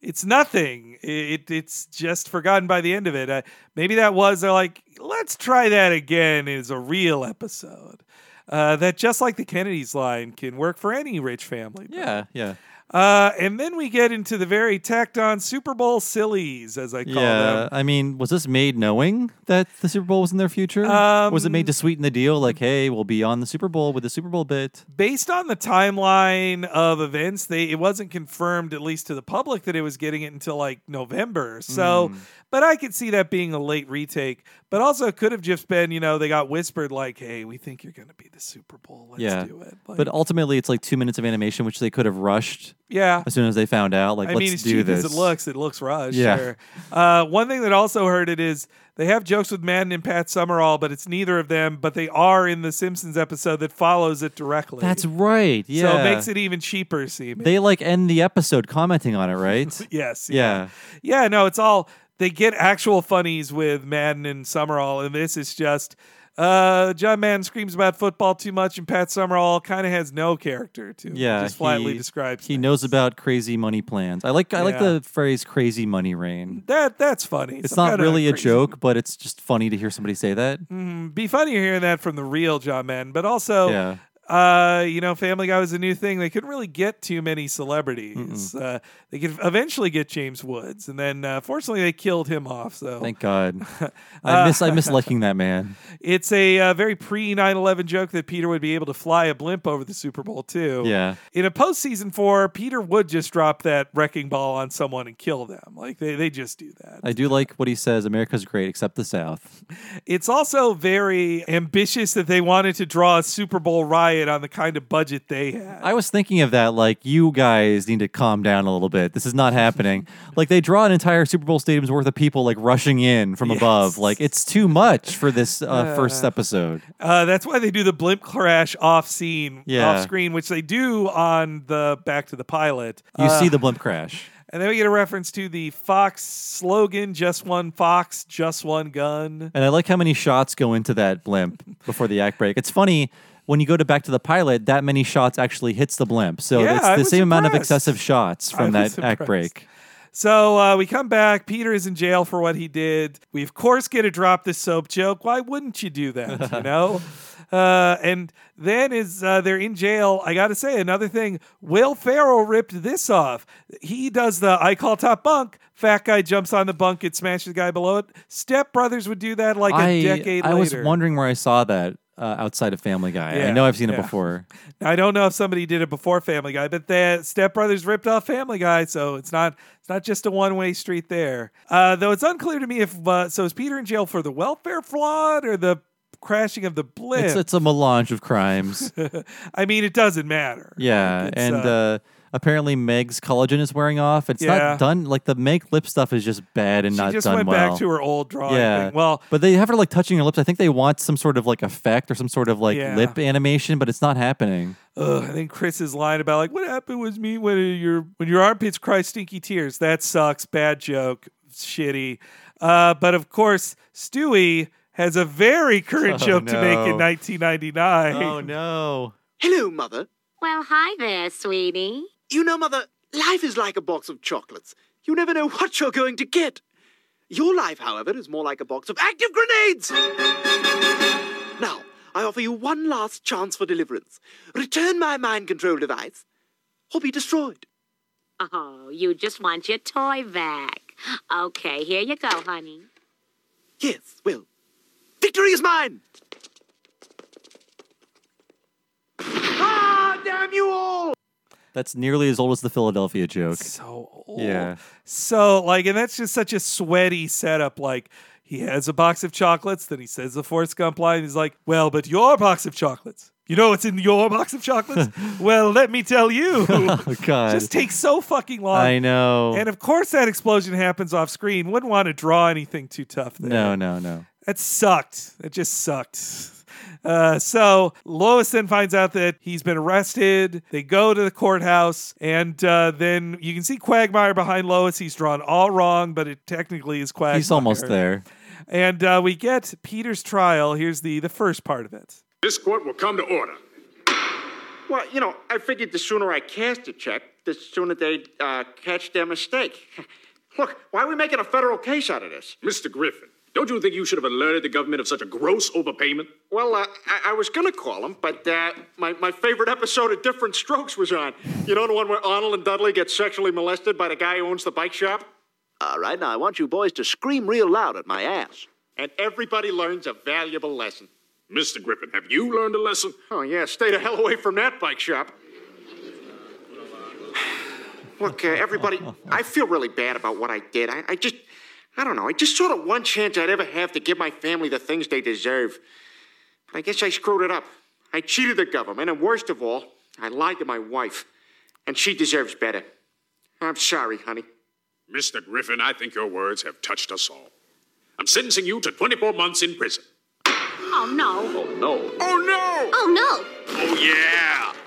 [SPEAKER 2] It's nothing. It it's just forgotten by the end of it. Uh, maybe that was they're like, let's try that again is a real episode. Uh, that just like the Kennedys line can work for any rich family.
[SPEAKER 1] Yeah, yeah.
[SPEAKER 2] Uh, and then we get into the very tacked on Super Bowl sillies, as I call
[SPEAKER 1] yeah,
[SPEAKER 2] them.
[SPEAKER 1] I mean, was this made knowing that the Super Bowl was in their future? was it made to sweeten the deal? Like, hey, we'll be on the Super Bowl with the Super Bowl bit.
[SPEAKER 2] Based on the timeline of events, they it wasn't confirmed, at least to the public, that it was getting it until like November. So,
[SPEAKER 1] Mm.
[SPEAKER 2] but I could see that being a late retake. But also, it could have just been, you know, they got whispered like, "Hey, we think you're going to be the Super Bowl. Let's
[SPEAKER 1] yeah,
[SPEAKER 2] do it." Like,
[SPEAKER 1] but ultimately, it's like two minutes of animation, which they could have rushed.
[SPEAKER 2] Yeah.
[SPEAKER 1] as soon as they found out, like,
[SPEAKER 2] I
[SPEAKER 1] let's
[SPEAKER 2] mean, as
[SPEAKER 1] do
[SPEAKER 2] cheap
[SPEAKER 1] this.
[SPEAKER 2] as it looks, it looks rushed.
[SPEAKER 1] Yeah.
[SPEAKER 2] Sure. Uh, one thing that also hurt it is they have jokes with Madden and Pat Summerall, but it's neither of them. But they are in the Simpsons episode that follows it directly.
[SPEAKER 1] That's right. Yeah,
[SPEAKER 2] So it makes it even cheaper. See,
[SPEAKER 1] They like end the episode commenting on it, right? (laughs)
[SPEAKER 2] yes.
[SPEAKER 1] yeah.
[SPEAKER 2] Yeah, no, it's all they get actual funnies with Madden and Summerall, and this is just uh, John Madden screams about football too much, and Pat Summerall kind of has no character to.
[SPEAKER 1] Yeah,
[SPEAKER 2] just flatly
[SPEAKER 1] he-
[SPEAKER 2] describes.
[SPEAKER 1] He knows about crazy money plans. I like I like the phrase "crazy money rain."
[SPEAKER 2] That that's funny.
[SPEAKER 1] It's
[SPEAKER 2] Some
[SPEAKER 1] not really a joke, but it's just funny to hear somebody say that.
[SPEAKER 2] Mm, be funny hearing that from the real John Madden, but also,
[SPEAKER 1] Yeah.
[SPEAKER 2] Uh, you know, Family Guy was a new thing. They couldn't really get too many celebrities. Uh, they could eventually get James Woods, and then uh, fortunately they killed him off. So
[SPEAKER 1] Thank God. (laughs) I miss I miss (laughs) liking that man.
[SPEAKER 2] It's a uh, very pre 9 11 joke that Peter would be able to fly a blimp over the Super Bowl, too.
[SPEAKER 1] Yeah.
[SPEAKER 2] In a postseason four, Peter would just drop that wrecking ball on someone and kill them. Like, they, they just do that.
[SPEAKER 1] I do like what he says. America's great, except the South.
[SPEAKER 2] It's also very ambitious that they wanted to draw a Super Bowl riot on the kind of budget they had.
[SPEAKER 1] I was thinking of that. Like, you guys need to calm down a little bit. This is not happening. (laughs) like, they draw an entire Super Bowl stadium's worth of people like rushing in from above. Like, it's too much for this uh, first
[SPEAKER 2] Uh,
[SPEAKER 1] episode.
[SPEAKER 2] Uh, that's why they do the blimp crash off scene,
[SPEAKER 1] Yeah.
[SPEAKER 2] off screen, which they do on the Back to the Pilot.
[SPEAKER 1] You
[SPEAKER 2] Uh,
[SPEAKER 1] see the blimp crash. (laughs)
[SPEAKER 2] And then we get a reference to the Fox slogan, just one Fox, just one gun.
[SPEAKER 1] And I like how many shots go into that blimp before the act break. It's funny when you go to back to the pilot, that many shots actually hits the blimp. So
[SPEAKER 2] Yeah,
[SPEAKER 1] it's the same amount of excessive shots from
[SPEAKER 2] I
[SPEAKER 1] that act break.
[SPEAKER 2] So uh, we come back. Peter is in jail for what he did. We, of course, get to drop the soap joke. Why wouldn't you do that? You (laughs) know? Uh, and then is uh, they're in jail. I got to say another thing. Will Ferrell ripped this off. He does the I call top bunk. Fat guy jumps on the bunk. It smashes the guy below it. Step Brothers would do that like a
[SPEAKER 1] I,
[SPEAKER 2] decade
[SPEAKER 1] I was wondering where I saw that uh, outside of Family Guy. I know I've seen
[SPEAKER 2] yeah.
[SPEAKER 1] it before. (laughs)
[SPEAKER 2] I don't know if somebody did it before Family Guy, but the Step Brothers ripped off Family Guy, so it's not it's not just a one way street there. Uh, though it's unclear to me if uh, so is Peter in jail for the welfare fraud or the crashing of the blimp.
[SPEAKER 1] It's, it's a melange of crimes. (laughs)
[SPEAKER 2] I mean, it doesn't matter.
[SPEAKER 1] yeah. And
[SPEAKER 2] uh,
[SPEAKER 1] uh, apparently Meg's collagen is wearing off. It's
[SPEAKER 2] Yeah.
[SPEAKER 1] not done. Like the Meg lip stuff is just bad and not she
[SPEAKER 2] just
[SPEAKER 1] done
[SPEAKER 2] went
[SPEAKER 1] well.
[SPEAKER 2] back to her old drawing
[SPEAKER 1] yeah.
[SPEAKER 2] thing. Well,
[SPEAKER 1] but they have her like touching her lips. I think they want some sort of like effect or some sort of like
[SPEAKER 2] Yeah.
[SPEAKER 1] lip animation, but it's not happening.
[SPEAKER 2] Ugh, I think Chris's line about like what happened was me when your when your armpits cry stinky tears. That sucks. Bad joke. Shitty. Uh, but of course, Stewie has a very current (laughs)
[SPEAKER 1] Oh,
[SPEAKER 2] joke to make in
[SPEAKER 1] no.
[SPEAKER 2] 1999.
[SPEAKER 1] Oh no.
[SPEAKER 6] Hello, Mother.
[SPEAKER 10] Well, hi there, sweetie.
[SPEAKER 6] You know, Mother, life is like a box of chocolates. You never know what you're going to get. Your life, however, is more like a box of active grenades. Now, I offer you one last chance for deliverance. Return my mind control device, or be destroyed.
[SPEAKER 10] Oh, you just want your toy back. Okay, here you go, honey.
[SPEAKER 6] Yes, well, victory is mine. Ah, damn you all!
[SPEAKER 1] That's nearly as old as the Philadelphia joke.
[SPEAKER 2] So old.
[SPEAKER 1] Yeah.
[SPEAKER 2] So like, and that's just such a sweaty setup. Like he has a box of chocolates, then he says the Forrest Gump line. He's like, "Well, but your box of chocolates." You know what's in your box of chocolates? (laughs) well, let me tell you. (laughs)
[SPEAKER 1] Oh God.
[SPEAKER 2] Just takes so fucking long.
[SPEAKER 1] I know.
[SPEAKER 2] And of course, that explosion happens off screen. Wouldn't want to draw anything too tough there.
[SPEAKER 1] no, no, no.
[SPEAKER 2] That sucked. It just sucked. Uh, so Lois then finds out that he's been arrested. They go to the courthouse, and uh, then you can see Quagmire behind Lois. He's drawn all wrong, but it technically is Quagmire.
[SPEAKER 1] He's almost there.
[SPEAKER 2] And uh, we get Peter's trial. Here's the the first part of it.
[SPEAKER 12] This court will come to order.
[SPEAKER 9] Well, you know, I figured the sooner I cast a check, the sooner they'd uh, catch their mistake. (laughs) Look, why are we making a federal case out of this?
[SPEAKER 12] Mr. Griffin,
[SPEAKER 15] Don't you think you should have alerted the government of such a gross overpayment?
[SPEAKER 9] Well, uh, I, I was gonna call him, but uh, my, my favorite episode of Diff'rent Strokes was on. You know the one where Arnold and Dudley get sexually molested by the guy who owns the bike shop?
[SPEAKER 8] All right, now I want you boys to scream real loud at my ass.
[SPEAKER 9] And everybody learns a valuable lesson.
[SPEAKER 15] Mr. Griffin, have you learned a lesson?
[SPEAKER 9] Oh, yeah, stay the hell away from that bike shop. Look, uh, everybody, I feel really bad about what I did. I, I just, I don't know, I just saw the one chance I'd ever have to give my family the things they deserve. But I guess I screwed it up. I cheated the government, and worst of all, I lied to my wife. And she deserves better. I'm sorry, honey.
[SPEAKER 15] Mr. Griffin, I think your words have touched us all. I'm sentencing you to 24 months in prison.
[SPEAKER 10] Oh, no.
[SPEAKER 8] Oh, no.
[SPEAKER 15] Oh, no!
[SPEAKER 10] Oh, no.
[SPEAKER 15] Oh, yeah!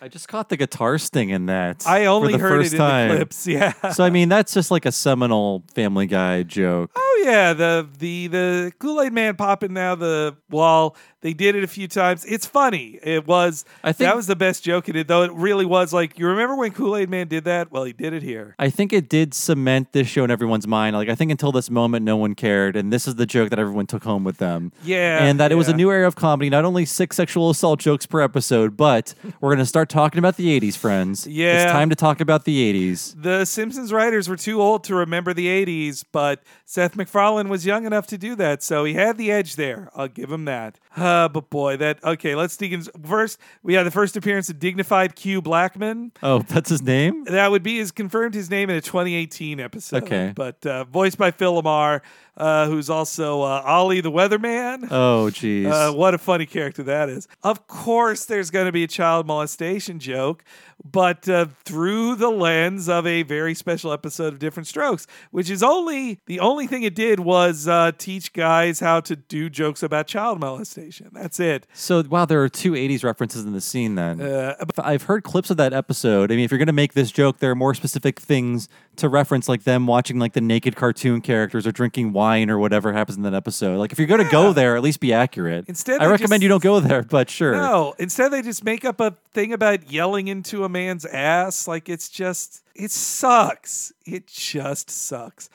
[SPEAKER 1] I just caught the guitar sting in that.
[SPEAKER 2] I only heard it in the clips, (laughs) yeah.
[SPEAKER 1] so I mean, that's just like a seminal Family Guy joke.
[SPEAKER 2] Oh yeah, the the the Kool Aid Man popping now the wall. They did it a few times. It's funny. It was.
[SPEAKER 1] I think-
[SPEAKER 2] that was the best joke in it, though. It really was like you remember when Kool Aid Man did that? Well, he did it here.
[SPEAKER 1] I think it did cement this show in everyone's mind. Like I think until this moment, no one cared, and this is the joke that everyone took home with them.
[SPEAKER 2] Yeah,
[SPEAKER 1] and that it was a new era of comedy. Not only six sexual assault jokes per episode, but (laughs) we're gonna start talking about the '80s, friends.
[SPEAKER 2] Yeah.
[SPEAKER 1] it's time to talk about the '80s.
[SPEAKER 2] The Simpsons writers were too old to remember the '80s, but Seth MacFarlane was young enough to do that, so he had the edge there. I'll give him that. Uh, but boy, that okay. Let's dig in. First, we have the first appearance of dignified Q Blackman.
[SPEAKER 1] Oh, that's his name.
[SPEAKER 2] That would be his confirmed his name in a 2018 episode.
[SPEAKER 1] Okay.
[SPEAKER 2] But uh, voiced by Phil LaMarr, uh, who's also uh, Ollie the Weatherman.
[SPEAKER 1] Oh, (laughs) geez.
[SPEAKER 2] Uh, what a funny character that is. Of course, there's going to be a child molestation joke, but uh, through the lens of a very special episode of Diff'rent Strokes, which is only the only thing it did was uh, teach guys how to do jokes about child molestation. That's it.
[SPEAKER 1] So wow, there are two '80s references in the scene. Then
[SPEAKER 2] Uh,
[SPEAKER 1] I've heard clips of that episode. I mean, if you're gonna make this joke, there are more specific things to reference, like them watching like the naked cartoon characters or drinking wine or whatever happens in that episode. Like if you're gonna go there, at least be accurate.
[SPEAKER 2] Instead,
[SPEAKER 1] I recommend
[SPEAKER 2] just-
[SPEAKER 1] you don't go there, but sure.
[SPEAKER 2] No, instead they just make up a thing about yelling into a man's ass. Like it's just, it sucks. It just sucks.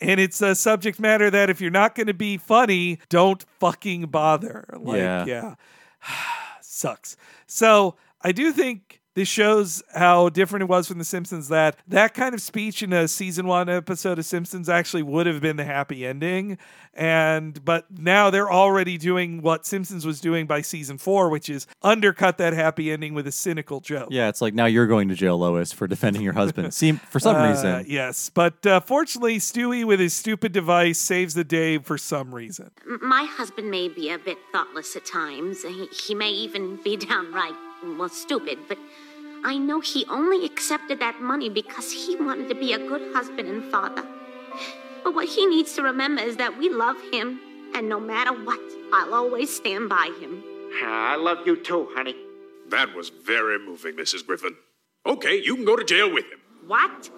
[SPEAKER 2] And it's a subject matter that if you're not going to be funny, don't fucking bother. Like,
[SPEAKER 1] Yeah.
[SPEAKER 2] yeah. (sighs) sucks. So I do think this shows how different it was from The Simpsons that that kind of speech in a season one episode of Simpsons actually would have been the happy ending. And but now they're already doing what Simpsons was doing by season four, which is undercut that happy ending with a cynical joke.
[SPEAKER 1] Yeah, it's like now you're going to jail, Lois, for defending your husband. See, for some
[SPEAKER 2] Uh,
[SPEAKER 1] reason.
[SPEAKER 2] Yes, but uh, fortunately, Stewie with his stupid device saves the day for some reason.
[SPEAKER 10] My husband may be a bit thoughtless at times. He, he may even be (laughs) downright, well, stupid, but I know he only accepted that money because he wanted to be a good husband and father. But what he needs to remember is that we love him, and no matter what, I'll always stand by him.
[SPEAKER 9] I love you too, honey.
[SPEAKER 15] That was very moving, Mrs. Griffin. Okay, you can go to jail with him.
[SPEAKER 10] What?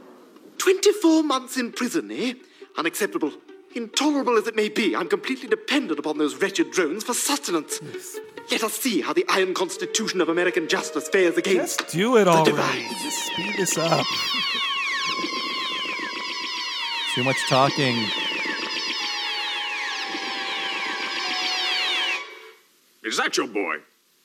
[SPEAKER 6] 24 months in prison, eh? Unacceptable. Intolerable as it may be, I'm completely dependent upon those wretched drones for sustenance. Let us see how the iron constitution of American justice fares against.
[SPEAKER 2] Just do it
[SPEAKER 6] the
[SPEAKER 2] already.
[SPEAKER 6] device.
[SPEAKER 2] Just speed this up.
[SPEAKER 1] Too much talking.
[SPEAKER 15] Is that your boy?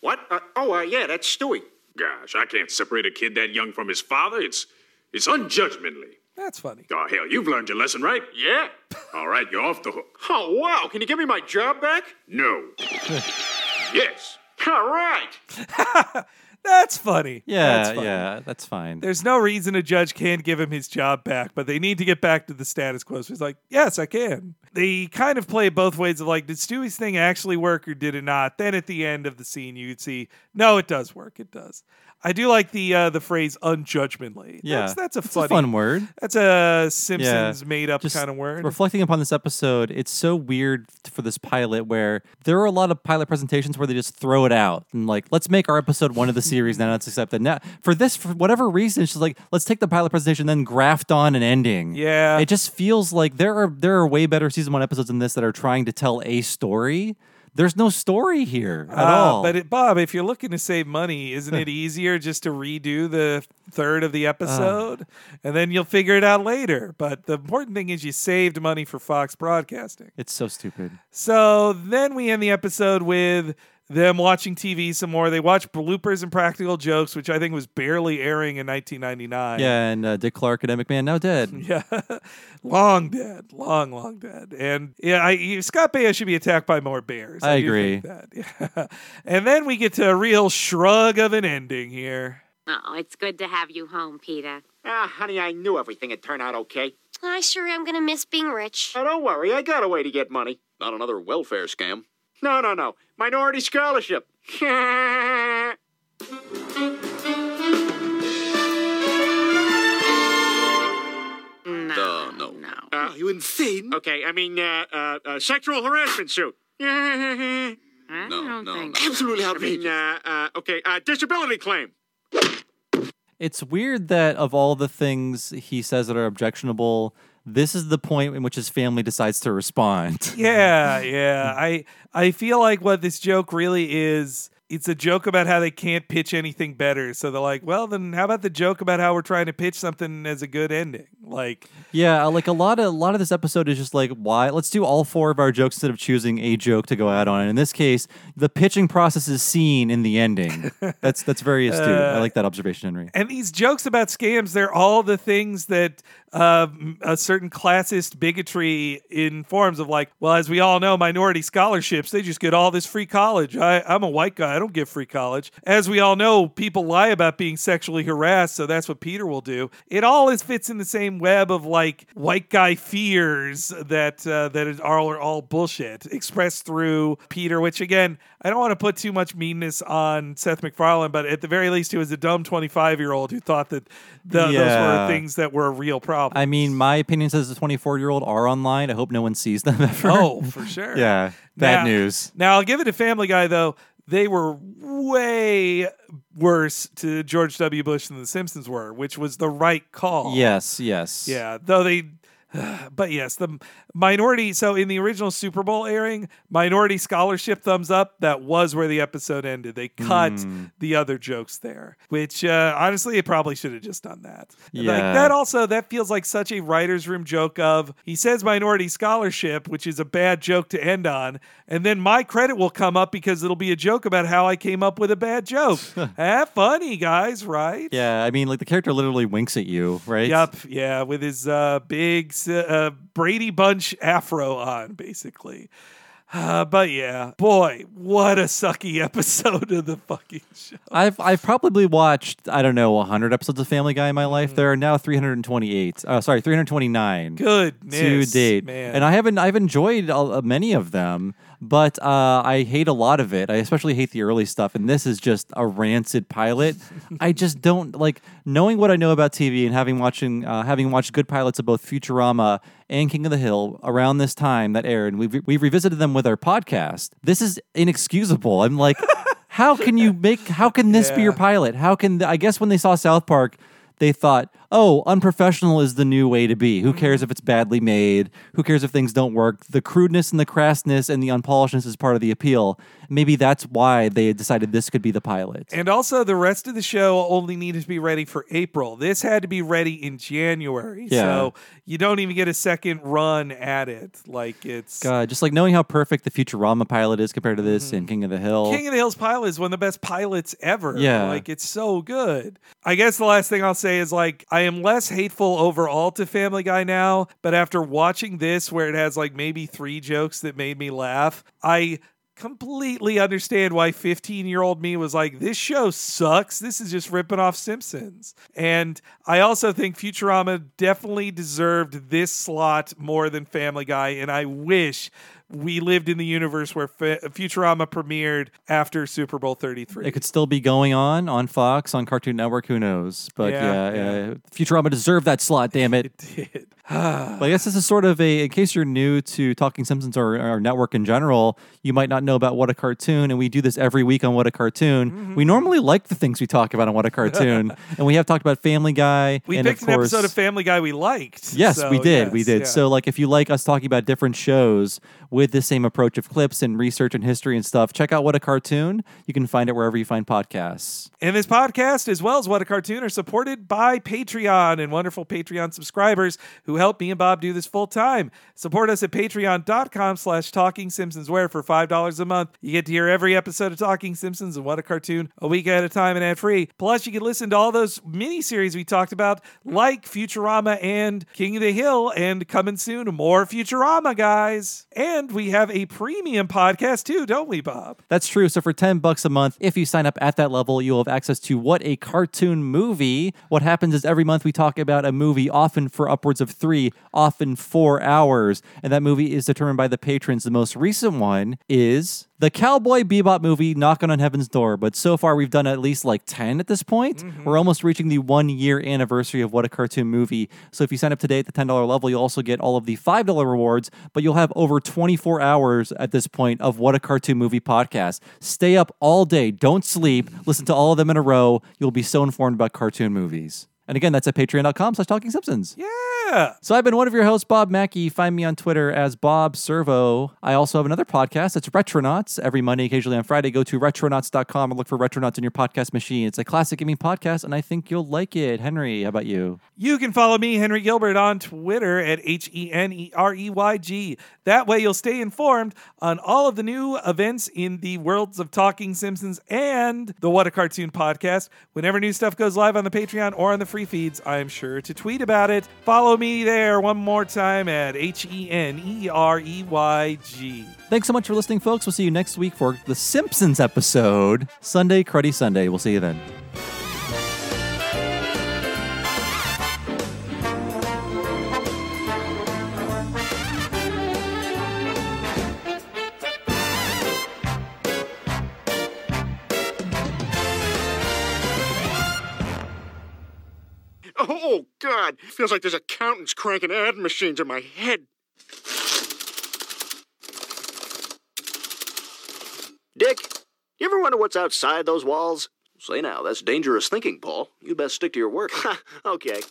[SPEAKER 9] What? Uh, oh, uh, yeah, that's Stewie.
[SPEAKER 15] Gosh, I can't separate a kid that young from his father. It's it's unjudgmently.
[SPEAKER 2] That's funny.
[SPEAKER 15] Oh hell, you've learned your lesson, right?
[SPEAKER 9] Yeah.
[SPEAKER 15] All right, you're off the hook.
[SPEAKER 9] Oh, wow. Can you give me my job back?
[SPEAKER 15] No. (laughs) yes.
[SPEAKER 9] All right. (laughs)
[SPEAKER 2] That's funny.
[SPEAKER 1] Yeah,
[SPEAKER 2] That's funny.
[SPEAKER 1] yeah, that's fine.
[SPEAKER 2] There's no reason a judge can't give him his job back, but they need to get back to the status quo. So he's like, yes, I can. They kind of play both ways of like, did Stewie's thing actually work or did it not? Then at the end of the scene, you could see, no, it does work. It does. I do like the uh, the phrase unjudgmentally.
[SPEAKER 1] Yeah,
[SPEAKER 2] that's, that's a
[SPEAKER 1] it's
[SPEAKER 2] funny,
[SPEAKER 1] a fun word.
[SPEAKER 2] That's a Simpsons
[SPEAKER 1] Yeah.
[SPEAKER 2] made up
[SPEAKER 1] Just
[SPEAKER 2] kind of word.
[SPEAKER 1] Reflecting upon this episode, it's so weird for this pilot where there are a lot of pilot presentations where they just throw it out and like, let's make our episode one of the series. Now let's. Now for this, for whatever reason, it's just like, let's take the pilot presentation, then graft on an ending.
[SPEAKER 2] Yeah,
[SPEAKER 1] it just feels like there are there are way better season one episodes than this that are trying to tell a story there's no story here at
[SPEAKER 2] Uh,
[SPEAKER 1] all.
[SPEAKER 2] But it, Bob, if you're looking to save money, isn't it (laughs) easier just to redo the third of the episode and then you'll figure it out later? But the important thing is you saved money for Fox Broadcasting.
[SPEAKER 1] it's so stupid.
[SPEAKER 2] So then we end the episode with them watching TV some more. They watch bloopers and practical jokes, which I think was barely airing in 1999.
[SPEAKER 1] Yeah, and uh, Dick Clark and Ed McMahon now dead. (laughs)
[SPEAKER 2] Yeah, long dead, long, long dead, and yeah, I, Scott Baio should be attacked by more bears.
[SPEAKER 1] I
[SPEAKER 2] do
[SPEAKER 1] agree.
[SPEAKER 2] think that. (laughs) Yeah. and then we get to a real shrug of an ending here.
[SPEAKER 10] Oh, it's good to have you home, Peter.
[SPEAKER 9] Ah, honey, I knew everything would turn out okay.
[SPEAKER 7] I sure am gonna miss being rich.
[SPEAKER 9] Oh, don't worry, I got a way to get money.
[SPEAKER 8] Not another welfare scam.
[SPEAKER 9] No, no, no. Minority scholarship.
[SPEAKER 8] No, no.
[SPEAKER 9] Are you insane? Okay, I mean, uh, uh, uh, sexual harassment suit. (laughs)
[SPEAKER 10] I
[SPEAKER 8] No, no, no.
[SPEAKER 9] Absolutely outrageous. I mean, uh, uh, okay, uh, disability claim.
[SPEAKER 1] It's weird that of all the things he says that are objectionable, this is the point in which his family decides to respond.
[SPEAKER 2] Yeah, (laughs) yeah. I I feel like what this joke really is. It's a joke about how they can't pitch anything better. So they're like, well, then how about the joke about how we're trying to pitch something as a good ending? Like,
[SPEAKER 1] Yeah, like a lot of a lot of this episode is just like why let's do all four of our jokes instead of choosing a joke to go out on. And in this case, the pitching process is seen in the ending. (laughs) That's that's very astute. I
[SPEAKER 2] Uh,
[SPEAKER 1] like that observation, Henry.
[SPEAKER 2] And these jokes about scams, they're all the things that uh, a certain classist bigotry informs of like, well, as we all know, minority scholarships, they just get all this free college. I, I'm a white guy. I don't get free college. As we all know, people lie about being sexually harassed. So that's what Peter will do. It all is fits in the same web of like white guy fears that, uh, that is all, are all bullshit expressed through Peter, which again, I don't want to put too much meanness on Seth MacFarlane, but at the very least, he was a dumb 25 year old who thought that the, those were things that were a real problem.
[SPEAKER 1] I mean, my opinions as a 24 year old are online. I hope no one sees them (laughs) ever.
[SPEAKER 2] Oh, for sure.
[SPEAKER 1] yeah, bad
[SPEAKER 2] Now-
[SPEAKER 1] news.
[SPEAKER 2] Now, I'll give it to Family Guy, though. They were way worse to George W. Bush than The Simpsons were, which was the right call.
[SPEAKER 1] Yes, yes.
[SPEAKER 2] Yeah, though they. (sighs) But yes, the minority. So in the original Super Bowl airing, minority scholarship thumbs up. That was where the episode ended. They cut
[SPEAKER 1] Hmm.
[SPEAKER 2] the other jokes there, which uh, honestly, it probably should have just done that. Like
[SPEAKER 1] Yeah.
[SPEAKER 2] that also that feels like such a writer's room joke of he says minority scholarship, which is a bad joke to end on, and then my credit will come up because it'll be a joke about how I came up with a bad joke. Have (laughs) funny guys, right?
[SPEAKER 1] Yeah, I mean, like the character literally winks at you, right?
[SPEAKER 2] Yup, yeah, with his uh, big uh, Brady Bunch afro on, basically. Uh, but yeah, boy, what a sucky (laughs) episode of the fucking show.
[SPEAKER 1] I've I've probably watched I don't know 100 episodes of Family Guy in my life. There are now 328. Uh, sorry, 329. Good
[SPEAKER 2] to
[SPEAKER 1] date,
[SPEAKER 2] man.
[SPEAKER 1] and I haven't I've enjoyed uh, many of them, but uh, I hate a lot of it. I especially hate the early stuff, and this is just a rancid pilot. I just (laughs) don't like knowing what I know about TV and having watching uh, having watched good pilots of both Futurama and King of the Hill around this time that aired, and we've we've revisited them with our podcast. This is inexcusable. I'm like. How can you make? How can this be your pilot? How can I guess when they saw South Park, they thought, "Oh, unprofessional is the new way to be. Who cares mm-hmm. if it's badly made? Who cares if things don't work? The crudeness and the crassness and the unpolishedness is part of the appeal. Maybe that's why they decided this could be the pilot."
[SPEAKER 2] And also, the rest of the show only needed to be ready for April. This had to be ready in January.
[SPEAKER 1] Yeah.
[SPEAKER 2] So you don't even get a second run at it. Like it's.
[SPEAKER 1] God, just like knowing how perfect the Futurama pilot is compared to this mm-hmm. and King of the Hill.
[SPEAKER 2] King of the Hills pilot is one of the best pilots ever.
[SPEAKER 1] Yeah.
[SPEAKER 2] Like it's so good. I guess the last thing I'll say is like I am less hateful overall to Family Guy now, but after watching this where it has like maybe 3 jokes that made me laugh, I completely understand why 15 year old me was like, this show sucks. This is just ripping off Simpsons. And I also think Futurama definitely deserved this slot more than Family Guy. And I wish we lived in the universe where Futurama premiered after Super Bowl 33.
[SPEAKER 1] It could still be going on on Fox, on Cartoon Network, who knows? But
[SPEAKER 2] Yeah,
[SPEAKER 1] yeah, Uh, Futurama deserved that slot, damn it. (laughs)
[SPEAKER 2] It did. (sighs)
[SPEAKER 1] But I guess this is sort of a, in case you're new to Talking Simpsons or our network in general, you might not know about What a Cartoon, and we do this every week on What a Cartoon.
[SPEAKER 2] Mm-hmm.
[SPEAKER 1] We normally like the things we talk about on What a Cartoon, (laughs) and we have talked about Family Guy.
[SPEAKER 2] we picked
[SPEAKER 1] of
[SPEAKER 2] an episode of Family Guy we liked.
[SPEAKER 1] Yes,
[SPEAKER 2] So,
[SPEAKER 1] we did. we did.
[SPEAKER 2] yeah.
[SPEAKER 1] So, like, if you like us talking about different shows with the same approach of clips and research and history and stuff, check out What a Cartoon. You can find it wherever you find podcasts.
[SPEAKER 2] And this podcast, as well as What a Cartoon, are supported by Patreon and wonderful Patreon subscribers who help me and Bob do this full time. Support us at patreon.com slash talking Simpsons, where for $5 a month, you get to hear every episode of Talking Simpsons and What a Cartoon a week at a time and ad free. Plus, you can listen to all those miniseries we talked about, like Futurama and King of the Hill, and coming soon, more Futurama, guys. And we have a premium podcast too, don't we, Bob?
[SPEAKER 1] That's true. So for 10 bucks a month, if you sign up at that level, you'll have access to What a Cartoon Movie. What happens is every month we talk about a movie, often for upwards of three, often four hours. And that movie is determined by the patrons. The most recent one is the Cowboy Bebop movie, Knocking on Heaven's Door. But so far, we've done at least like 10 at this point. Mm-hmm. We're almost reaching the one year anniversary of What a Cartoon Movie. So if you sign up today at the $10 level, you'll also get all of the $5 rewards, but you'll have over 24 hours at this point of What a Cartoon Movie podcast. Stay up all day, don't sleep, listen to all of them in a row. You'll be so informed about cartoon movies. And again, that's at patreon.com slash talking Simpsons.
[SPEAKER 2] Yeah.
[SPEAKER 1] So I've been one of your hosts, Bob Mackey. Find me on Twitter as Bob Servo. I also have another podcast. It's Retronauts. Every Monday, occasionally on Friday, go to retronauts.com and look for Retronauts in your podcast machine. It's a classic gaming podcast, and I think you'll like it. Henry, how about you?
[SPEAKER 2] You can follow me, Henry Gilbert, on Twitter at H E N E R E Y G. That way, you'll stay informed on all of the new events in the worlds of Talking Simpsons and the What a Cartoon podcast. Whenever new stuff goes live on the Patreon or on the free feeds, I am sure to tweet about it. Follow me there one more time at H E N E R E Y G.
[SPEAKER 1] Thanks so much for listening, folks. We'll see you next week for the Simpsons episode, Sunday, Cruddy Sunday. We'll see you then.
[SPEAKER 9] Oh, God. Feels like there's accountants cranking ad machines in my head.
[SPEAKER 8] Dick, you ever wonder what's outside those walls? Say now, that's dangerous thinking, Paul. You best stick to your work. (laughs)
[SPEAKER 9] okay.